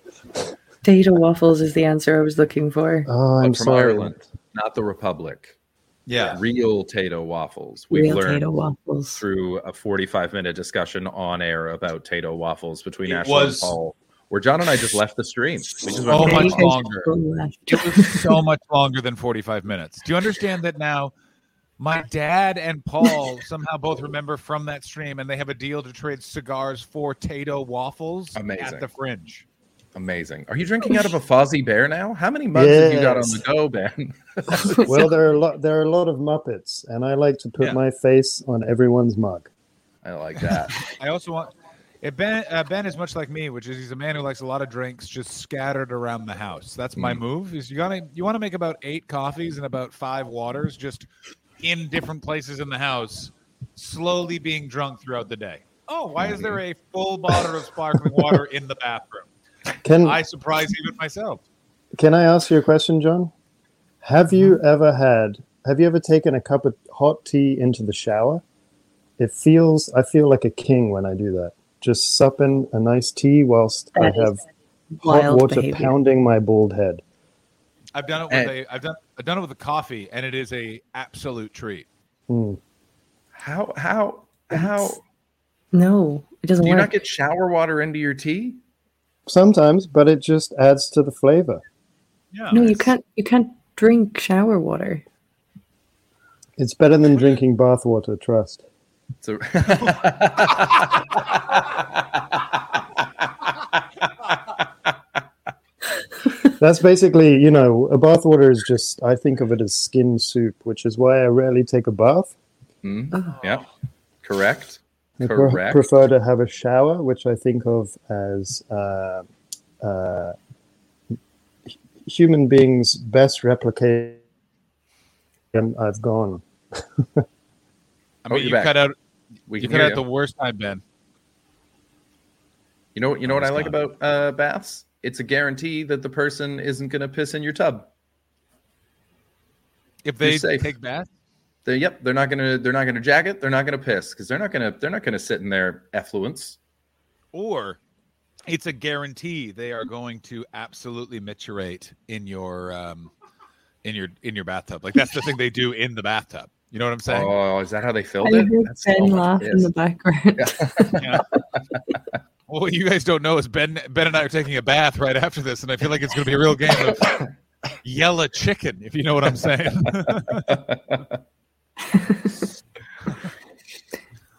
Potato waffles is the answer I was looking for. Oh, I'm But from sorry. Ireland, not the Republic. Yeah. Real Tato waffles. We've Real learned potato waffles. through a 45 minute discussion on air about Tato waffles between It Ashley was- and Paul, where John and I just left the stream. We just Oh went, my You guys longer. so. It was so much longer than 45 minutes. Do you understand that now? My dad and Paul somehow both remember from that stream, and they have a deal to trade cigars for Tato waffles Amazing. at the Fringe. Amazing. Are you drinking out of a Fozzie Bear now? How many mugs have you got on the go, Ben? Well, there are a lot. There are a lot of Muppets, and I like to put Yeah. my face on everyone's mug. I like that. I also want. Ben, uh, ben is much like me, which is he's a man who likes a lot of drinks just scattered around the house. That's my Mm. move. Is you gotta you want to make about eight coffees and about five waters, just in different places in the house, slowly being drunk throughout the day. Oh, why is there a full bottle of sparkling water in the bathroom? Can I surprise even myself. Can I ask you a question, John? Have you ever had? Have you ever taken a cup of hot tea into the shower? It feels. I feel like a king when I do that. Just supping a nice tea whilst I have hot water behavior. pounding my bald head. I've done it with And- a I've done I've done it with a coffee, and it is a absolute treat. Hmm. How how how No, it doesn't work? do you work. not get shower water into your tea? Sometimes, but it just adds to the flavor. Yeah. no, you can't. You can't drink shower water. It's better than drinking bath water. Trust. So That's basically, you know, a bath water is just. I think of it as skin soup, which is why I rarely take a bath. Hmm, Oh. yeah, correct. I pre- Correct. prefer to have a shower, which I think of as uh, uh, human beings' best replication. And I've gone. I Oh, mean, you're you back. cut out We you cut out you. the worst time, Ben. You know, you know what I like about uh, baths? It's a guarantee that the person isn't going to piss in your tub. If they safe. take baths, They, yep, they're not gonna they're not gonna jag it. They're not gonna piss because they're not gonna they're not gonna sit in their effluence. or it's a guarantee they are going to absolutely micturate in your um in your in your bathtub. Like that's the thing they do in the bathtub. You know what I'm saying? Oh, is that how they I filled it? That's Ben so laugh in the background. Yeah. Well, what you guys don't know is Ben Ben and I are taking a bath right after this, and I feel like it's going to be a real game of yella chicken, if you know what I'm saying.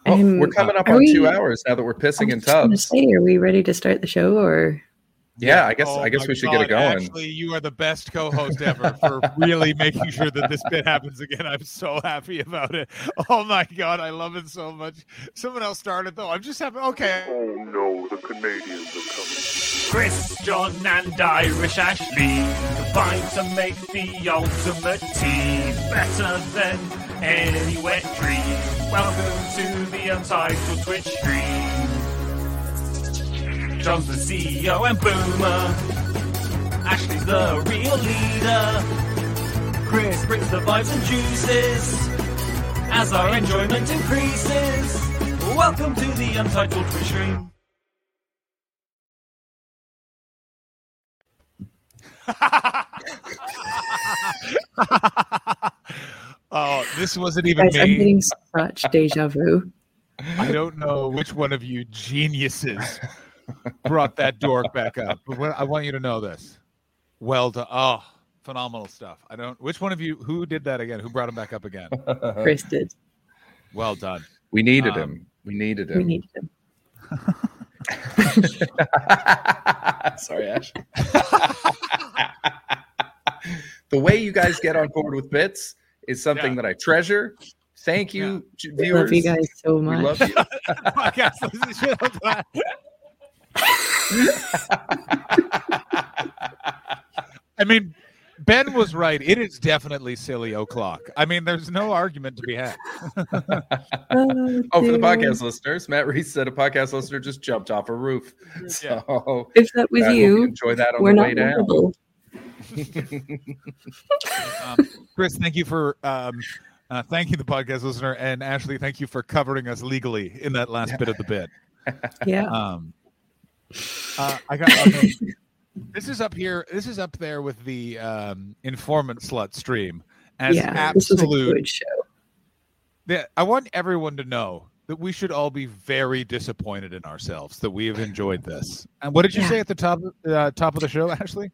Well, Um, we're coming up on we- two hours now that we're I pissing in just tubs. say, are we ready to start the show, or Yeah, I guess Oh I guess we should get it going. Ashley, you are the best co-host ever for really making sure that this bit happens again. I'm so happy about it. Oh my god, I love it so much. Someone else started though. I'm just happy. Okay. Oh no, the Canadians are coming. Chris, John, and Irish Ashley combine to make the ultimate team better than any wet dream. Welcome to the Untitled Twitch stream. John's the CEO and Boomer. Ashley's the real leader. Chris brings the vibes and juices as our enjoyment increases. Welcome to the Untitled Twitch stream. oh, this wasn't even Guys, I'm me. getting such deja vu. I don't know which one of you geniuses brought that dork back up, but what- I want you to know this. Well done. Oh, phenomenal stuff. I don't. Which one of you? Who did that again? Who brought him back up again? Chris did. Well done. we needed Um, him. We needed him. We needed him. Sorry, Ash. the way you guys get on board with bits is something Yeah. that I treasure. Thank you, j- I viewers. love you guys so We much. love you. Podcast listeners, shut up. I mean, Ben was right. It is definitely silly o'clock. I mean, there's no argument to be had. Oh, Oh, for the podcast listeners, Matt Reese said a podcast listener just jumped off a roof. So If that was you, enjoy that on we're the not way down. lovable. Um, Chris, thank you for um, uh, thank you, the podcast listener, and Ashley, thank you for covering us legally in that last bit of the bit. Yeah. Um, uh, I got. okay. This is up here. This is up there with the um, informant slut stream as yeah. This absolute. good show. Yeah, I want everyone to know that we should all be very disappointed in ourselves that we have enjoyed this. And what did you Yeah. say at the top uh, top of the show, Ashley?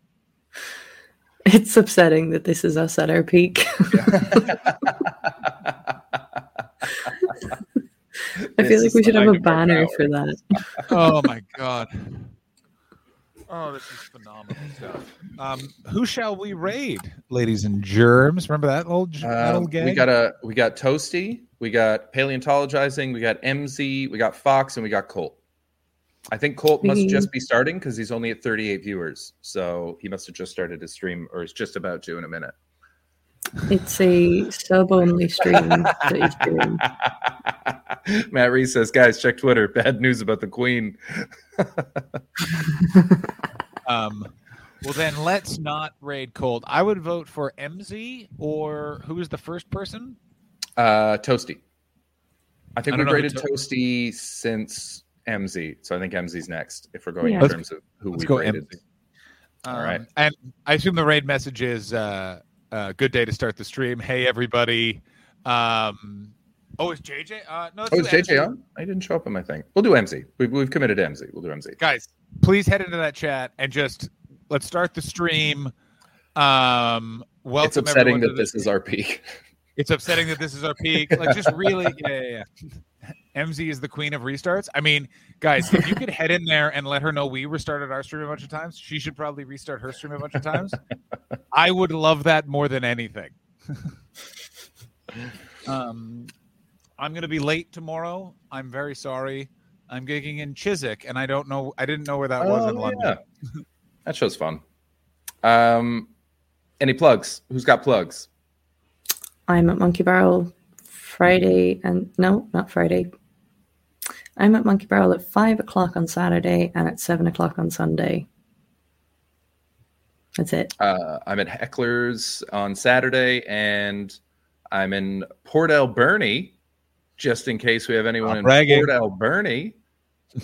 It's upsetting that this is us at our peak. I feel like we should have a banner power. for that. Oh my god. Oh, this is phenomenal stuff. Um, who shall we raid, ladies and germs? Remember that old, that Um, old gag? we got a we got Toasty, we got paleontologizing, we got MZ, we got Fox, and we got Colt. I think Colt must just be starting because he's only at 38 viewers, so he must have just started his stream or is just about to in a minute. It's a sub only stream that he's doing. Matt Reese says, "Guys, check Twitter. Bad news about the Queen." Um, well, then let's not raid Colt. I would vote for MZ or who is the first person? Uh, Toasty. I think I we've rated To- Toasty since MZ, so I think MZ's next if we're going Yeah. in Let's- terms of who we go rated. MZ. All right. Um, And I assume the raid message is uh, uh, good day to start the stream. Hey, everybody. Um, oh, is JJ? Uh, no, Oh, is JJ on? I didn't show up on my thing. We'll do MZ. We've, we've committed to MZ. We'll do MZ. Guys, please head into that chat and just let's start the stream. Um, welcome it's upsetting that this is our peak. It's upsetting that this is our peak. Like, just really, yeah, yeah, yeah. MZ is the queen of restarts. I mean, guys, if you could head in there and let her know we restarted our stream a bunch of times, she should probably restart her stream a bunch of times. I would love that more than anything. um, I'm going to be late tomorrow. I'm very sorry. I'm gigging in Chiswick, and I don't know. I didn't know where that was in Oh, London. yeah. That show's fun. Um, any plugs? Who's got plugs? I'm at Monkey Barrel Friday and no, not Friday. I'm at Monkey Barrel at five o'clock on Saturday and at seven o'clock on Sunday. That's it. Uh, I'm at Heckler's on Saturday, and I'm in Port Alberni, just in case we have anyone Not in bragging. Port Alberni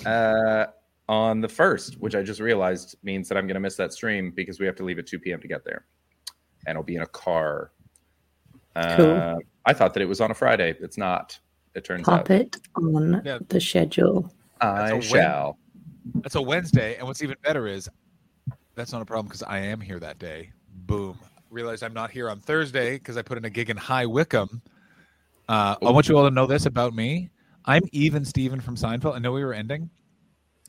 uh, on the first, which I just realized means that I'm going to miss that stream because we have to leave at 2 p.m. to get there, and I'll be in a car. Uh, Cool. I thought that it was on a Friday. It's not. It turns Pop out it on Yeah. the schedule. That's a I win. shall. That's a Wednesday, and what's even better is that's not a problem because I am here that day. Boom. Realize I'm not here on Thursday because I put in a gig in High Wycombe. Uh, I want you all to know this about me. I'm even Steven from Seinfeld. I know we were ending,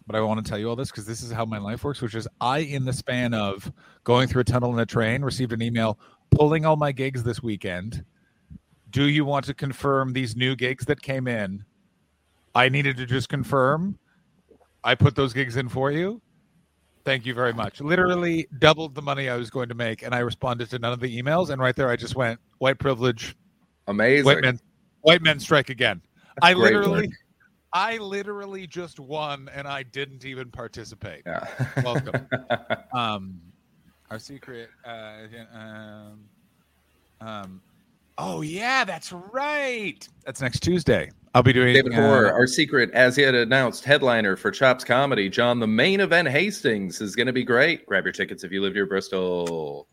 but I want to tell you all this because this is how my life works, which is I, in the span of going through a tunnel in a train, received an email pulling all my gigs this weekend. Do you want to confirm these new gigs that came in? I needed to just confirm. I put those gigs in for you. Thank you very much. Literally doubled the money I was going to make, and I responded to none of the emails. And right there, I just went white privilege, Amazing. white men, white men strike again. I literally, work. I literally just won and I didn't even participate. Yeah. Welcome. Um, our secret. Uh, um, um, oh yeah, that's right. That's next Tuesday. I'll be doing David uh, Hoare, our secret, as yet announced headliner for Chops Comedy. John, the main event Hastings is going to be great. Grab your tickets if you live near Bristol.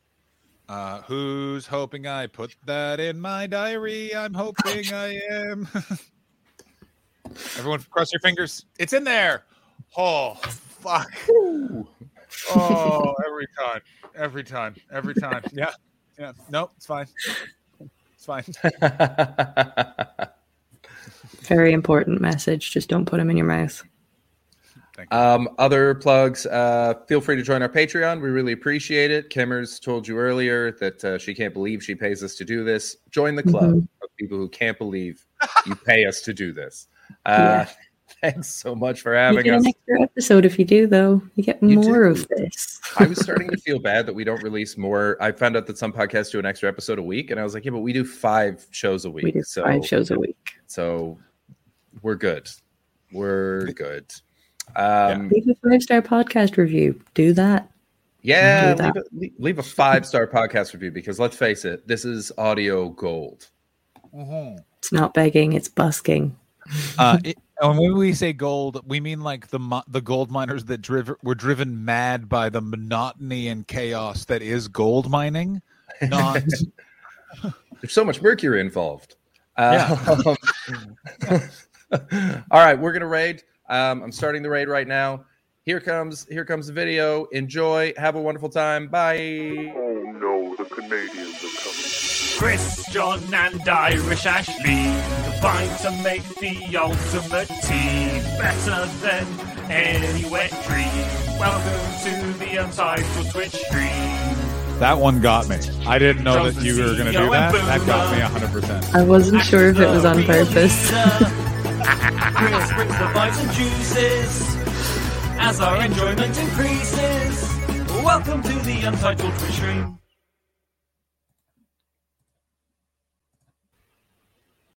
Uh, who's hoping I put that in my diary? I'm hoping I am. Everyone, cross your fingers. It's in there. Oh, fuck. Oh, every time, every time, every time. Yeah, yeah. Nope, it's fine. It's fine. Very important message. Just don't put them in your mouth. Thank you. Um, other plugs, uh, feel free to join our Patreon. We really appreciate it. Kimmers told you earlier that uh, she can't believe she pays us to do this. Join the club Mhm. of people who can't believe you pay us to do this. Uh, Thanks so much for You having get us. an extra episode if you do, though. You get You more do. of this. I was starting to feel bad that we don't release more. I found out that some podcasts do an extra episode a week, and I was like, yeah, but we do five shows a week. We do so, five shows a week. So we're good. We're good. Um, Leave a five star podcast review. Do that. Yeah, Do leave a, leave- leave a five star podcast review because let's face it, this is audio gold. It's not begging, it's busking. Uh, it, and when we say gold, we mean like the mo- the gold miners that driv- were driven mad by the monotony and chaos that is gold mining. Not There's so much mercury involved. Uh, all right, we're gonna raid. Um, I'm starting the raid right now. Here comes here comes the video. Enjoy. Have a wonderful time. Bye. Oh no, the Canadians are coming. Chris, John, and Irish Ashley combine to make the ultimate team better than any wet dream. Welcome to the Untitled Twitch stream. that one got me. I didn't know that you were going to do that. That got me hundred percent. I wasn't sure if it was on purpose. Chris brings the vibes and juices as our enjoyment increases. Welcome to the Untitled Twitch stream.